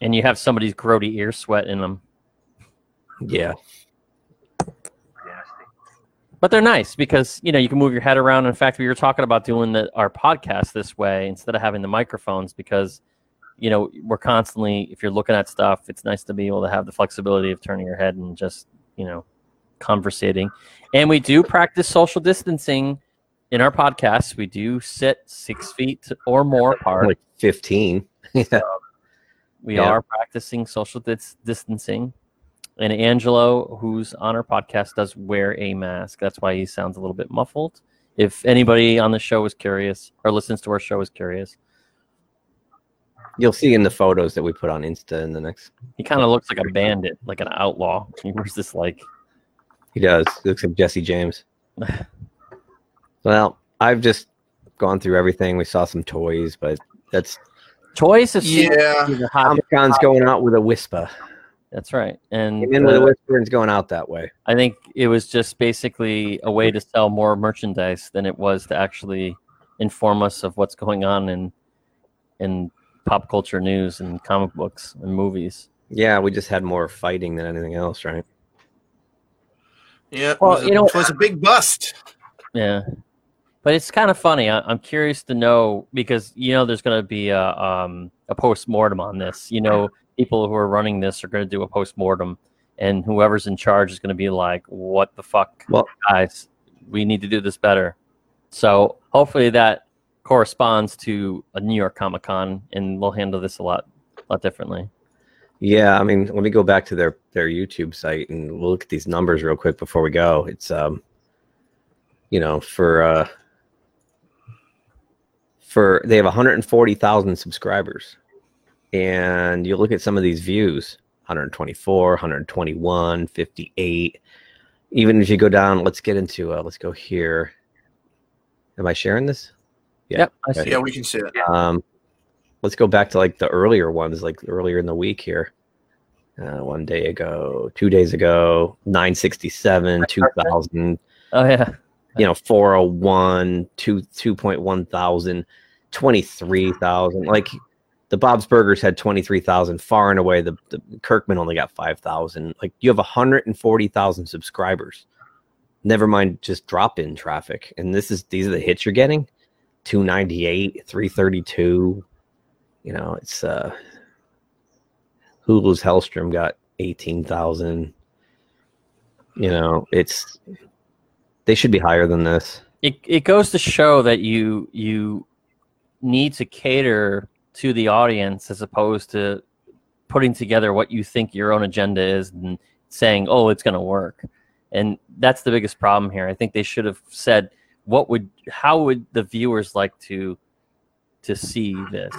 Speaker 3: And you have somebody's grody ear sweat in them.
Speaker 1: yeah,
Speaker 3: but they're nice because you know you can move your head around. In fact, we were talking about doing the, our podcast this way instead of having the microphones because you know we're constantly if you're looking at stuff, it's nice to be able to have the flexibility of turning your head and just you know conversating. And we do practice social distancing in our podcasts. We do sit six feet or more apart.
Speaker 1: like fifteen. yeah,
Speaker 3: We
Speaker 1: Yeah.
Speaker 3: are practicing social dis- distancing. And Angelo, who's on our podcast, does wear a mask. That's why he sounds a little bit muffled. If anybody on the show is curious or listens to our show is curious,
Speaker 1: you'll see in the photos that we put on Insta in the next.
Speaker 3: he kind of looks like a bandit, like an outlaw. He wears this like
Speaker 1: He does. He looks like Jesse James. well, I've just gone through everything. We saw some toys, but that's
Speaker 3: toys. Is
Speaker 2: Yeah.
Speaker 3: is a hot-
Speaker 1: Comic Con's going out with a whisper.
Speaker 3: That's right. And
Speaker 1: Came in with a whisper and going out that way.
Speaker 3: I think it was just basically a way to sell more merchandise than it was to actually inform us of what's going on in in pop culture news and comic books and movies.
Speaker 1: Yeah, we just had more fighting than anything else, right?
Speaker 2: Yeah, it
Speaker 3: Well,
Speaker 2: was, a,
Speaker 3: you know-
Speaker 2: it was a big bust.
Speaker 3: Yeah, but it's kind of funny. I, I'm curious to know because you know there's going to be a um, a post mortem on this. You know, people who are running this are going to do a post mortem, and whoever's in charge is going to be like, "What the fuck,
Speaker 1: Well-
Speaker 3: guys? We need to do this better." So hopefully that corresponds to a New York Comic Con, and we'll handle this a lot, a lot differently.
Speaker 1: Yeah, I mean, let me go back to their their YouTube site and we'll look at these numbers real quick before we go. It's um, you know, for uh, for they have 140,000 subscribers, and you look at some of these views, 124, 121, 58. Even if you go down, let's get into uh, let's go here. Am I sharing this?
Speaker 3: Yep, I see.
Speaker 2: Yeah, we can see it.
Speaker 1: Um, let's go back to like the earlier ones, like earlier in the week here. Uh, one day ago, two days ago, 967, 2000,
Speaker 3: Oh yeah.
Speaker 1: you know, 401, 2, 2.1 thousand, 23,000. Like the Bob's Burgers had 23,000 far and away. The, the Kirkman only got 5,000. Like you have 140,000 subscribers. Never mind just drop in traffic. And this is, these are the hits you're getting 298, 332. You know, it's, uh, Hulu's Helstrom got 18,000. You know, it's, they should be higher than this.
Speaker 3: It it goes to show that you you need to cater to the audience as opposed to putting together what you think your own agenda is and saying, "Oh, it's going to work." And that's the biggest problem here. I think they should have said, "What would how would the viewers like to to see this?"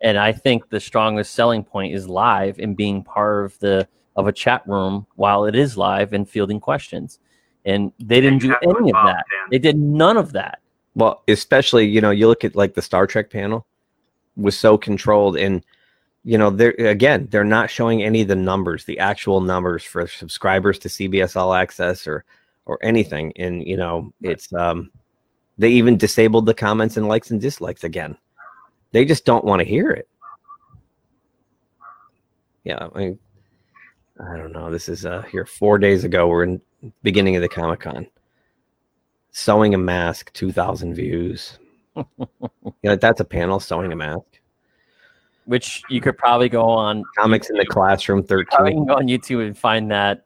Speaker 3: And I think the strongest selling point is live and being part of the of a chat room while it is live and fielding questions. And they didn't do any of that. They did none of that.
Speaker 1: Well, especially, you know, you look at like the Star Trek panel was so controlled and you know, they're again, they're not showing any of the numbers, the actual numbers for subscribers to CBS All Access or or anything. And you know, it's um they even disabled the comments and likes and dislikes again. They just don't want to hear it. Yeah, I mean, I don't know. This is uh here four days ago. We're in beginning of the Comic Con. Sewing a mask, two thousand views. you know, that's a panel sewing a mask.
Speaker 3: Which you could probably go on
Speaker 1: Comics in the classroom, thirteen.
Speaker 3: can go on YouTube and find that,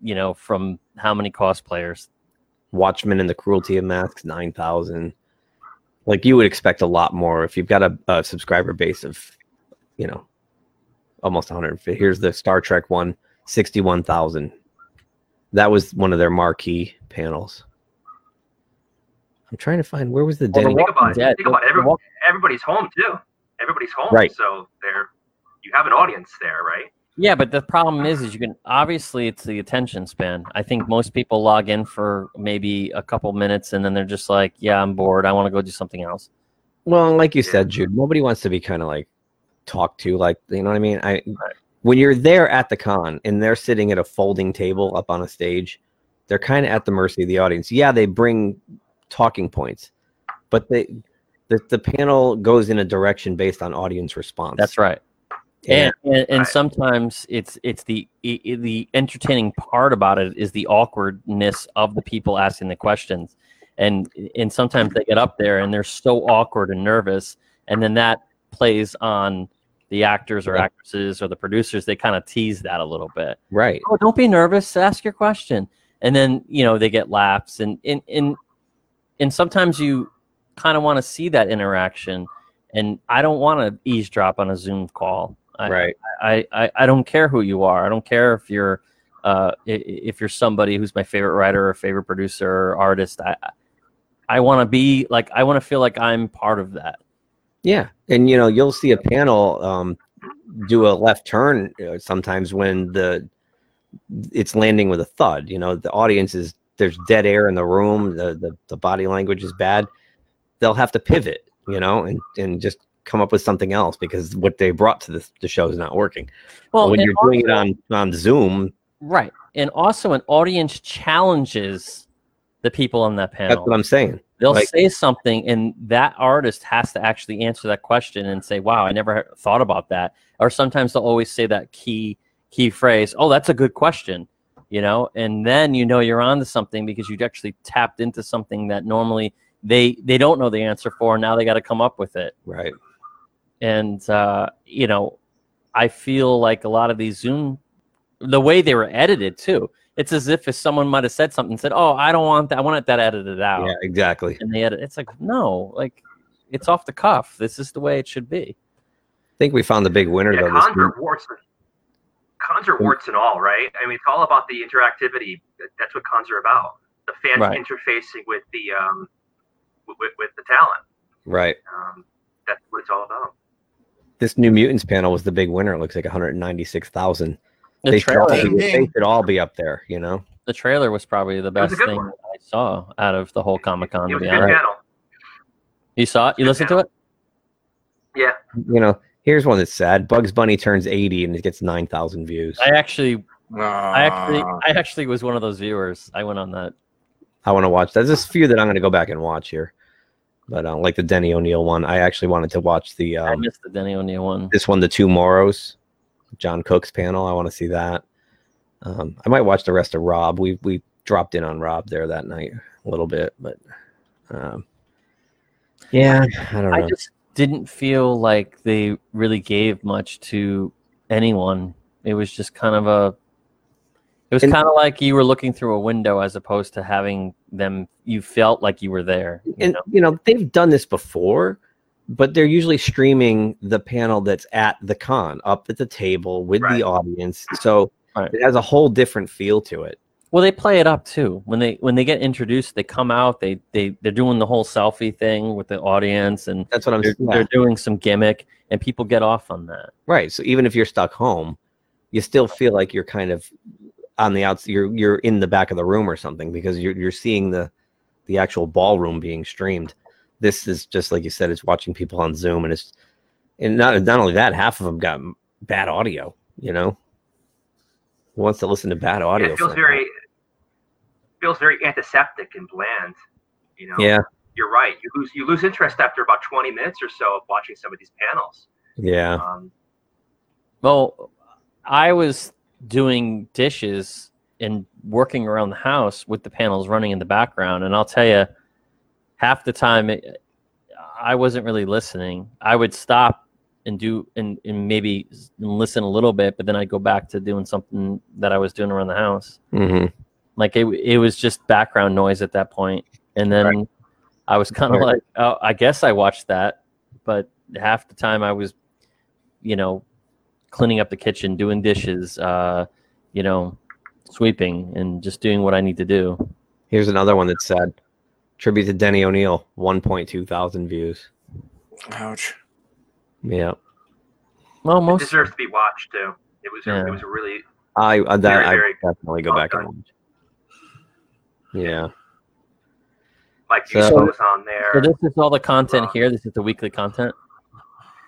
Speaker 3: you know, from how many cosplayers.
Speaker 1: Watchmen and the Cruelty of Masks, nine thousand. Like you would expect a lot more if you've got a, a subscriber base of, you know, almost 150. Here's the Star Trek one, 61,000. That was one of their marquee panels. I'm trying to find where was the
Speaker 3: Well,
Speaker 1: Denny?
Speaker 4: Think about.
Speaker 3: Dead.
Speaker 4: Think about
Speaker 3: The-
Speaker 4: Every, everybody's home too. Everybody's home,
Speaker 1: Right.
Speaker 4: so they're you have an audience there, right?
Speaker 3: Yeah, but the problem is, is you can obviously it's the attention span. I think most people log in for maybe a couple minutes and then they're just like, "Yeah, I'm bored. I want to go do something else."
Speaker 1: Well, like you said, Jude, nobody wants to be kind of like talked to, like you know what I mean. I when you're there at the con and they're sitting at a folding table up on a stage, they're kind of at the mercy of the audience. Yeah, they bring talking points, but they the, the panel goes in a direction based on audience response.
Speaker 3: That's right.
Speaker 1: And-
Speaker 3: And and, and
Speaker 4: Right.
Speaker 3: sometimes it's it's the i i- the entertaining part about it is the awkwardness of the people asking the questions, and and sometimes they get up there and they're so awkward and nervous, and then that plays on the actors or actresses or the producers. They kind of tease that a little bit.
Speaker 1: right.
Speaker 3: oh, don't be nervous. Ask your question. And then, you know, they get laughs and, and, and, and sometimes you kind of want to see that interaction. And I don't want to eavesdrop on a Zoom call. I,
Speaker 1: Right.
Speaker 3: I, I, I don't care who you are. I don't care if you're, uh, if you're somebody who's my favorite writer or favorite producer or artist. I, I want to be like, I want to feel like I'm part of that.
Speaker 1: Yeah, and you know you'll see a panel um, do a left turn uh, sometimes when the it's landing with a thud. You know the audience is there's dead air in the room. The the, the body language is bad. They'll have to pivot, you know, and and just come up with something else because what they brought to the, the show is not working.
Speaker 3: Well,
Speaker 1: when you're doing it on on Zoom,
Speaker 3: right. And also an audience challenges the people on that panel.
Speaker 1: that's what I'm saying.
Speaker 3: They'll
Speaker 1: Like-
Speaker 3: say something, and that artist has to actually answer that question and say, "Wow, I never thought about that." Or sometimes they'll always say that key key phrase, "Oh, that's a good question," you know, and then you know you're on to something because you've actually tapped into something that normally they they don't know the answer for. Now they got to come up with it,
Speaker 1: Right.
Speaker 3: And uh, you know, I feel like a lot of these Zoom, the way they were edited too. It's as if if someone might have said something, and said, "Oh, I don't want that. I want that edited out."
Speaker 1: Yeah, exactly.
Speaker 3: and they edit. It's like no, like it's off the cuff. This is the way it should be.
Speaker 1: I think we found the big winner
Speaker 4: Yeah,
Speaker 1: though. This
Speaker 4: cons are
Speaker 1: week.
Speaker 4: warts. Cons are warts and all, right? I mean, it's all about the interactivity. That's what cons are about. The fans
Speaker 3: Right.
Speaker 4: interfacing with the um, with, with- with the talent.
Speaker 1: Right.
Speaker 4: Um, that's what it's all about.
Speaker 1: This New Mutants panel was the big winner. It looks like 196,000
Speaker 3: The
Speaker 1: they should all be, they should all be up there. You know.
Speaker 3: the trailer was probably the best thing
Speaker 4: one.
Speaker 3: I saw out of the whole Comic Con.
Speaker 4: It
Speaker 3: To be honest,
Speaker 4: panel.
Speaker 3: you saw it. You
Speaker 4: Good
Speaker 3: listened to it.
Speaker 4: Yeah.
Speaker 1: You know. Here's one that's sad. Bugs Bunny turns 80 and it gets 9,000 views.
Speaker 3: I actually, I
Speaker 2: I
Speaker 3: actually, I actually was one of those viewers. I went on that.
Speaker 1: I want to watch. There's just a few that I'm going to go back and watch here, but uh, like the Denny O'Neill one, I actually wanted to watch the
Speaker 3: I
Speaker 1: um,
Speaker 3: missed the Denny O'Neill one.
Speaker 1: this one, the TwoMorrows, John Cook's panel. I want to see that. Um, I might watch the rest of Rob. We we dropped in on Rob there that night a little bit, but um, yeah, I don't know.
Speaker 3: I just didn't feel like they really gave much to anyone. It was just kind of a. It was kind of like you were looking through a window as opposed to having them. You felt like you were there. You
Speaker 1: and
Speaker 3: know?
Speaker 1: you know they've done this before but they're usually streaming the panel that's at the con up at the table with
Speaker 4: Right.
Speaker 1: the audience so
Speaker 3: Right.
Speaker 1: it has a whole different feel to it
Speaker 3: Well, they play it up too. When they when they get introduced, they come out. They they they're doing the whole selfie thing with the audience, and
Speaker 1: that's what i'm
Speaker 3: they're,
Speaker 1: yeah,
Speaker 3: they're doing some gimmick, and people get off on that.
Speaker 1: right so even if you're stuck home you still feel like you're kind of on the outs you're you're in the back of the room or something because you're you're seeing the the actual ballroom being streamed this is just like you said it's watching people on zoom and it's and not not only that half of them got bad audio you know Who wants to listen to bad audio
Speaker 4: Yeah, it feels
Speaker 1: for-
Speaker 4: very feels very antiseptic and bland. You know.
Speaker 1: yeah
Speaker 4: You're right. You lose you lose interest after about 20 minutes or so of watching some of these panels.
Speaker 1: yeah
Speaker 4: Um,
Speaker 3: Well, I was doing dishes and working around the house with the panels running in the background, and I'll tell you, half the time it, I wasn't really listening. I would stop and do and, and maybe listen a little bit, but then I'd go back to doing something that I was doing around the house.
Speaker 1: hmm
Speaker 3: Like it, it was just background noise at that point. and then I was kind of
Speaker 1: Right.
Speaker 3: like, oh, I guess I watched that, but half the time I was, you know, cleaning up the kitchen, doing dishes, uh, you know, sweeping, and just doing what I need to do.
Speaker 1: Here's another one that said tribute to Denny O'Neill, 1.2 thousand views.
Speaker 2: Ouch.
Speaker 1: Yeah,
Speaker 3: Well,
Speaker 4: it
Speaker 3: most
Speaker 4: deserves to be watched too. It was
Speaker 3: Yeah.
Speaker 4: it was a really
Speaker 1: I uh, that
Speaker 4: Very,
Speaker 1: I
Speaker 4: very
Speaker 1: definitely go
Speaker 4: well
Speaker 1: back and
Speaker 4: done.
Speaker 1: watch. Yeah,
Speaker 4: like
Speaker 1: So-
Speaker 4: Yusuke was on there.
Speaker 3: so this is all the content here. This is the weekly content.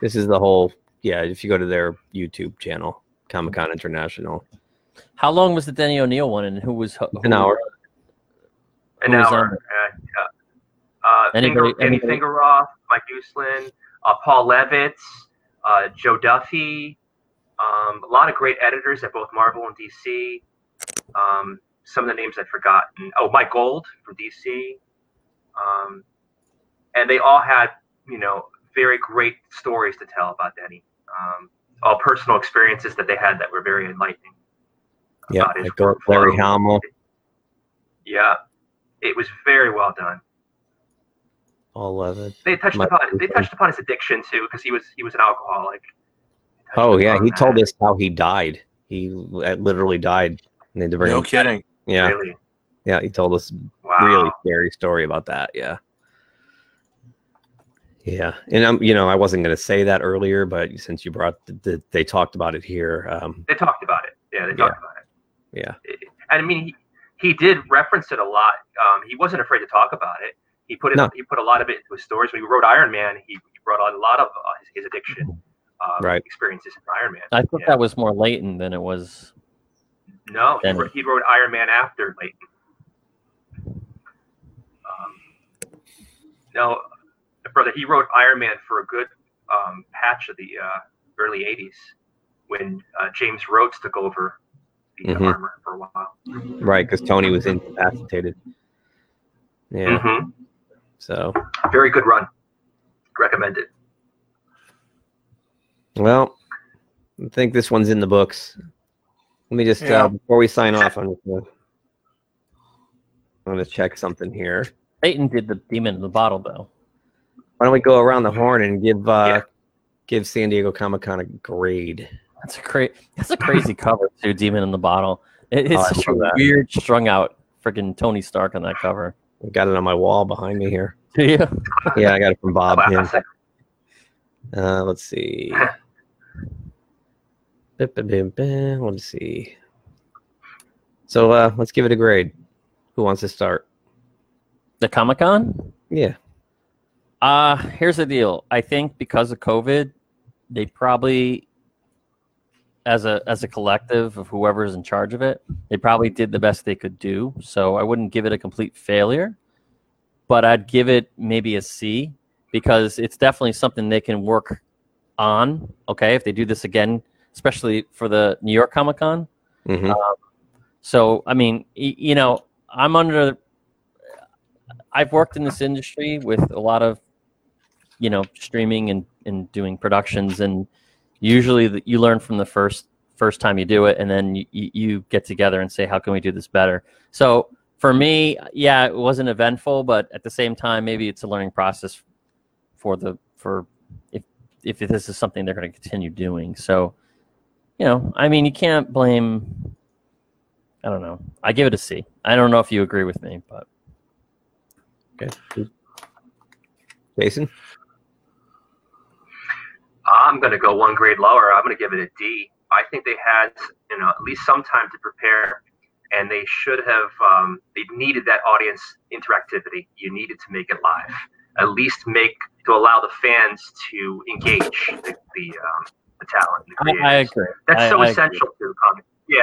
Speaker 1: this is the whole. Yeah, if you go to their YouTube channel, Comic Con International,
Speaker 3: How long was the Denny O'Neill one, and who was who,
Speaker 1: an hour.
Speaker 4: An
Speaker 3: was on
Speaker 4: hour. Uh, yeah. Uh,
Speaker 3: Anybody-
Speaker 4: Finger, Danny
Speaker 3: anybody-
Speaker 4: Fingeroth, Mike Uslan, uh, Paul Levitz, uh, Jo Duffy, um, a lot of great editors at both Marvel and DC. Um, some of the names I've forgotten. Oh, Mike Gold from DC. Um, and they all had, you know, very great stories to tell about Denny. Um, all personal experiences that they had that were very enlightening.
Speaker 1: Yeah, like Larry
Speaker 4: workflow.
Speaker 1: Hamill,
Speaker 4: Yeah, it was very well done.
Speaker 1: all of it.
Speaker 4: They touched
Speaker 1: Mike
Speaker 4: upon they touched upon his addiction too, because he was he was an alcoholic.
Speaker 1: Oh yeah,
Speaker 4: upon
Speaker 1: he told us how he died. He literally died. And they had to
Speaker 2: No kidding.
Speaker 1: Yeah,
Speaker 4: Really?
Speaker 1: yeah, he told us
Speaker 4: Wow.
Speaker 1: really scary story about that. Yeah. Yeah, and I'm, you know, I wasn't going to say that earlier, but since you brought, the, the, they talked about it here. Um,
Speaker 4: They talked about it. Yeah, they
Speaker 1: Yeah.
Speaker 4: talked about it.
Speaker 1: yeah,
Speaker 4: And I mean, he, he did reference it a lot. Um, he wasn't afraid to talk about it. He put it.
Speaker 1: No.
Speaker 4: He put a lot of it into his stories. When he wrote Iron Man, he, he brought on a lot of uh, his, his addiction uh,
Speaker 1: Right.
Speaker 4: experiences in Iron Man.
Speaker 3: I thought
Speaker 4: Yeah.
Speaker 3: that was more latent than it was.
Speaker 4: No, he wrote, he wrote Iron Man after Layton. Um, no, brother, he wrote Iron Man for a good um, patch of the uh, early '80s when uh, James Rhodes took over the uh,
Speaker 1: Mhm.
Speaker 4: armor for a while.
Speaker 1: right, because Tony was incapacitated. Yeah,
Speaker 4: hmm
Speaker 1: so
Speaker 4: Very good run. Recommended.
Speaker 1: well, I think this one's in the books. Let me just
Speaker 2: Yeah.
Speaker 1: uh, before we sign off, I'm just gonna, I'm gonna check something here.
Speaker 3: Layton did the demon in the bottle though.
Speaker 1: Why don't we go around the horn and give uh,
Speaker 4: Yeah.
Speaker 1: give San Diego Comic Con a grade?
Speaker 3: That's a cra- That's a crazy cover too. Demon in the bottle. It,
Speaker 1: Oh,
Speaker 3: it's
Speaker 1: I
Speaker 3: such a
Speaker 1: that.
Speaker 3: weird, strung out freaking Tony Stark on that cover.
Speaker 1: I got it on my wall behind me here.
Speaker 3: Do you?
Speaker 1: Yeah, I got it from Bob. Him.
Speaker 4: Classic.
Speaker 1: Uh, let's see. Let's see. So uh, let's give it a grade. Who wants to start?
Speaker 3: The Comic Con.
Speaker 1: Yeah.
Speaker 3: Uh, here's the deal. I think because of COVID, they probably, as a as a collective of whoever's in charge of it, they probably did the best they could do. So I wouldn't give it a complete failure, but I'd give it maybe a C because it's definitely something they can work on. Okay, if they do this again, especially for the New York Comic Con.
Speaker 1: Mhm.
Speaker 3: Um, so I mean, y- you know, I'm under. I've worked in this industry with a lot of, you know, streaming and, and doing productions, and usually you learn from the first first time you do it, and then you, you you get together and say, how can we do this better? So for me, yeah, it wasn't eventful, but at the same time, maybe it's a learning process for the for if if this is something they're going to continue doing. So, you know, I mean, you can't blame. I don't know. I give it a C. I don't know if you agree with me, but
Speaker 1: Okay. Jason.
Speaker 4: I'm going to go one grade lower. I'm going to give it a D. I think they had, you know, at least some time to prepare, and they should have. Um, they needed that audience interactivity. You needed to make it live. At least make to allow the fans to engage the the, um, the talent. The
Speaker 3: I, I agree.
Speaker 4: That's
Speaker 3: I-
Speaker 4: so
Speaker 3: I agree.
Speaker 4: essential to the con. Yeah,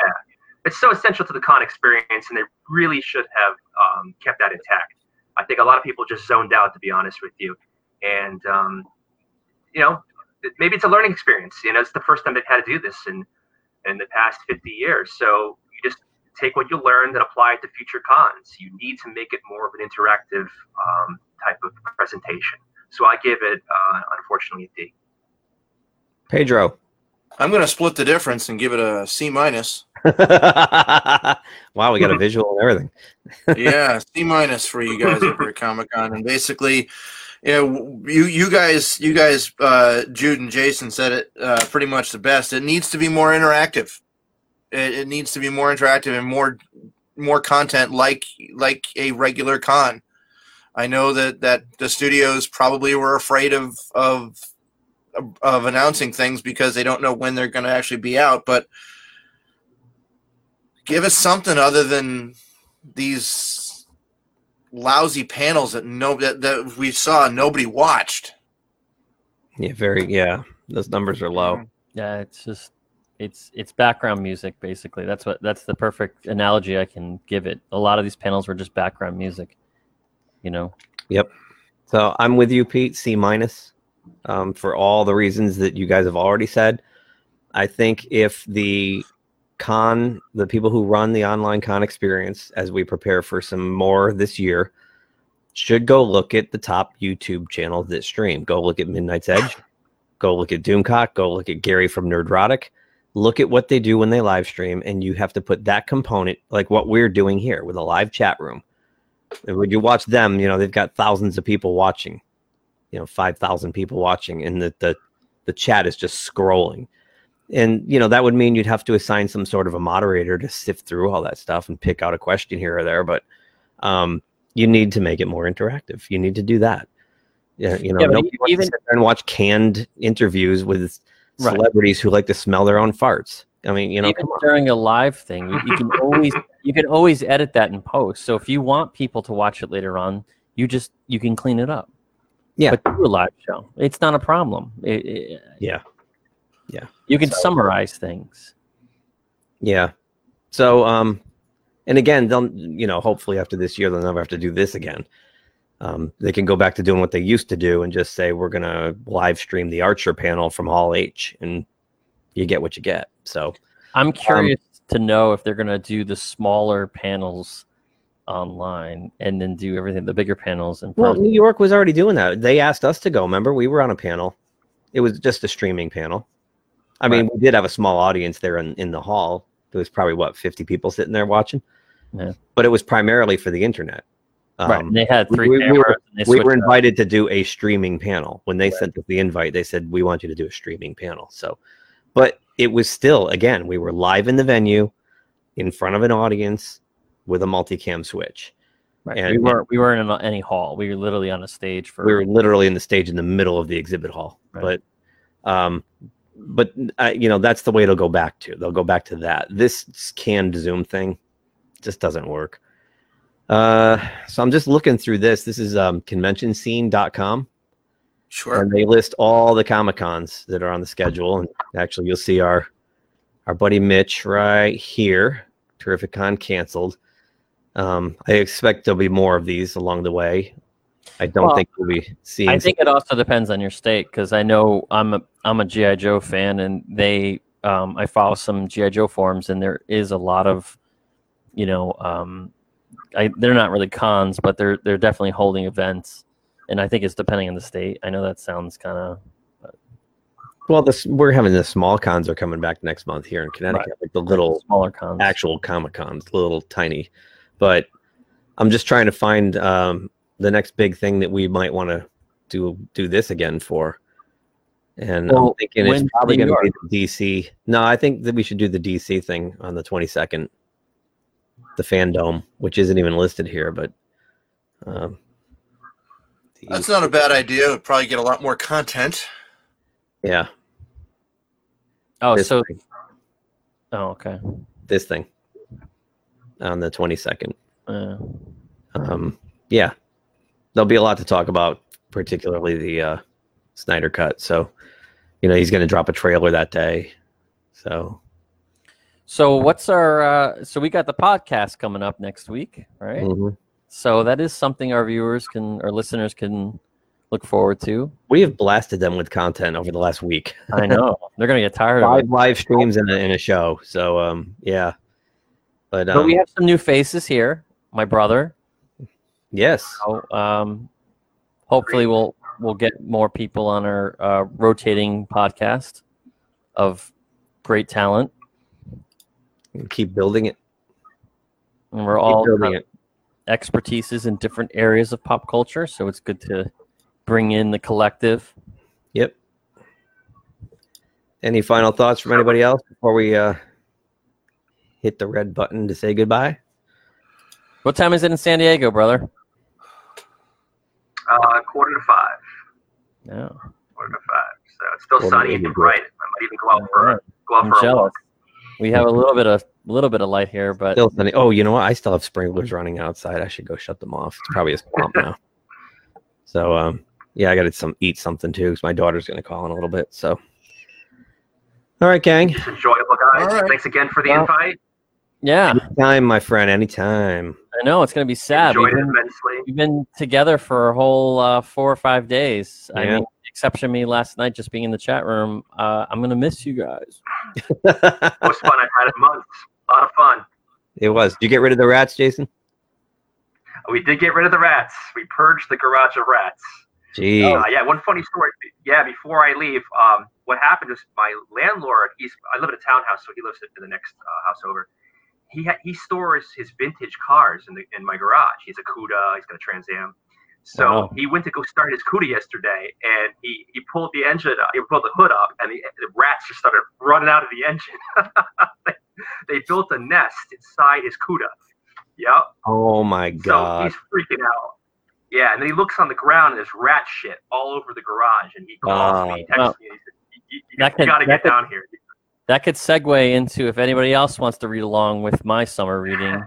Speaker 4: it's so essential to the con experience, and they really should have um, kept that intact. I think a lot of people just zoned out, to be honest with you, and um, you know, maybe it's a learning experience. You know, it's the first time they've had to do this in in the past 50 years. So you just take what you learned and apply it to future cons. You need to make it more of an interactive um, type of presentation. So I give it, uh, unfortunately, a D.
Speaker 1: Pedro.
Speaker 2: I'm going to split the difference and give it a C minus.
Speaker 1: wow, we got a visual and everything.
Speaker 2: yeah, C minus for you guys over at Comic Con, and basically, you know, you you guys, you guys, uh, Jude and Jason said it uh, pretty much the best. It needs to be more interactive. It, it needs to be more interactive and more more content like like a regular con. I know that that the studios probably were afraid of of of announcing things because they don't know when they're going to actually be out, but give us something other than these lousy panels that no that, that we saw nobody watched.
Speaker 1: Yeah, very. Yeah, those numbers are low.
Speaker 3: Yeah, it's just it's it's background music basically. That's what that's the perfect analogy I can give it. A lot of these panels were just background music. You know.
Speaker 1: Yep. So I'm with you, Pete. C minus, um, for all the reasons that you guys have already said. I think if the con, the people who run the online con experience, as we prepare for some more this year, should go look at the top YouTube channels that stream. Go look at Midnight's Edge. Go look at Doomcock. Go look at Gary from Nerdrotic. Look at what they do when they live stream, and you have to put that component, like what we're doing here with a live chat room. And when you watch them, you know they've got thousands of people watching, you know, five thousand people watching, and the, the the chat is just scrolling. And you know that would mean you'd have to assign some sort of a moderator to sift through all that stuff and pick out a question here or there. But um, you need to make it more interactive. You need to do that. Yeah, you know,
Speaker 3: Yeah, but
Speaker 1: nobody wants
Speaker 3: even-
Speaker 1: to sit there and watch canned interviews with
Speaker 3: Right.
Speaker 1: celebrities who like to smell their own farts. I mean, you know,
Speaker 3: even during a live thing, you, you can always you can always edit that in post. So if you want people to watch it later on, you just you can clean it up.
Speaker 1: Yeah.
Speaker 3: but do a live show. It's not a problem. It- it-
Speaker 1: yeah, yeah.
Speaker 3: you can
Speaker 1: So-
Speaker 3: summarize things.
Speaker 1: Yeah. So, um, and again, they'll, you know, hopefully after this year, they'll never have to do this again. Um, they can go back to doing what they used to do and just say, we're going to live stream the Archer panel from Hall H and you get what you get. So,
Speaker 3: I'm curious to know if they're going to do the smaller panels online and then do everything the bigger panels in
Speaker 1: well. New York was already doing that. They asked us to go. Remember, we were on a panel. It was just a streaming panel. I mean, we did have a small audience there in, in the hall. There was probably what 50 people sitting there watching.
Speaker 3: Yeah.
Speaker 1: But it was primarily for the internet.
Speaker 3: right.
Speaker 1: Um,
Speaker 3: And they had
Speaker 1: we-
Speaker 3: three
Speaker 1: we, we were,
Speaker 3: and they
Speaker 1: we were
Speaker 3: up.
Speaker 1: invited to do a streaming panel. When they sent us the invite, they said we want you to do a streaming panel. So, but it was still again, we were live in the venue, in front of an audience, with a multicam switch.
Speaker 3: Right.
Speaker 1: And
Speaker 3: we weren't we weren't in any hall. We were literally on a stage for
Speaker 1: we were literally in the stage in the middle of the exhibit hall.
Speaker 3: Right.
Speaker 1: But um, but uh, you know that's the way it'll go back to. They'll go back to that. This canned Zoom thing just doesn't work. Uh, so I'm just looking through this. This is um, conventionscene.com.
Speaker 2: Sure.
Speaker 1: And they list all the Comic Cons that are on the schedule. And actually, you'll see our our buddy Mitch right here. Terrificon canceled. Um, I expect there'll be more of these along the way. I don't
Speaker 3: Well,
Speaker 1: think we'll be seeing.
Speaker 3: I think it also depends on your state because I know I'm a I'm a GI Joe fan and they um, I follow some GI Joe forums and there is a lot of you know um, I, they're not really cons but they're they're definitely holding events and I think it's depending on the state. I know that sounds kind of
Speaker 1: Well, this we're having the small cons are coming back next month here in Connecticut, like the little
Speaker 3: smaller cons.
Speaker 1: actual Comic Cons, little tiny. But I'm just trying to find um, the next big thing that we might want to do do this again for. And I'm
Speaker 3: Well,
Speaker 1: thinking it's probably going to be the DC. No, I think that we should do the DC thing on the 22nd, the fandom, which isn't even listed here, but um,
Speaker 2: That's not a bad idea. We'd probably get a lot more content.
Speaker 1: yeah,
Speaker 3: Oh,
Speaker 1: This
Speaker 3: so
Speaker 1: thing.
Speaker 3: oh okay.
Speaker 1: this thing on the 22nd.
Speaker 3: Uh,
Speaker 1: um, yeah, there'll be a lot to talk about, particularly the uh, Snyder cut. So, you know, he's going to drop a trailer that day. So,
Speaker 3: so what's our uh, so we got the podcast coming up next week, right?
Speaker 1: mhm.
Speaker 3: So that is something our viewers can our listeners can look forward to.
Speaker 1: we have blasted them with content over the last week.
Speaker 3: I know they're gonna get tired of
Speaker 1: Five
Speaker 3: it.
Speaker 1: live streams in a, in a show. So, um, yeah. But,
Speaker 3: But
Speaker 1: um,
Speaker 3: we have some new faces here. My brother.
Speaker 1: Yes,
Speaker 3: So, um, hopefully we'll we'll get more people on our uh, rotating podcast of great talent,
Speaker 1: keep building it.
Speaker 3: and we're
Speaker 1: Keep
Speaker 3: all
Speaker 1: building it.
Speaker 3: expertises in different areas of pop culture. So it's good to bring in the collective.
Speaker 1: Yep. Any final thoughts from anybody else before we uh, hit the red button to say goodbye?
Speaker 3: What time is it in San Diego, brother?
Speaker 4: Uh, quarter to five.
Speaker 3: Yeah.
Speaker 4: Quarter to five. So it's still
Speaker 1: Quarter
Speaker 4: sunny and bright. I might even go out for go out
Speaker 3: I'm
Speaker 4: for a
Speaker 3: jealous.
Speaker 4: walk.
Speaker 3: We have a little bit of a little bit of light here, but
Speaker 1: Still sunny. Oh, you know what? I still have sprinklers running outside. I should go shut them off. It's probably a swamp now. So, um, yeah, I got to some eat something too because my daughter's going to call in a little bit. So, all right, gang.
Speaker 4: It's enjoyable, guys.
Speaker 2: All right.
Speaker 4: Thanks again for the
Speaker 3: Well,
Speaker 4: invite.
Speaker 3: Yeah,
Speaker 1: Anytime, my friend. Anytime.
Speaker 3: I know it's gonna be sad. We've been,
Speaker 4: immensely.
Speaker 3: we've been together for a whole uh, four or five days. I
Speaker 1: Yeah.
Speaker 3: mean, exception of me last night just being in the chat room. Uh, I'm gonna miss you guys.
Speaker 4: Most fun I've had in months. A lot of fun.
Speaker 1: it was. Did you get rid of the rats, Jason?
Speaker 4: We did get rid of the rats. We purged the garage of rats.
Speaker 1: Gee.
Speaker 4: Uh, yeah, one funny story. Yeah, before I leave, um, what happened is my landlord. He's I live in a townhouse, so he lives in the next uh, house over. He ha- he stores his vintage cars in the in my garage. He's a Cuda. He's got a Trans Am. So
Speaker 3: Wow.
Speaker 4: he went to go start his Cuda yesterday, and he he pulled the engine. Up, he pulled the hood up, and the, the rats just started running out of the engine. they, they built a nest inside his Cuda. Yep.
Speaker 1: Oh my god.
Speaker 4: So he's freaking out. Yeah, and then he looks on the ground and there's rat shit all over the garage, and he calls me, he texts
Speaker 3: Wow.
Speaker 4: me, and he said, "You, you, you gotta get
Speaker 3: could-
Speaker 4: down here."
Speaker 3: That could segue into if anybody else wants to read along with my summer reading.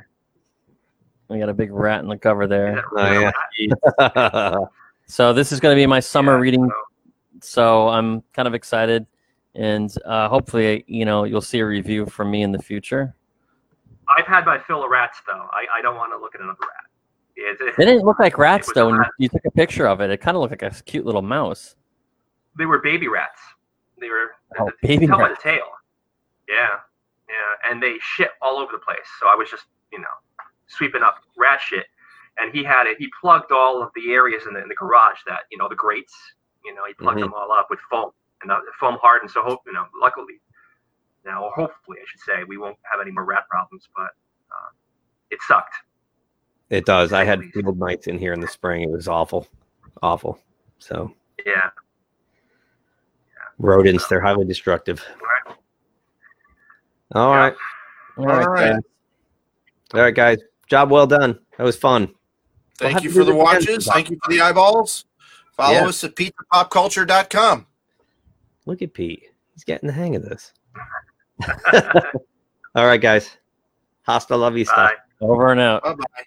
Speaker 3: We got a big rat in the cover there.
Speaker 1: Oh, yeah.
Speaker 3: So this is going to be my summer
Speaker 4: Yeah,
Speaker 3: reading.
Speaker 4: so-
Speaker 3: I'm kind of excited, and uh, hopefully, you know, you'll see a review from me in the future.
Speaker 4: I've had my fill of rats, though. I, I don't want to look at another rat. It, it-
Speaker 3: They didn't look like rats though. When you, took a picture of it, it kind of looked like a cute little mouse.
Speaker 4: they were baby rats. They were
Speaker 3: Oh,
Speaker 4: you
Speaker 3: baby
Speaker 4: by the
Speaker 3: rats.
Speaker 4: tail. Yeah, yeah, and they shit all over the place. So I was just, you know, sweeping up rat shit, and he had it. He plugged all of the areas in the, in the garage that you know the grates. You know, he plugged
Speaker 1: Mhm.
Speaker 4: them all up with foam, and the foam hardened. So hope you know, luckily, now or hopefully I should say, we won't have any more rat problems. But uh, it sucked.
Speaker 1: it does. I had field nights in here in the spring. It was awful. Awful. So
Speaker 4: Yeah.
Speaker 1: rodents, they're highly destructive.
Speaker 4: Right.
Speaker 1: All
Speaker 4: Yeah.
Speaker 1: right.
Speaker 3: All right,
Speaker 2: right.
Speaker 3: guys.
Speaker 1: All right, guys. Job well done. That was fun.
Speaker 2: Thank
Speaker 1: have
Speaker 2: you for the
Speaker 1: this again
Speaker 2: watches. Thank you for the eyeballs. Follow
Speaker 1: Yeah.
Speaker 2: us at pizzapopculture.com.
Speaker 1: Look at Pete. He's getting the hang of this. All right, guys. Hasta la vista.
Speaker 4: Bye.
Speaker 3: Over and out.
Speaker 2: Bye bye.